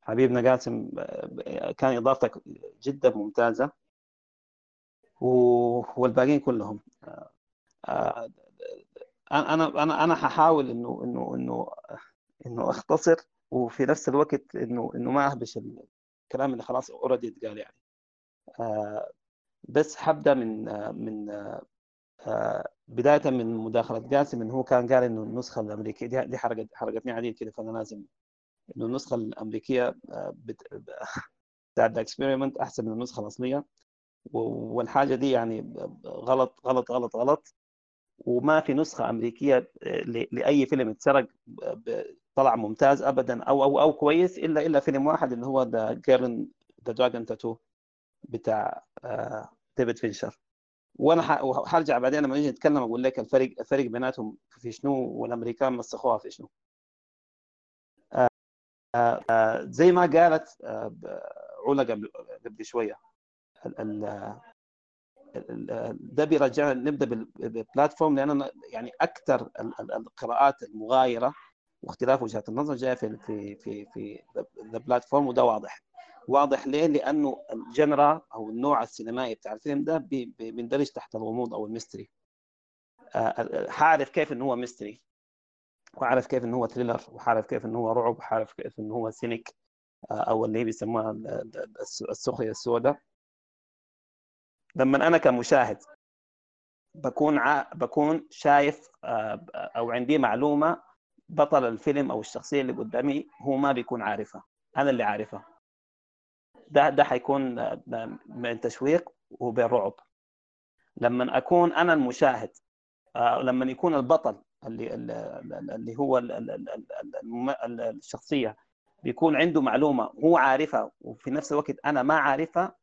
Speaker 8: حبيبنا قاسم كان إضافتك جدا ممتازة و... والباقيين كلهم. آه، آه، أنا أنا أنا هحاول انه انه انه إنه أختصر وفي نفس الوقت انه إنه ما أهبش الكلام اللي خلاص already اتقال يعني. آه، بس حبدأ من من بداية من مداخلة قاسم إنه هو كان قال إنه النسخة الأمريكية دي, دي حرقت حرقتني عديد كده فأنا لازم إنه النسخة الأمريكية بتاعت ال Experiment أحسن من النسخة الأصلية. والحاجة دي يعني غلط غلط غلط غلط. وما في نسخة أمريكية لأي فيلم اتسرق طلع ممتاز ابدا أو أو أو كويس الا إلا فيلم واحد اللي هو The Girl with the Dragon Tattoo بتاع ديفيد فينشر. وأنا حرجع بعدين لما نيجي نتكلم أقول لك الفرق الفرق بيناتهم في شنو والأمريكان مسخوها في شنو. زي ما قالت علا قبل قبل شوية. ده بيرجعنا نبدأ بال Platform لأن يعني أكثر القراءات المغايرة واختلاف وجهات النظر جاية في في في في ال Platform وده واضح. واضح ليه؟ لأنه ال genre أو النوع السينمائي بتاع الفيلم ده بيندرج تحت الغموض أو ال mystery. حعرف كيف إنه هو mystery وعارف كيف إنه هو thriller وحعرف كيف إنه هو رعب وحعرف كيف إنه هو cynic أو اللي هي بيسموها السخرية السوداء. لما أنا كمشاهد بكون ع... بكون شايف أو عندي معلومة بطل الفيلم أو الشخصية اللي قدامي هو ما بيكون عارفها. أنا اللي عارفها. ده ده حيكون من تشويق وبين رعب لما أكون أنا المشاهد آه، لما يكون البطل اللي اللي هو الشخصية بيكون عنده معلومة هو عارفها وفي نفس الوقت أنا ما عارفها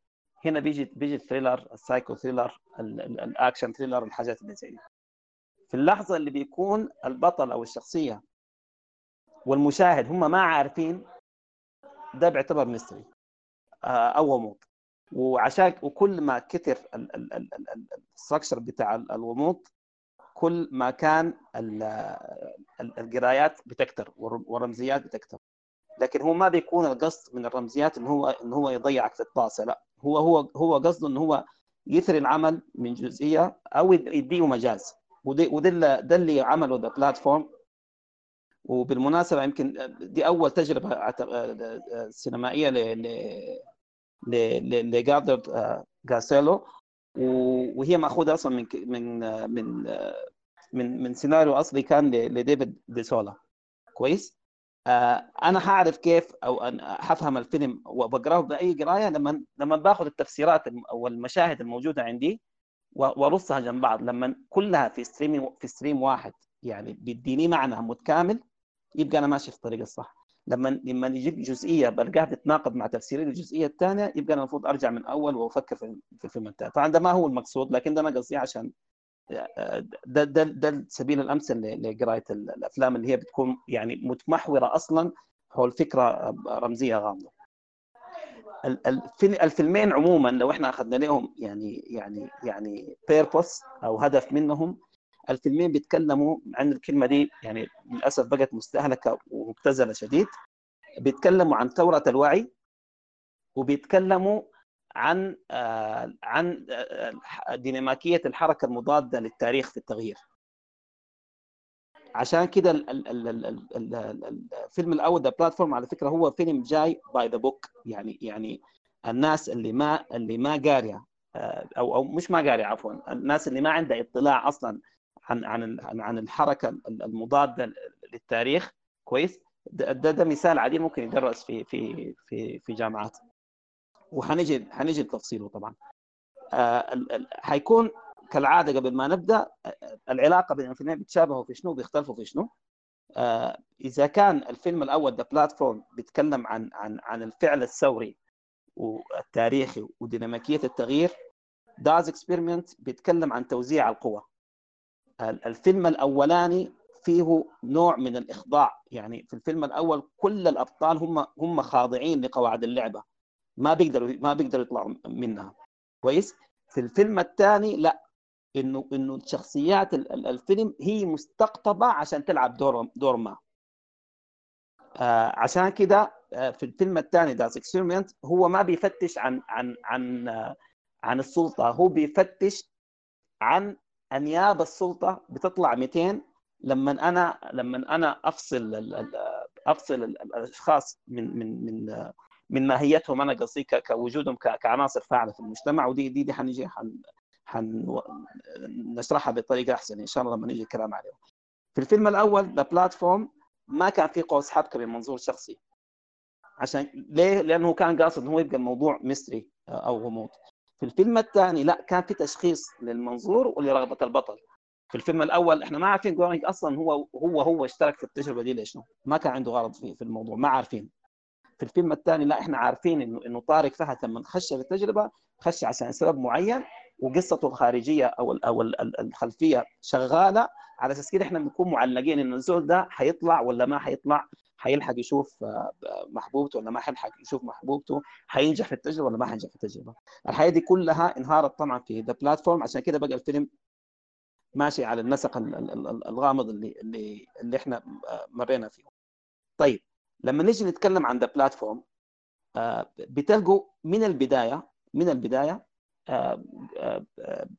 Speaker 8: هنا بيجي بيجي ال thriller ال psycho thriller ال action thriller الحاجات اللي زي دي. في اللحظة اللي بيكون البطل أو الشخصية والمشاهد هم ما عارفين ده بيعتبر mystery أو غموض وعشان وكل ما كثر ال structure بتاع الغموض كل ما كان القرايات بتكتر والرمزيات بتكتر. لكن هو ما بيكون القصد من الرمزيات إن هو إن هو يضيعك في الطاسة لا. هو هو هو قصده إن هو يثري العمل من جزئية أو يديه مجاز. وده وده ده اللي عمله The Platform وبالمناسبة يمكن دي أول تجربة سينمائية لجالدر جاستيلو. وهي مأخوذة أصلا من من من من من سيناريو أصلي كان لديفيد ديسولا كويس؟ آه أنا حأعرف كيف أو حفهم الفيلم وبقرأه بأي قراية لما لما باخذ التفسيرات أو المشاهد الموجودة عندي وأرصها جنب بعض. لما كلها في stream في stream واحد يعني بيديني معنى متكامل يبقى أنا ماشي في الطريق الصح. لما لما يجيب جزئية بلقاها تتناقض مع تفسيري الجزئية الثانية يبقى أنا المفروض أرجع من أول وأفكر في الفيلم الثاني طبعا ده ما هو المقصود لكن ده أنا قصدي عشان ده ده ده السبيل الأمثل لقراية الأفلام اللي هي بتكون يعني متمحورة أصلا حول فكره رمزية غامضة. الفيلمين عموما لو إحنا أخذنا لهم يعني يعني يعني بيربوس أو هدف منهم الفيلمين بيتكلموا عن الكلمة دي يعني للأسف بقت مستهلكة ومبتذلة شديد. بيتكلموا عن ثورة الوعي وبيتكلموا عن آه عن آه ديناميكية الحركة المضادة للتاريخ في التغيير. عشان كده الفيلم الأول The Platform على فكرة هو فيلم جاي by the book يعني يعني الناس اللي ما اللي ما قارية أو أو مش ما قارية عفوا الناس اللي ما عندها اطلاع أصلا عن عن عن الحركة المادية للتاريخ كويس؟ ده, ده, مثال عديد ممكن يدرس في في في في جامعات. وحنجي حنجي لتفصيله طبعا. آه حيكون كالعادة قبل ما نبدأ العلاقة بين الفيلمين بتشابهوا في شنو بيختلفوا في شنو. آه إذا كان الفيلم الأول The Platform بيتكلم عن عن عن الفعل الثوري والتاريخي وديناميكية التغيير Das Experiment بيتكلم عن توزيع القوى الفيلم الأولاني فيه نوع من الإخضاع. يعني في الفيلم الأول كل الأبطال هم هم خاضعين لقواعد اللعبة. ما بيقدروا ما بيقدروا يطلعوا منها. كويس؟ في الفيلم الثاني لا. انه إنه شخصيات الفيلم هي مستقطبة عشان تلعب دور دور ما. آه عشان كده آه في الفيلم الثاني Das Experiment هو ما بيفتش عن عن عن آه عن السلطة. هو بيفتش عن انياب السلطة بتطلع 200 لما أنا لما أنا أفصل أفصل الأشخاص من من من من ماهيتهم أنا قصدي كوجودهم كعناصر فاعلة في المجتمع ودي دي دي حنيجي حن نشرحها بطريقة أحسن إن شاء الله لما نيجي الكلام عليهم. في الفيلم الأول The Platform ما كان في قوس حبكة من منظور شخصي. عشان ليه؟ لأنه كان قاصد إنه يبقى الموضوع mystery أو غموض. في الفيلم الثاني لا كان في تشخيص للمنظور ولرغبة البطل. في الفيلم الأول إحنا ما عارفين جورينج أصلا هو هو هو اشترك في التجربة دي ليش؟ ما كان عنده غرض في, في الموضوع ما عارفين. في الفيلم الثاني لا إحنا عارفين إنه إنه طارق فهد لما خش التجربة خش عشان سبب معين وقصته الخارجية أو أو الخلفية شغالة على أساس كده إحنا بنكون معلقين إنه الزول ده حيطلع ولا ما حيطلع حيلحق يشوف محبوبته ولا ما حيلحق يشوف محبوبته حينجح في التجربة ولا ما حينجح في التجربة. الحياة دي كلها انهارت طبعا في The Platform عشان كده بقى الفيلم ماشي على النسق الغامض اللي اللي اللي إحنا مرينا فيه. طيب لما نيجي نتكلم عن The Platform بتلقوا من البداية من البداية آه آه آه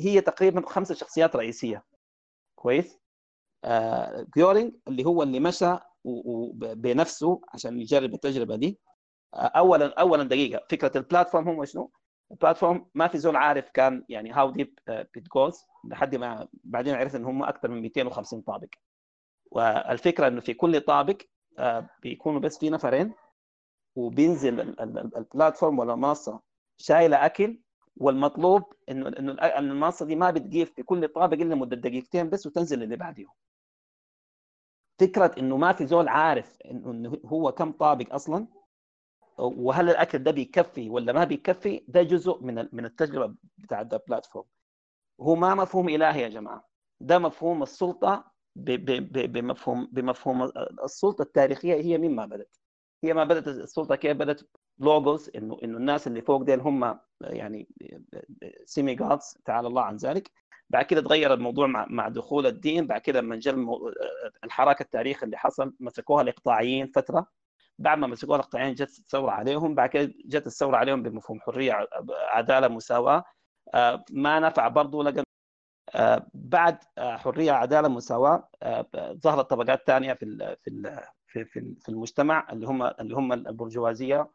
Speaker 8: هي تقريبا خمسة شخصيات رئيسية. كويس؟ جورينج اللي هو اللي مشى بنفسه عشان يجرب التجربة دي. اولا اولا دقيقة. فكرة ال platform هو شنو؟ ال platform ما في زول عارف كان يعني how deep it goes لحد ما بعدين عرفت ان هم أكثر من 250 طابق. والفكرة إنه في كل طابق بيكونوا بس في نفرين. وبينزل ال platform ولا منصة شايلة أكل. والمطلوب إنه إنه المنصة دي ما بتقيف في كل طابق إلا مده دقيقتين بس وتنزل اللي بعديه فكرة إنه ما في زول عارف إنه هو كم طابق أصلا؟ وهل الأكل ده بيكفي ولا ما بيكفي؟ ده جزء من من التجربة بتاع البلاتفورم هو ما مفهوم الهي يا جماعة. ده مفهوم السلطة بمفهوم بمفهوم السلطة التاريخية هي مما بدأت. هي ما بدأت السلطة كيف بدأت؟ لوجوس انه إنه الناس اللي فوق ديل هم يعني سيمي جادز تعالى الله عن ذلك. بعد كده تغير الموضوع مع, مع دخول الدين بعد كده لما جاء الحراك التاريخ اللي حصل مسكوها الإقطاعيين فترة. بعد ما مسكوها الإقطاعيين جت الثوره عليهم بعد كده جت الثوره عليهم بمفهوم حرية عدالة مساواة. آه، ما نفع برضه لقى آه، بعد آه، حرية عدالة مساواة ظهرت طبقات ثانية في في في في المجتمع اللي هم اللي هم البرجوازية.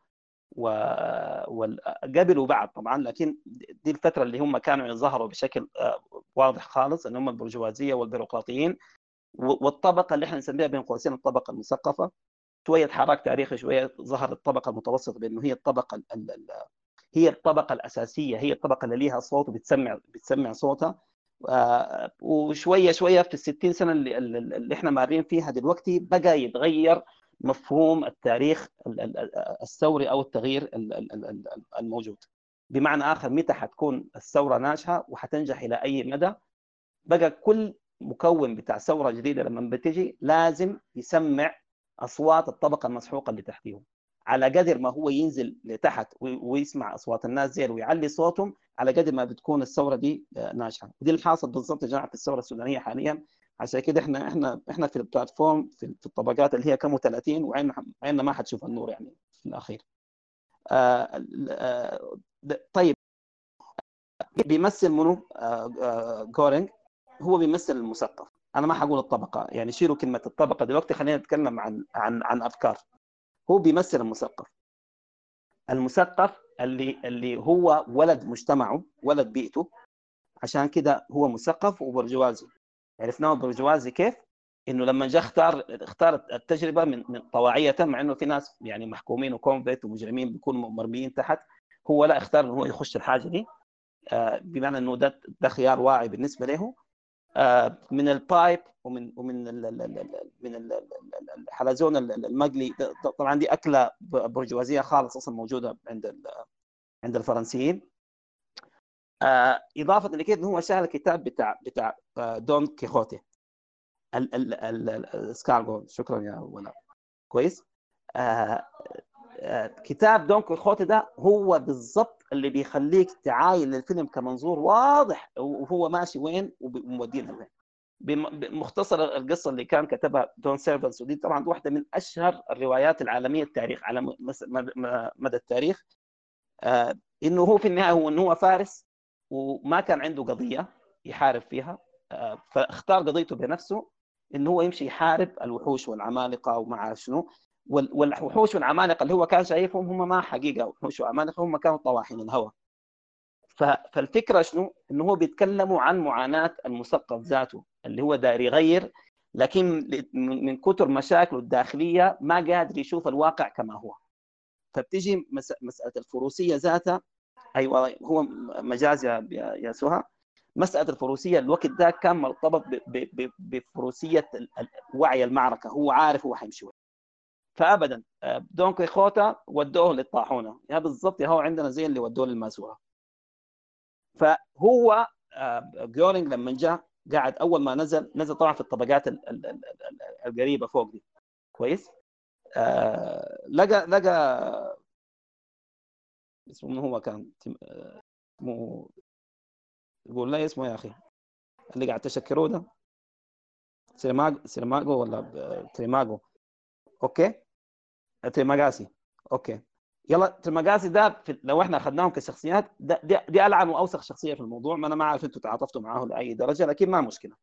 Speaker 8: وقبلوا بعض طبعا لكن دي الفترة اللي هم كانوا يظهروا بشكل واضح خالص إن هم البرجوازية والبيروقراطيين والطبقة اللي إحنا نسميها بين قوسين الطبقة المثقفة. شوية حراك تاريخي شوية ظهر الطبقة المتوسطة بأنه هي الطبقة هي الطبقة الأساسية هي الطبقة اللي ليها صوت وبتسمع بتسمع صوتها. آه، وشوية شوية في ال 60 سنه اللي, اللي إحنا مارين فيها دلوقتي بقى يتغير مفهوم التاريخ الثوري أو التغيير الموجود. بمعنى آخر متى حتكون الثورة ناجحة وحتنجح إلى أي مدى؟ بقى كل مكون بتاع ثورة جديدة لما بتجي لازم يسمع أصوات الطبقة المسحوقة اللي تحتيهم. على قدر ما هو ينزل لتحت ويسمع أصوات الناس زي ويعلي صوتهم على قدر ما بتكون الثورة دي آه، ناجحة. ودي اللي حاصل بالضبط يا جماعة في الثورة السودانية حاليا. عشان كده إحنا إحنا إحنا في البلاتفورم في, الطبقات اللي هي كم 30 وعيننا عيننا ما حتشوف النور يعني في الأخير. آه آه طيب. بيمثل منو؟ آه جورينج. هو بيمثل المثقف أنا ما حقول الطبقة. يعني شيلوا كلمة الطبقة دلوقتي خلينا نتكلم عن عن عن أفكار. هو بيمثل المثقف المثقف اللي اللي هو ولد مجتمعه ولد بيئته. عشان كده هو مثقف وبرجوازي عرفناه برجوازي كيف؟ إنه لما جاء اختار اختار التجربة من من طواعية مع إنه في ناس يعني محكومين وكونفيت ومجرمين بيكونوا مرميين تحت هو لا اختار إنه هو يخش الحاجة دي. آه، بمعنى إنه ده ده خيار واعي بالنسبة له. آه، من البايب ومن ومن من الحلزون المقلي. طبعا دي أكلة برجوازية خالص أصلا موجودة عند عند الفرنسيين. آه، إضافة لكده هو شاهد الكتاب بتاع بتاع دون كيخوتي. السكارغو شكرا يا ولا كويس. آه، كتاب دون كيخوتي ده هو بالضبط اللي بيخليك تعاين الفيلم كمنظور واضح وهو ماشي وين؟ ومودينا وين بمختصر القصة اللي كان كتبها دون سيرفانتس. ودي طبعا واحدة من أشهر الروايات العالمية التاريخ على مدى التاريخ. إنه هو في النهاية هو إنه هو فارس وما كان عنده قضية يحارب فيها. آه، فاختار قضيته بنفسه انه هو يمشي يحارب الوحوش والعمالقة ومع شنو. والوحوش والعمالقة اللي هو كان شايفهم هم ما حقيقة. وحوش وعمالقة هم كانوا طواحين الهوى. فالفكرة شنو؟ إنه هو بيتكلموا عن معاناة المثقف ذاته اللي هو داير يغير لكن من كثر مشاكله الداخلية ما قادر يشوف الواقع كما هو. فبتيجي مسألة الفروسية ذاتها. أيوه هو مجاز يا يا سهى مسألة الفروسية الوقت ده كان مرتبط بفروسية وعي المعركة. هو عارف هو حيمشي وين. فابدا آه، دون كيخوتا ودوه للطاحونة. يا بالضبط هو عندنا زي اللي ودوه للماسورة. فهو آه، جورينج لما جاء قاعد أول ما نزل نزل طبعا في الطبقات القريبة فوق دي. كويس؟ آه لقى لقى اسمه هو كان اسمه يقول لا اسمه يا أخي. اللي قاعد تشكروه ده سيرماغو سيرماغو ولا تريماغو. أوكي؟ تريماغاسي. أوكي. يلا تريماغاسي ده في... لو إحنا اخذناهم كشخصيات ده دي, دي ألعن وأوسخ شخصية في الموضوع. ما أنا ما عارف أنتم تعاطفتوا معاه لأي درجة لكن ما مشكلة.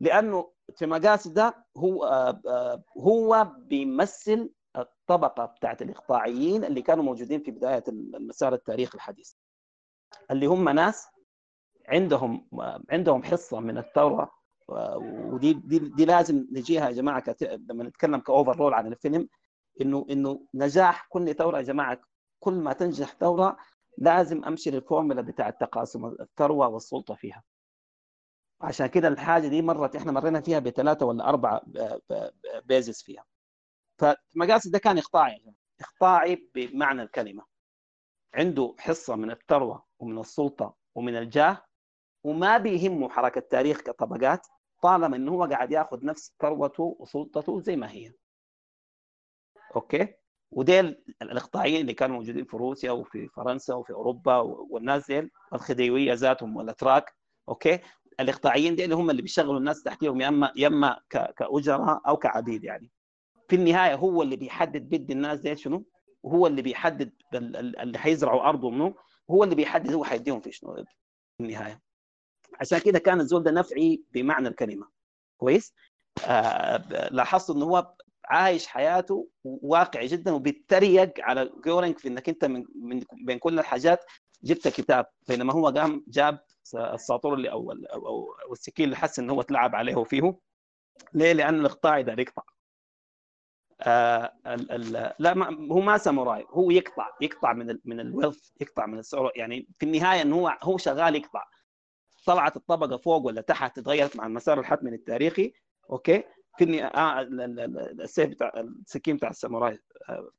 Speaker 8: لأنه تريماغاسي ده هو آه، هو بيمثل الطبقة بتاعت الإقطاعيين اللي كانوا موجودين في بداية المسار التاريخي الحديث. اللي هم ناس عندهم عندهم حصة من الثوره ودي دي, دي لازم نجيها يا جماعة كت... لما نتكلم ك overall عن الفيلم إنه إنه نجاح كل ثوره يا جماعة كل ما تنجح ثوره لازم أمشي للفورمولا بتاع تقاسم الثروه والسلطة فيها عشان كده الحاجة دي مرت إحنا مرينا فيها بثلاثه ولا أربعة phases فيها فتريماغاسي ده كان اقطاعي. إقطاعي بمعنى الكلمة عنده حصة من الثروه ومن السلطة ومن الجاه وما بيهمه حركة تاريخ كطبقات طالما إنه هو قاعد ياخذ نفس ثروته وسلطته زي ما هي. أوكي؟ وديل الاقطاعيين اللي كانوا موجودين في روسيا وفي فرنسا وفي أوروبا والناس ديل الخديوية ذاتهم والأتراك. أوكي؟ الإقطاعيين ديل هم اللي بيشغلوا الناس تحتهم يا اما يا إما كاجراء أو كعبيد يعني. في النهاية هو اللي بيحدد بد الناس ديل شنو؟ وهو اللي بيحدد اللي حيزرعوا أرضه منه هو اللي بيحدد هو حيديهم في شنو في النهاية. عشان كده كان الزول ده نفعي بمعنى الكلمة. كويس؟ آه لاحظت إنه هو عايش حياته واقعي جدا وبيتريق على جورينج في إنك أنت من, من بين كل الحاجات جبت كتاب. بينما هو قام جاب الساطور اللي أو أو, أو السكين اللي حس إنه هو تلعب عليه فيه ليه؟ لأن الإقطاع ده يقطع. آه لا ما هو ما ساموراي هو يقطع يقطع من ال من ال wealth يقطع من الثروه يعني في النهاية إنه هو هو شغال يقطع. طلعت الطبقة فوق ولا تحت تغيرت مع المسار الحتمي التاريخي أوكي؟ في آه السيف بتاع السكين بتاع الساموراي آه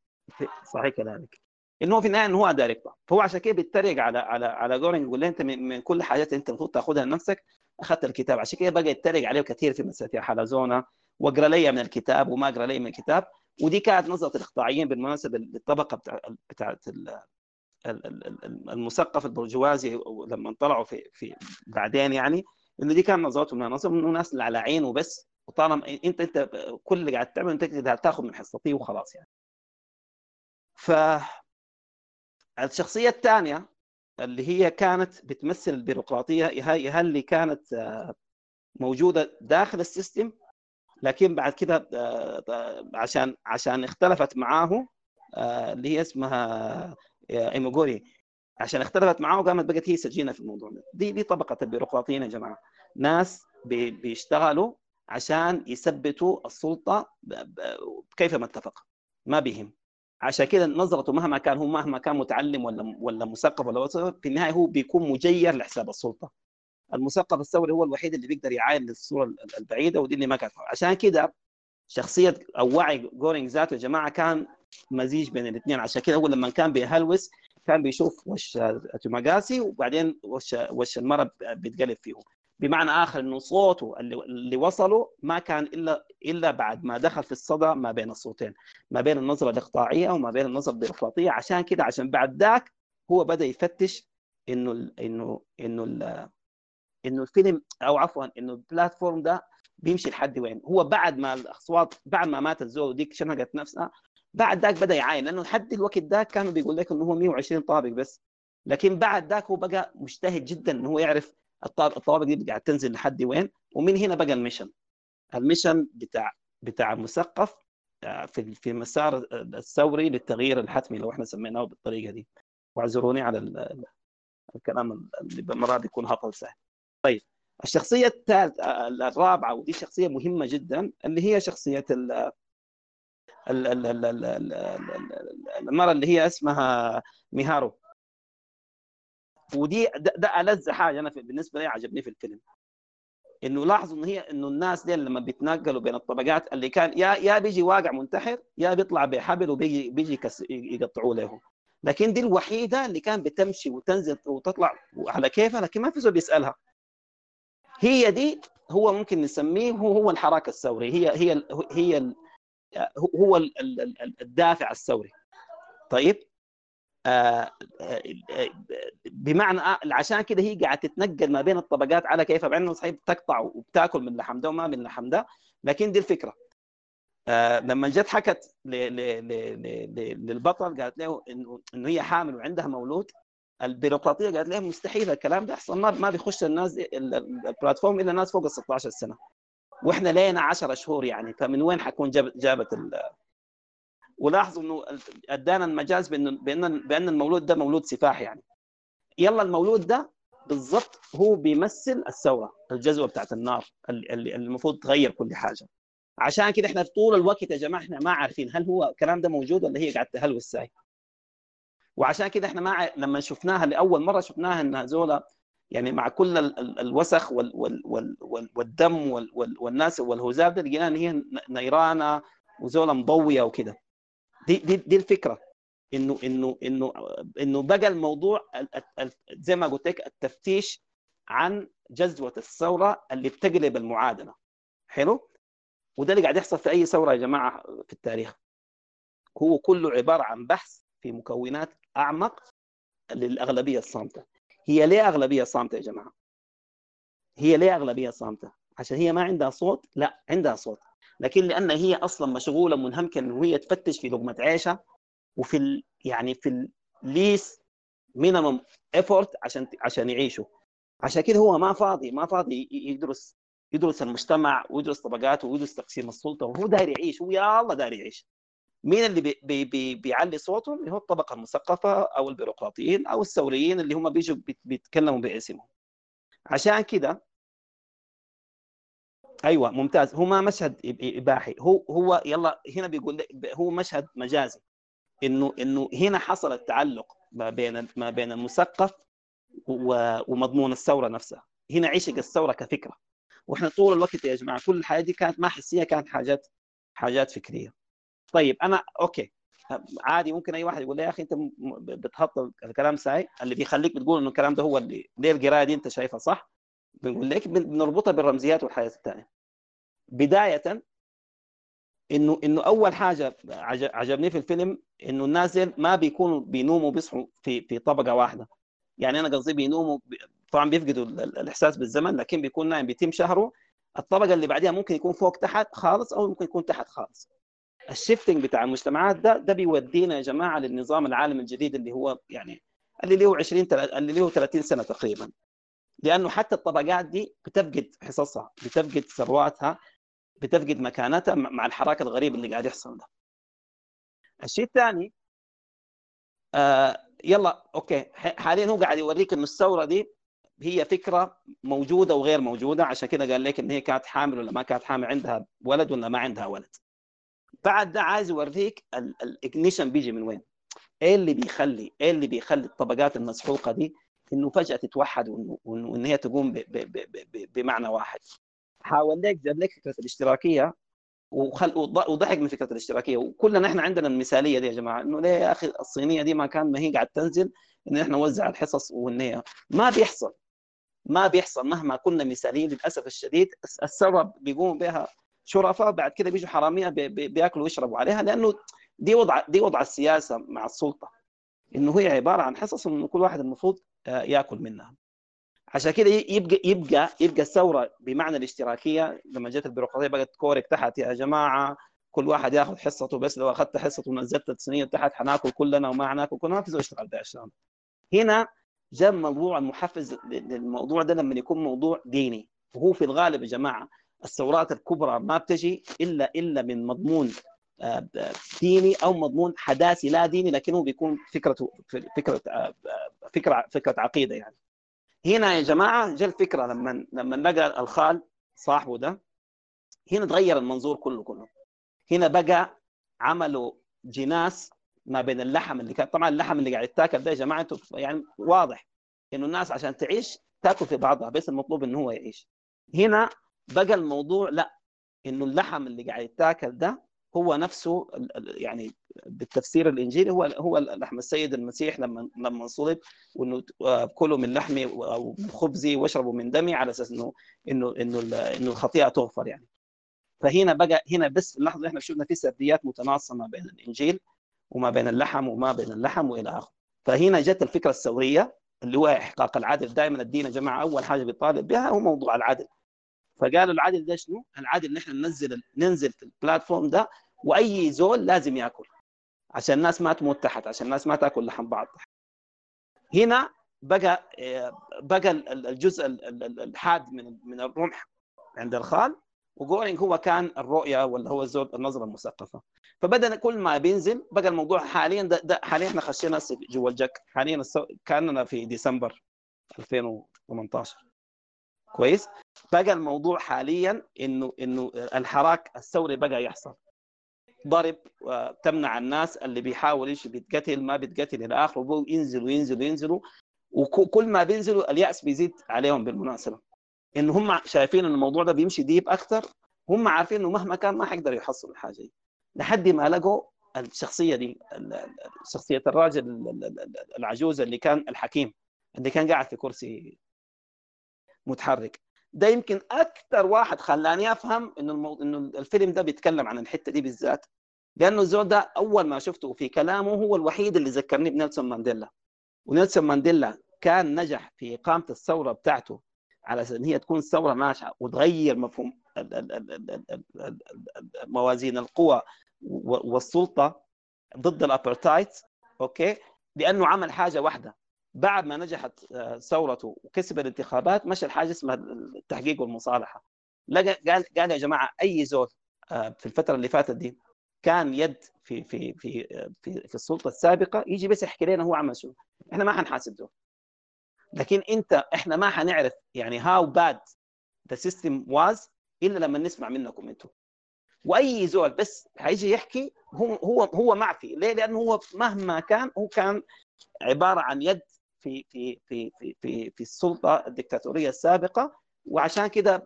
Speaker 8: صحيح كذلك. انه في النهاية انه هو داير فهو عشان كده بيتريق على على على جورينج يقول أنت من, كل حاجات أنت المفروض تاخذها لنفسك أخذت الكتاب. عشان كده بقى يتريق عليه كثير في مساله حلزونة واقرا لي من الكتاب وما اقرا لي من الكتاب. ودي كانت نظرة الإقطاعيين بالمناسبة للطبقة بتاع بتاعت المثقف البرجوازي لما طلعوا في في بعدين يعني إنه دي كان نظرتهم نظرهم إنه ناس على عين وبس وطالما أنت أنت كل اللي قاعد تعمله أنت تاخذ من حصتي وخلاص يعني. ف الشخصية الثانية اللي هي كانت بتمثل البيروقراطية هي اللي كانت موجودة داخل ال system لكن بعد كده عشان عشان اختلفت معاه اللي هي اسمها ايموغيري عشان اختلفت معاه قامت بقت هي سجينة في الموضوع ده. دي دي طبقة البيروقراطيين يا جماعة. ناس بيشتغلوا عشان يثبتوا السلطة كيفما اتفق. ما بهم عشان كده نظرته مهما كان هو مهما كان متعلم ولا ولا مثقف ولا في النهاية هو بيكون مجير لحساب السلطة. المثقف الثوري هو الوحيد اللي بيقدر يعاين للصوره البعيدة ودي اللي ما كانت. عشان كده شخصية أو وعي جورينج ذاته يا جماعة كان مزيج بين الاثنين. عشان كده هو لما كان بيهلوس كان بيشوف وش توماغاسي وبعدين وش وش المرض بيتقلب فيه. بمعنى آخر إنه صوته اللي, وصله ما كان إلا إلا بعد ما دخل في الصدى ما بين الصوتين ما بين النظرة الإقطاعية وما بين النظرة البيروقراطيه عشان كده عشان بعد ذاك هو بدأ يفتش إنه إنه إنه إنه الفيلم أو عفوا إنه البلاتفورم ده بيمشي لحد وين. هو بعد ما الأصوات بعد ما مات الزول ديك شنقت نفسها بعد ذاك بدأ يعاين لأنه لحد الوقت ذاك كانوا بيقول لك إنه هو 120 طابق بس. لكن بعد ذاك هو بقى مجتهد جدا إنه هو يعرف الطوابق دي قاعد تنزل لحد وين؟ ومن هنا بقى ال mission ال mission بتاع بتاع المثقف في في مسار الثوري للتغيير الحتمي لو إحنا سميناه بالطريقة دي. واعذروني على الكلام اللي مرات بيكون هطل سهل. طيب الشخصية الثالثة الرابعة ودي شخصية مهمة جدا اللي هي شخصية المرة اللي هي اسمها ميهارو. ودي ده, ده ألذ حاجة أنا بالنسبة لي عجبني في الفيلم. إنه لاحظوا إن هي إنه الناس دي لما بيتنقلوا بين الطبقات اللي كان يا يا بيجي واقع منتحر يا بيطلع بحبل وبيجي بيجي يقطعوا له لكن دي الوحيدة اللي كان بتمشي وتنزل وتطلع على كيفها لكن ما في زول بيسألها. هي دي هو ممكن نسميه هو هو الحراك الثوري هي هي هي هو الدافع الثوري. طيب؟ آه بمعنى عشان كده هي قاعدة تتنقل ما بين الطبقات على كيفها مع صحيح بتقطع وبتاكل من لحم ده وما من لحم ده لكن دي الفكرة. آه لما جت حكت للبطل قالت له انه هي حامل وعندها مولود. البيروقراطية قالت لهم مستحيل الكلام ده يحصل ما بيخش الناس البلاتفورم إلا ناس فوق ال 16 سنة. وإحنا لينا 10 شهور يعني فمن وين حكون جابت ال... ولاحظوا إنه أدانا المجاز بان بان بإن المولود ده مولود سفاح يعني. يلا المولود ده بالضبط هو بيمثل الثورة الجزوه بتاعت النار اللي المفروض تغير كل حاجة. عشان كده إحنا طول الوقت يا جماعة إحنا ما عارفين هل هو الكلام ده موجود ولا هي قاعدة تهلوس ساي. وعشان كده إحنا ما لما شفناها لأول مرة شفناها انها زولا يعني مع كل ال- ال- الوسخ وال وال وال وال والدم وال وال والناس والهزال ده لقينا إن هي نيرانة وزولا مضوية وكده. دي دي دي الفكرة. إنه إنه إنه إنه بقى الموضوع ال- ال- ال- زي ما قلت لك التفتيش عن جذوة الثورة اللي بتقلب المعادله حلو؟ وده اللي قاعد يحصل في أي ثورة يا جماعة في التاريخ. هو كله عبارة عن بحث في مكونات أعمق للأغلبية الصامتة. هي ليه أغلبية صامتة يا جماعة؟ هي ليه أغلبية صامتة؟ عشان هي ما عندها صوت؟ لا عندها صوت. لكن لأن هي أصلا مشغولة منهمكه انه هي تفتش في لقمة عيشها وفي ال... يعني في ال least minimum effort عشان عشان يعيشوا. عشان كده هو ما فاضي ما فاضي يدرس يدرس المجتمع ويدرس طبقاته ويدرس تقسيم السلطة وهو داير يعيش هو يا الله داير يعيش. مين اللي بي بي بي بيعلي صوتهم؟ اللي هو الطبقة المثقفة أو البيروقراطيين أو الثوريين اللي هم بيجوا بيت- بيتكلموا باسمهم. عشان كده أيوه ممتاز. هو ما مشهد إباحي. هو هو يلا هنا بيقول هو مشهد مجازي. إنه إنه هنا حصل التعلق ما بين ما بين المثقف ومضمون الثورة نفسها. هنا عشق الثورة كفكرة. وإحنا طول الوقت يا جماعة كل الحياة دي كانت ما حسيه كانت حاجات حاجات فكرية. طيب أنا أوكي. عادي ممكن أي واحد يقول لي يا أخي أنت بتحط الكلام ساي. اللي بيخليك بتقول إنه الكلام ده هو اللي ليه القراية دي أنت شايفها صح؟ بنقول لك بن- بنربطها بالرمزيات والحياة الثانية بداية إنه إنه أول حاجة عج- عجبني في الفيلم إنه الناس ديل ما بيكونوا بينوموا بيصحوا في في طبقة واحدة. يعني أنا قصدي بينوموا طبعا بيفقدوا ال- ال- الإحساس بالزمن لكن بيكون نايم بيتم شهره. الطبقة اللي بعدها ممكن يكون فوق تحت خالص أو ممكن يكون تحت خالص. ال shifting بتاع المجتمعات ده ده بيودينا يا جماعة للنظام العالمي الجديد اللي هو يعني اللي له 20 تل- اللي له 30 سنة تقريبا. لأنه حتى الطبقات دي بتفقد حصصها بتفقد ثرواتها بتفقد مكانتها مع الحراك الغريب اللي قاعد يحصل ده. الشيء الثاني آه يلا okay حاليا هو قاعد يوريك انه الثوره دي هي فكرة موجودة وغير موجودة عشان كده قال لك إن هي كانت حامل ولا ما كانت حامل عندها ولد ولا ما عندها ولد. بعد ده عايز يوريك الاجنيشن بيجي من وين؟ إيه اللي بيخلي إيه اللي بيخلي الطبقات المسحوقة دي إنه فجأة تتوحد وإن هي تقوم بمعنى واحد؟ حاول لك جاب لك فكرة الاشتراكية وخل وض- وضحك من فكرة الاشتراكية. وكلنا إحنا عندنا المثالية دي يا جماعة إنه ليه يا أخي الصينية دي ما كان ما هي قاعد تنزل إن إحنا نوزع الحصص وان ما بيحصل ما بيحصل مهما كنا مثاليين للأسف الشديد الس- الثوره بيقوموا بها شرفاء بعد كده بيجوا حرامية بي- بي- بياكلوا ويشربوا عليها لأنه دي وضع دي وضع السياسة مع السلطة. إنه هي عبارة عن حصص إنه كل واحد المفروض آه، يأكل منها. عشان كده يبقى يبقى يبقى الثورة بمعنى الاشتراكية لما جت البيروقراطية بقت كورك تحت يا جماعة كل واحد ياخذ حصته بس لو أخذت حصته ونزلت الصينية تحت حناكل كلنا وما حناكل كلنا ما في زول يشتغل ده هنا جاء موضوع المحفز للموضوع ده لما يكون موضوع ديني. وهو في الغالب يا جماعة الثورات الكبرى ما بتجي الا إلا من مضمون آه، ديني أو مضمون حداثي لا ديني لكنه بيكون فكرته فكرة آه، فكره فكرة عقيدة يعني. هنا يا جماعة جاء الفكرة لما لما لقى الخال صاحبه ده. هنا تغير المنظور كله كله. هنا بقى عملوا جناس ما بين اللحم اللي كان طبعا اللحم اللي قاعد يتاكل ده يا جماعة يعني واضح إنه الناس عشان تعيش تاكل في بعضها بس المطلوب إنه هو يعيش. هنا بقى الموضوع لا إنه اللحم اللي قاعد يتاكل ده هو نفسه يعني بالتفسير الإنجيلي هو هو لحم السيد المسيح لما لما صلب وإنه كلوا من لحمي أو من خبزي واشربوا من دمي على أساس إنه إنه إنه إنه الخطيئة تغفر يعني. فهنا بقى هنا بس في اللحظة اللي إحنا شفنا في سرديات متناقصه ما بين الإنجيل وما بين اللحم وما بين اللحم وإلى آخره. فهنا جت الفكرة الثورية اللي هو إحقاق العدل دائما الدين يا جماعة أول حاجة بيطالب بها هو موضوع العدل فقالوا العدل ده شنو؟ العدل إن إحنا ننزل ننزل في البلاتفورم ده وأي زول لازم يأكل عشان الناس ما تموت تحت عشان الناس ما تأكل لحم بعض هنا بقى بقى الجزء الحاد من من الرمح عند الخال وجورينج هو كان الرؤيه ولا هو الزول النظرة المثقفة فبدا كل ما بينزل بقى الموضوع حاليا ده, ده حاليا إحنا خشينا جوا الجك حاليا. كأننا في ديسمبر 2018 كويس. بقى الموضوع حاليا إنه إنه الحراك الثوري بقى يحصل. ضرب وتمنع الناس اللي بيحاول يمشي بيتقتل ما بيتقتل إلى آخره ينزلوا ينزلوا ينزلوا. وكل ما بينزلوا اليأس بيزيد عليهم بالمناسبة. إن هم شايفين إن الموضوع ده بيمشي ديب أكثر هم عارفين إنه مهما كان ما حيقدروا يحصلوا الحاجة دي. لحد ما لقوا الشخصية دي شخصية الراجل العجوز اللي كان الحكيم اللي كان قاعد في كرسي متحرك. ده يمكن أكثر واحد خلاني أفهم إنه المو... إنه الفيلم ده بيتكلم عن الحتة دي بالذات. لأنه الزول ده أول ما شفته في كلامه هو الوحيد اللي ذكرني بنيلسون مانديلا. ونيلسون مانديلا كان نجح في إقامة الثورة بتاعته على أساس إن هي تكون ثورة ناجحه وتغير مفهوم موازين القوى والسلطة ضد ال apartheid okay؟ لأنه عمل حاجة واحدة. بعد ما نجحت ثورته وكسب الانتخابات مشى الحاجة اسمها التحقيق والمصالحة. لقى قال قال يا جماعة أي زول في الفترة اللي فاتت دي كان يد في في في في, في السلطة السابقة يجي بس يحكي لنا هو عمل شو إحنا ما حنحاسب زول. لكن أنت إحنا ما حنعرف يعني how bad the system was إلا لما نسمع منكم أنتم. وأي زول بس حيجي يحكي هو هو هو معفي. ليه؟ لأنه هو مهما كان هو كان عبارة عن يد في في في في في, في السلطة الدكتاتورية السابقة وعشان كده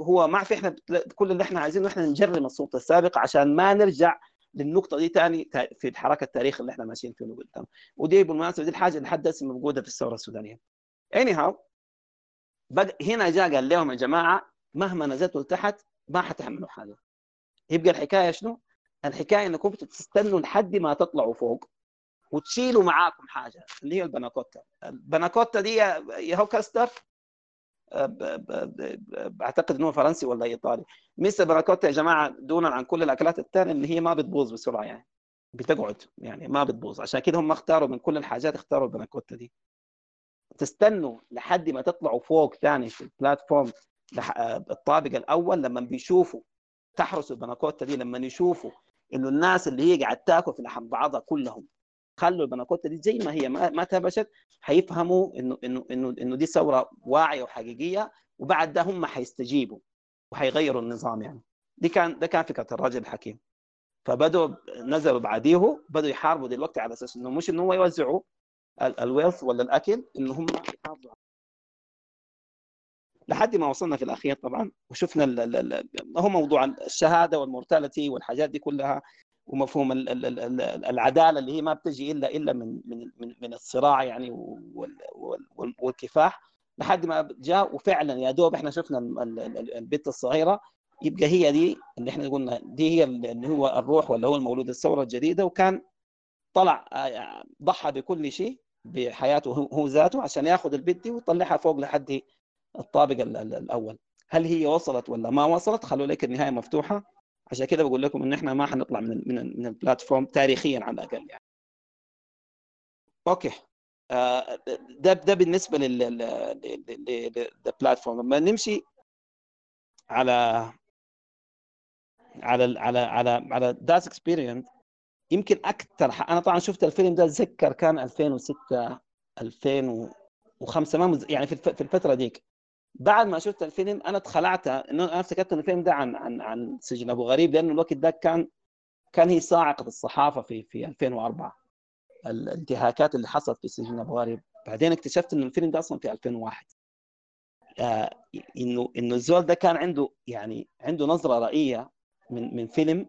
Speaker 8: هو معفي إحنا كل اللي إحنا عايزينه إحنا نجرم السلطة السابقة عشان ما نرجع للنقطة دي تاني في الحركة التاريخ اللي إحنا ماشيين فيه قدام ودي بالمناسبة دي الحاجة اللي هسه موجودة في الثورة السودانية anyhow. هنا جاء قال لهم يا جماعة مهما نزلتوا لتحت ما حتعملوا حاجة يبقى الحكاية شنو؟ الحكاية إنكم تستنوا لحد ما تطلعوا فوق وتشيلوا معاكم حاجة اللي هي البناكوتا. البناكوتا دي يا هو كاستر؟ بعتقد إنه فرنسي ولا إيطالي. ميسا براكوتا يا جماعة دونا عن كل الأكلات الثانية ان هي ما بتبوظ بسرعة يعني. بتقعد يعني ما بتبوظ. عشان كده هم اختاروا من كل الحاجات اختاروا البناكوتا دي. تستنوا لحد ما تطلعوا فوق ثاني في البلاتفورم الطابق الأول لما بيشوفوا تحرسوا البناكوتا دي لما يشوفوا إنه الناس اللي هي قاعد تاكل في لحم بعضها كلهم خلوا البناكوتا دي زي ما هي ما, تهبشت حيفهموا إنه إنه إنه إنه دي ثورة واعية وحقيقية وبعد ده هم حيستجيبوا وحيغيروا النظام يعني. دي كان ده كان فكرة الراجل الحكيم. فبدوا نزلوا بعديه بدوا يحاربوا دلوقتي على أساس إنه مش إنه هم يوزعوا ال wealth ولا الأكل إنه هم يحافظوا لحد ما وصلنا في الأخير طبعا وشفنا هو موضوع الشهادة وال mortality والحاجات دي كلها. ومفهوم ال ال ال العدالة اللي هي ما بتجي الا إلا من من من, الصراع يعني والكفاح لحد ما جاء. وفعلا يا دوب إحنا شفنا البنت الصغيرة يبقى هي دي اللي إحنا قلنا دي هي اللي هو الروح ولا هو المولود الثورة الجديدة. وكان طلع ضحى بكل شيء بحياته هو ذاته عشان ياخذ البنت دي ويطلعها فوق لحد الطابق الأول. هل هي وصلت ولا ما وصلت؟ خلوا لك النهاية مفتوحة. عشان كده بقول لكم إن إحنا ما حنطلع من ال من من البلاتفورم تاريخيا على الأقل يعني. okay. ده ده بالنسبة لل لل Platform لما نمشي على على على على على Das Experiment يمكن أكثر أنا طبعا شفت الفيلم ده أتذكر كان 2006 2005 ما. يعني في الفترة ديك. بعد ما شفت الفيلم أنا اتخلعت إنه أنا افتكرت إن الفيلم ده عن عن عن سجن أبو غريب لأنه الوقت ده كان كان هي صاعقة الصحافة في في 2004 الانتهاكات اللي حصلت في سجن أبو غريب. بعدين اكتشفت انه الفيلم ده أصلا في 2001 آه إنه إنه الزول ده كان عنده يعني عنده نظرة رؤية من من فيلم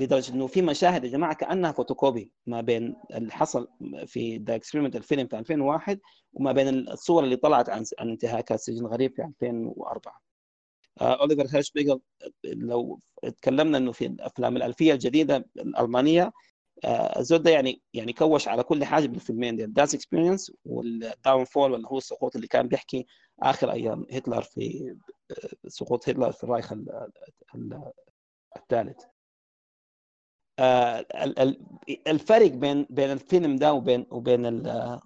Speaker 8: لدرجة إنه في مشاهد يا جماعة كأنها فوتوكوبي ما بين اللي حصل في The Experiment الفيلم في 2001 وما بين الصور اللي طلعت عن انتهاكات سجن غريب في 2004 آه أوليفر هيرشبيجل لو تكلمنا إنه في الأفلام الألفية الجديدة الألمانية آه الزول ده يعني يعني كوش على كل حاجة بالفيلمين دي Das Experiment وال Downfall اللي هو السقوط اللي كان بيحكي آخر أيام هتلر في سقوط هتلر في الرايخ الثالث. آه الفرق بين بين الفيلم ده وبين وبين ال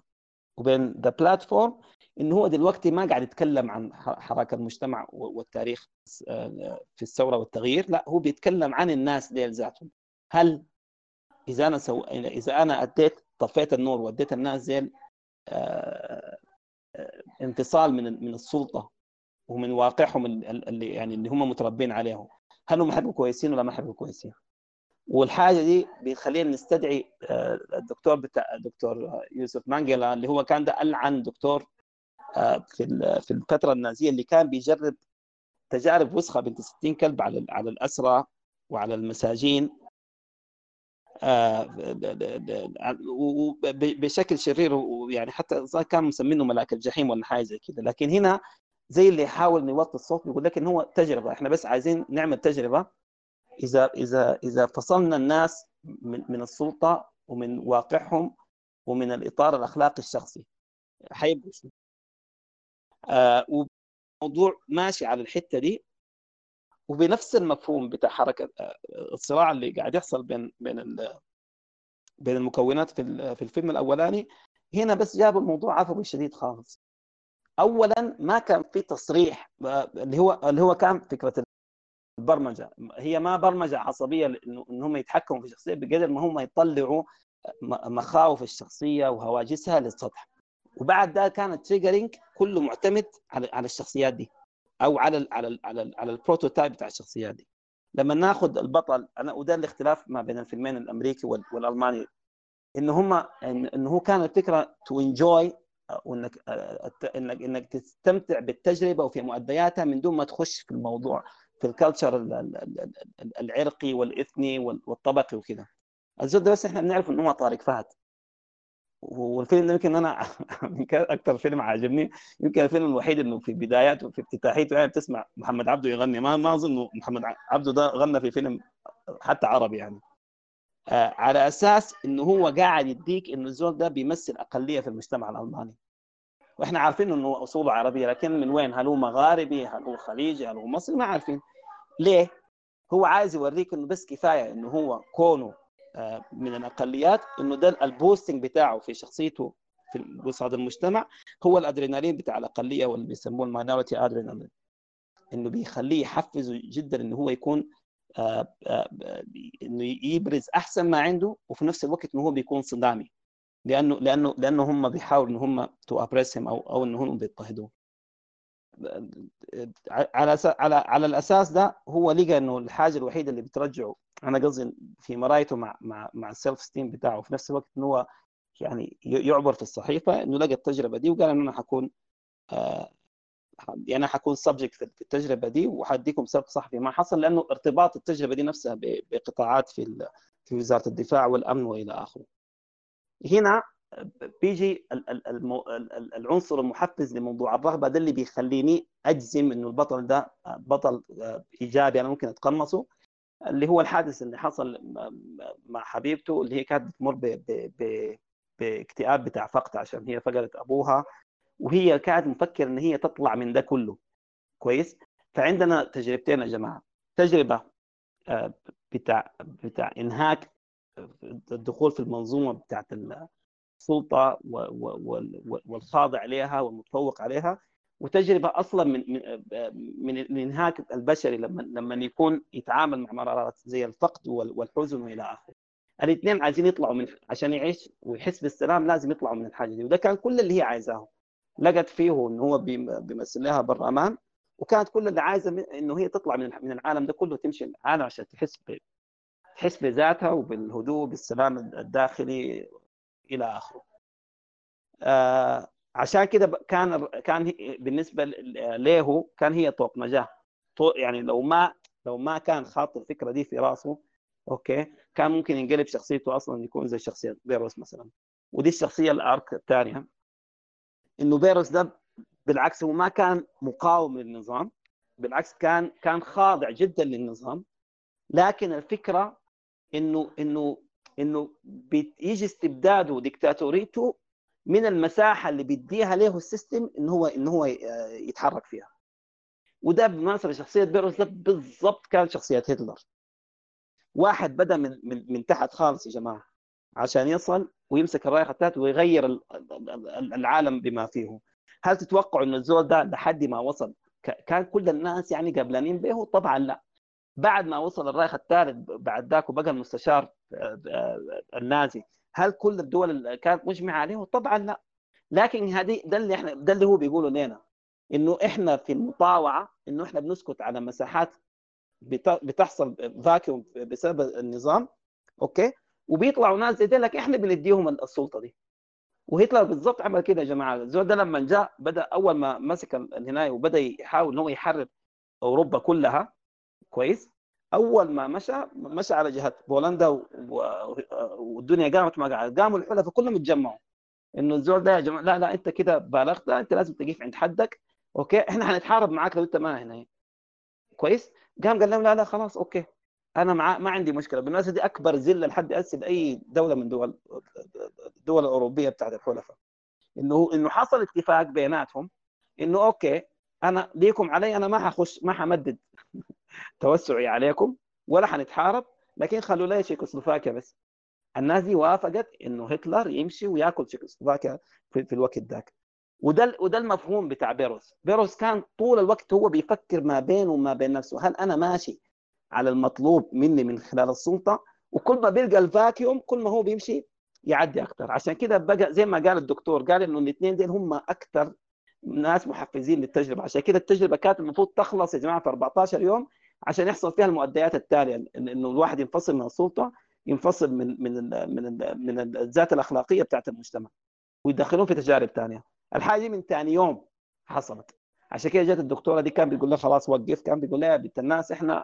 Speaker 8: وبين The Platform انه هو دلوقتي ما قاعد يتكلم عن حراك المجتمع والتاريخ في الثورة والتغيير لا هو بيتكلم عن الناس ديل ذاتهم هل إذا أنا سو... إذا أنا أديت طفيت النور وأديت الناس ديل آه... انفصال من من السلطة ومن واقعهم اللي يعني اللي هم متربين عليه هل هم حيبقوا كويسين ولا ما حيبقوا كويسين؟ والحاجة دي بتخلينا نستدعي آه، الدكتور بتاع الدكتور يوسف مانجيلا اللي هو كان ده العن دكتور آه، في في الفترة النازية اللي كان بيجرب تجارب وسخة بنت 60 كلب على على الاسرى وعلى المساجين آه، بشكل شرير ويعني حتى كان مسمينه ملاك الجحيم ولا حاجة زي كده. لكن هنا زي اللي يحاول يوطي الصوت بيقول لك ان هو تجربة إحنا بس عايزين نعمل تجربة إذا إذا إذا فصلنا الناس من من السلطة ومن واقعهم ومن الإطار الأخلاقي الشخصي حيبقوا شنو؟ آه وموضوع ماشي على الحتة دي وبنفس المفهوم بتاع حركة آه، الصراع اللي قاعد يحصل بين بين بين المكونات في في الفيلم الأولاني هنا بس جابوا الموضوع عفوي شديد خالص اولا ما كان في تصريح آه، اللي هو اللي هو كان فكرة البرمجة. هي ما برمجة عصبية إن هم يتحكموا في الشخصية بقدر ما هم يطلعوا مخاوف الشخصية وهواجسها للسطح. وبعد ده كان ال triggering كله معتمد على الشخصيات دي أو على ال على ال على ال على ال prototype بتاع الشخصيات دي. لما ناخذ البطل أنا وده الاختلاف ما بين الفيلمين الأمريكي وال- والألماني إن هم ان هو كان الفكرة to enjoy وانك انك إنك تستمتع بالتجربة وفي مؤدياتها من دون ما تخش في الموضوع. في الكالتشر ال- ال- ال- ال- العرقي والإثني وال- والطبقي وكذا. الزود بس إحنا بنعرف انه هو طارق فهد. والفيلم ده يمكن أنا أكثر فيلم عاجبني. يمكن الفيلم الوحيد إنه في بداياته في افتتاحيته يعني بتسمع محمد عبده يغني. ما ما أظن محمد عبده ده غنى في فيلم حتى عربي يعني. آه على أساس انه هو قاعد يديك انه الزول ده بيمثل أقلية في المجتمع الألماني. وإحنا عارفين إنه اصوله عربيه لكن من وين؟ هل هو مغاربي؟ هل هو خليجي؟ هل هو مصري؟ ما عارفين. ليه؟ هو عايز يوريك إنه بس كفاية إنه هو كونه آه، من الأقليات إنه ده ال boosting بتاعه في شخصيته في وسط المجتمع هو الأدرينالين بتاع الأقلية واللي بيسموه ال minority adrenaline. إنه بيخليه يحفزه جدا إنه هو يكون آه، آه، إنه يبرز أحسن ما عنده وفي نفس الوقت إنه هو بيكون صدامي. لأنه لأنه لأنه هم بيحاولوا ان هم to oppress هم أو أو ان هم بيضطهدوه. على على على الأساس ده هو لقى إنه الحاجة الوحيدة اللي بترجعه أنا قصدي في مرايته مع مع مع ال self esteem بتاعه وفي نفس الوقت إنه هو يعني يعبر في الصحيفة إنه لقى التجربة دي وقال انه أنا حكون آه يعني أنا حكون subject في التجربة دي وحديكم سبق صحفي ما حصل لأنه ارتباط التجربة دي نفسها بقطاعات في في وزارة الدفاع والأمن وإلى آخره. هنا بيجي العنصر المحفز لموضوع الرغبه ده اللي بيخليني أجزم إنه البطل ده بطل إيجابي أنا ممكن أتقمصه اللي هو الحادث اللي حصل مع حبيبته اللي هي كانت بتمر باكتئاب بتاع فقد عشان هي فقدت أبوها وهي كانت مفكره إن هي تطلع من ده كله. كويس؟ فعندنا تجربتين يا جماعة. تجربة آه، بتاع بتاع إنهاك الدخول في المنظومة بتاعت السلطه والخاضع عليها والمتفوق عليها وتجربة أصلا من من الإنهاك البشري لما لما يكون يتعامل مع مرارات زي الفقد وال- والحزن وإلى آخره. الاثنين عايزين يطلعوا من عشان يعيش ويحس بالسلام لازم يطلعوا من الحاجة دي وده كان كل اللي هي عايزاه. لقت فيه انه هو بيم- بيمثل لها بالامان وكانت كل اللي عايزة إنه هي تطلع من من العالم ده كله تمشي العالم عشان تحس تحس بذاتها وبالهدوء بالسلام الداخلي إلى آخره. آه عشان كده كان كان بالنسبة له كان هي طوق نجاه طو- يعني لو ما لو ما كان خاط الفكرة دي في راسه أوكي كان ممكن ينقلب شخصيته أصلا يكون زي شخصية بيروس مثلا. ودي الشخصية الأرك الثانية. إنه بيروس ده بالعكس هو ما كان مقاوم للنظام بالعكس كان كان خاضع جدا للنظام. لكن الفكرة إنه إنه إنه بيجي استبداده وديكتاتوريته من المساحة اللي بيديها له السيستم إن هو إن هو يتحرك فيها. وده بالمناسبه شخصية بيروس ده بالضبط كان شخصية هتلر. واحد بدأ من من, من تحت خالص يا جماعة عشان يصل ويمسك الرايه بتاعته ويغير ال- ال- ال- العالم بما فيه هل تتوقعوا إن الزول ده لحد ما وصل؟ كان كل الناس يعني قبلانين به؟ طبعا لا. بعد ما وصل الرايخ الثالث بعد ذاك وبقى المستشار آه، آه، النازي هل كل الدول كانت مجمعة عليه طبعا لا. لكن هذه ده اللي إحنا ده اللي هو بيقوله لنا إنه إحنا في المطاوعة إنه إحنا بنسكت على مساحات بت- بتحصل فاكيوم بسبب النظام أوكي؟ وبيطلعوا ناس زي لكن إحنا بنديهم السلطة دي. وهتلر بالضبط عمل كده يا جماعة. الزول ده لما جاء بدأ أول ما مسك الهناية وبدأ يحاول إن هو يحرر أوروبا كلها كويس. أول ما مشى مشى على جهة بولندا والدنيا قامت ما قعدت قاموا الحلفاء كلهم اتجمعوا. إنه الزول ده يا جماعة لا لا أنت كده بالغت أنت لازم تقف عند حدك. okay إحنا هنتحارب معاك لو أنت ما هنا. كويس؟ قام قال لهم لا لا خلاص okay. أنا مع ما عندي مشكلة. بالمناسبة دي أكبر ذله لحد هسه لاي دولة من دول الدول الاوروبيه بتاعت الحلفاء. إنه إنه حصل اتفاق بيناتهم إنه أوكي أنا ليكم علي أنا ما حخش ما حمدد توسعي عليكم ولا حنتحارب لكن خلوا لي تشيكوسلوفاكيا بس. الناس دي وافقت إنه هتلر يمشي ويأكل تشيكوسلوفاكيا في, في الوقت ذاك. وده وده المفهوم بتاع بيروس. بيروس كان طول الوقت هو بيفكر ما بينه وما بين نفسه. هل أنا ماشي على المطلوب مني من خلال السلطة؟ وكل ما بيلقى الفاكيوم كل ما هو بيمشي يعدي أكثر عشان كده بقى زي ما قال الدكتور قال إنه الاثنين دول هم أكثر ناس محفزين للتجربة. عشان كده التجربة كانت المفروض تخلص يا جماعة في 14 يوم عشان يحصل فيها المؤديات التالية إنه الواحد ينفصل من السلطة ينفصل من من من من الذات الأخلاقية بتاعت المجتمع ويدخلون في تجارب ثانية الحاجة من ثاني يوم حصلت. عشان كده جت الدكتورة دي كان بيقول لها خلاص وقف كان بيقول لها يا بنت الناس إحنا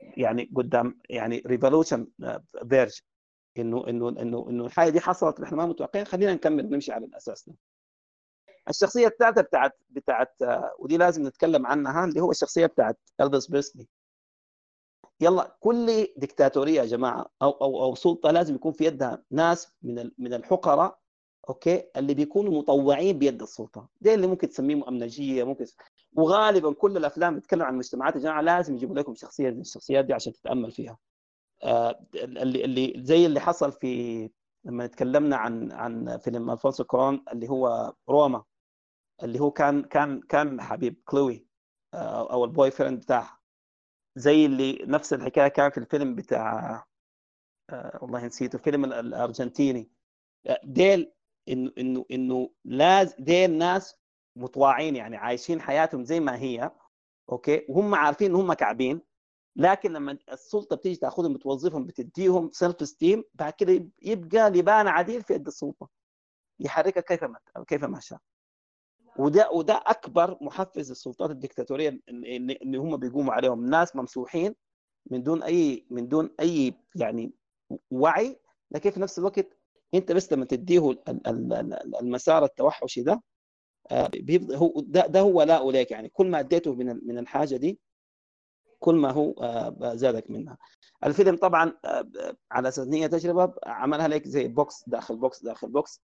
Speaker 8: يعني قدام يعني revolution verge انه انه انه إنه الحاجة دي حصلت إحنا ما متوقعين خلينا نكمل نمشي على الاساس ده الشخصية الثالثة بتاعت بتاعت آه، ودي لازم نتكلم عنها اللي هو الشخصية بتاعت إلفيس بريسلي يلا كل ديكتاتورية يا جماعة أو أو أو سلطة لازم يكون في يدها ناس من من الحقراء okay؟ اللي بيكونوا مطوعين بيد السلطة. ده اللي ممكن تسميه امنجيه ممكن وغالبا كل الأفلام بتتكلم عن المجتمعات يا جماعة لازم يجيبوا لكم شخصية من الشخصيات دي عشان تتأمل فيها. آه، اللي اللي زي اللي حصل في لما تكلمنا عن عن فيلم ألفونسو كورون اللي هو روما اللي هو كان كان كان حبيب كليو آه، أو ال boyfriend بتاعها. زي اللي نفس الحكاية كان في الفيلم بتاع آه، والله نسيته الفيلم ال- الأرجنتيني. آه، ديل انه إنه إنه لازم ديل ناس مطواعين يعني عايشين حياتهم زي ما هي okay؟ وهم عارفين إن هم كعبين لكن لما السلطة بتيجي تأخذهم بتوظفهم بتديهم self-esteem بعد كده يبقى لبان عديل في يد السلطة. يحركها كيف كيف شاء. وده وده أكبر محفز للسلطات الدكتاتورية اللي هم بيقوموا عليهم. ناس ممسوحين من دون أي من دون أي يعني وعي لكن في نفس الوقت أنت بس لما تديه ال- ال- ال- المسار التوحشي ده آه، بيفضل هو ده, ده هو لا اليك يعني كل ما أديته من من الحاجة دي كل ما هو آه، زادك منها. الفيلم طبعا آه، على أساس إن هي تجربة عملها لك زي box داخل box داخل box.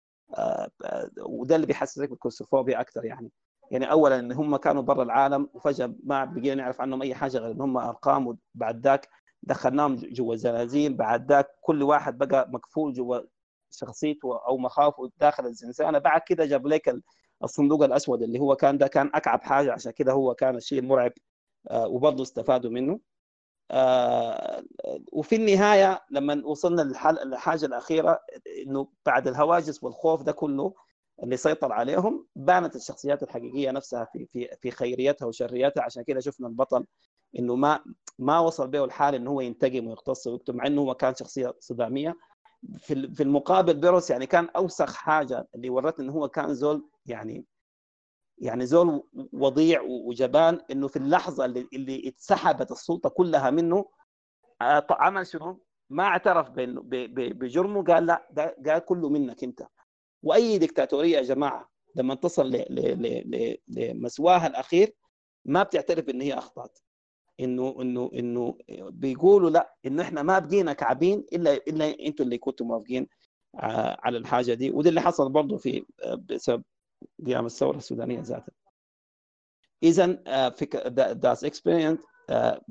Speaker 8: وده اللي بيحسسك بال claustrophobia أكثر يعني. يعني اولا إن هم كانوا برا العالم وفجأة ما بقينا نعرف عنهم أي حاجة غير إن هم أرقام وبعد ذاك دخلناهم جوا الزنازين بعد ذاك كل واحد بقى مكفول جوا شخصيته أو مخاوفه داخل الزنزانة. بعد كده جاب لك ال- الصندوق الأسود اللي هو كان ده كان أكعب حاجة. عشان كده هو كان الشيء المرعب آه، وبرضه استفادوا منه. وفي النهاية لما وصلنا للحاجة الأخيرة إنه بعد الهواجس والخوف ده كله اللي سيطر عليهم بانت الشخصيات الحقيقية نفسها في في في خيريتها وشريتها. عشان كده شفنا البطل إنه ما ما وصل به الحال إنه هو ينتقم ويقتص ويكتب مع إنه هو كان شخصية صدامية. في في المقابل بيروس يعني كان أوسخ حاجة اللي ورتنا إنه هو كان زول يعني يعني زول وضيع وجبان إنه في اللحظة اللي اللي اتسحبت السلطة كلها منه عمل شنو؟ ما اعترف بجرمه قال لا ده قال كله منك أنت. وأي دكتاتوريه يا جماعة لما تصل لمستواها الأخير ما بتعترف إن هي أخطأت. إنه إنه إنه بيقولوا لا إنه إحنا ما بقينا كعبين إلا إلا أنتوا اللي كنتوا موافقين آه، على الحاجة دي. وده اللي حصل برضه في آه، بسبب قيام الثورة السودانية ذاتها اذا Das Experiment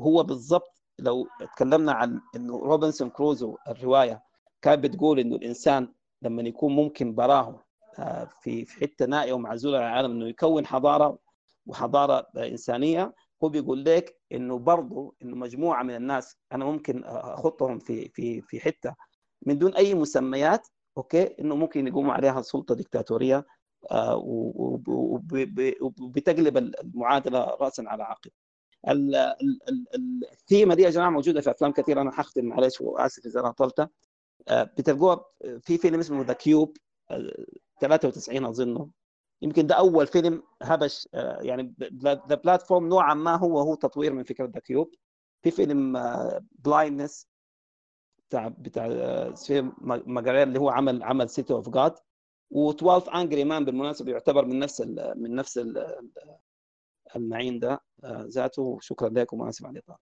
Speaker 8: هو بالضبط لو تكلمنا عن إنه روبنسون كروزو الرواية كانت بتقول إنه الإنسان لما يكون ممكن براه آه، في في حتة نائية ومعزولة عن العالم إنه يكون حضارة وحضارة آه، إنسانية هو بيقول لك إنه برضه إنه مجموعة من الناس أنا ممكن احطهم في في في حتة من دون أي مسميات أوكي إنه ممكن يقوموا عليها سلطة دكتاتوريه آه، وبتقلب المعادلة راسا على عقب. ال- ال- ال- ال- الثيمة دي يا جماعة موجودة في أفلام كثير أنا حختم معلش وآسف إذا أنا طلتها آه، بتلقوها في فيلم اسمه The Cube 93 اظنه يمكن ده أول فيلم هبش آه، يعني The Platform نوعا ما هو هو تطوير من فكرة The Cube في فيلم Blindness بتاع بتاع ماجارير اللي هو عمل عمل City of God و 12 Angry Men بالمناسبة يعتبر من نفس من نفس ال- المعين ده آه، ذاته. شكرا لكم واسف على الإطالة.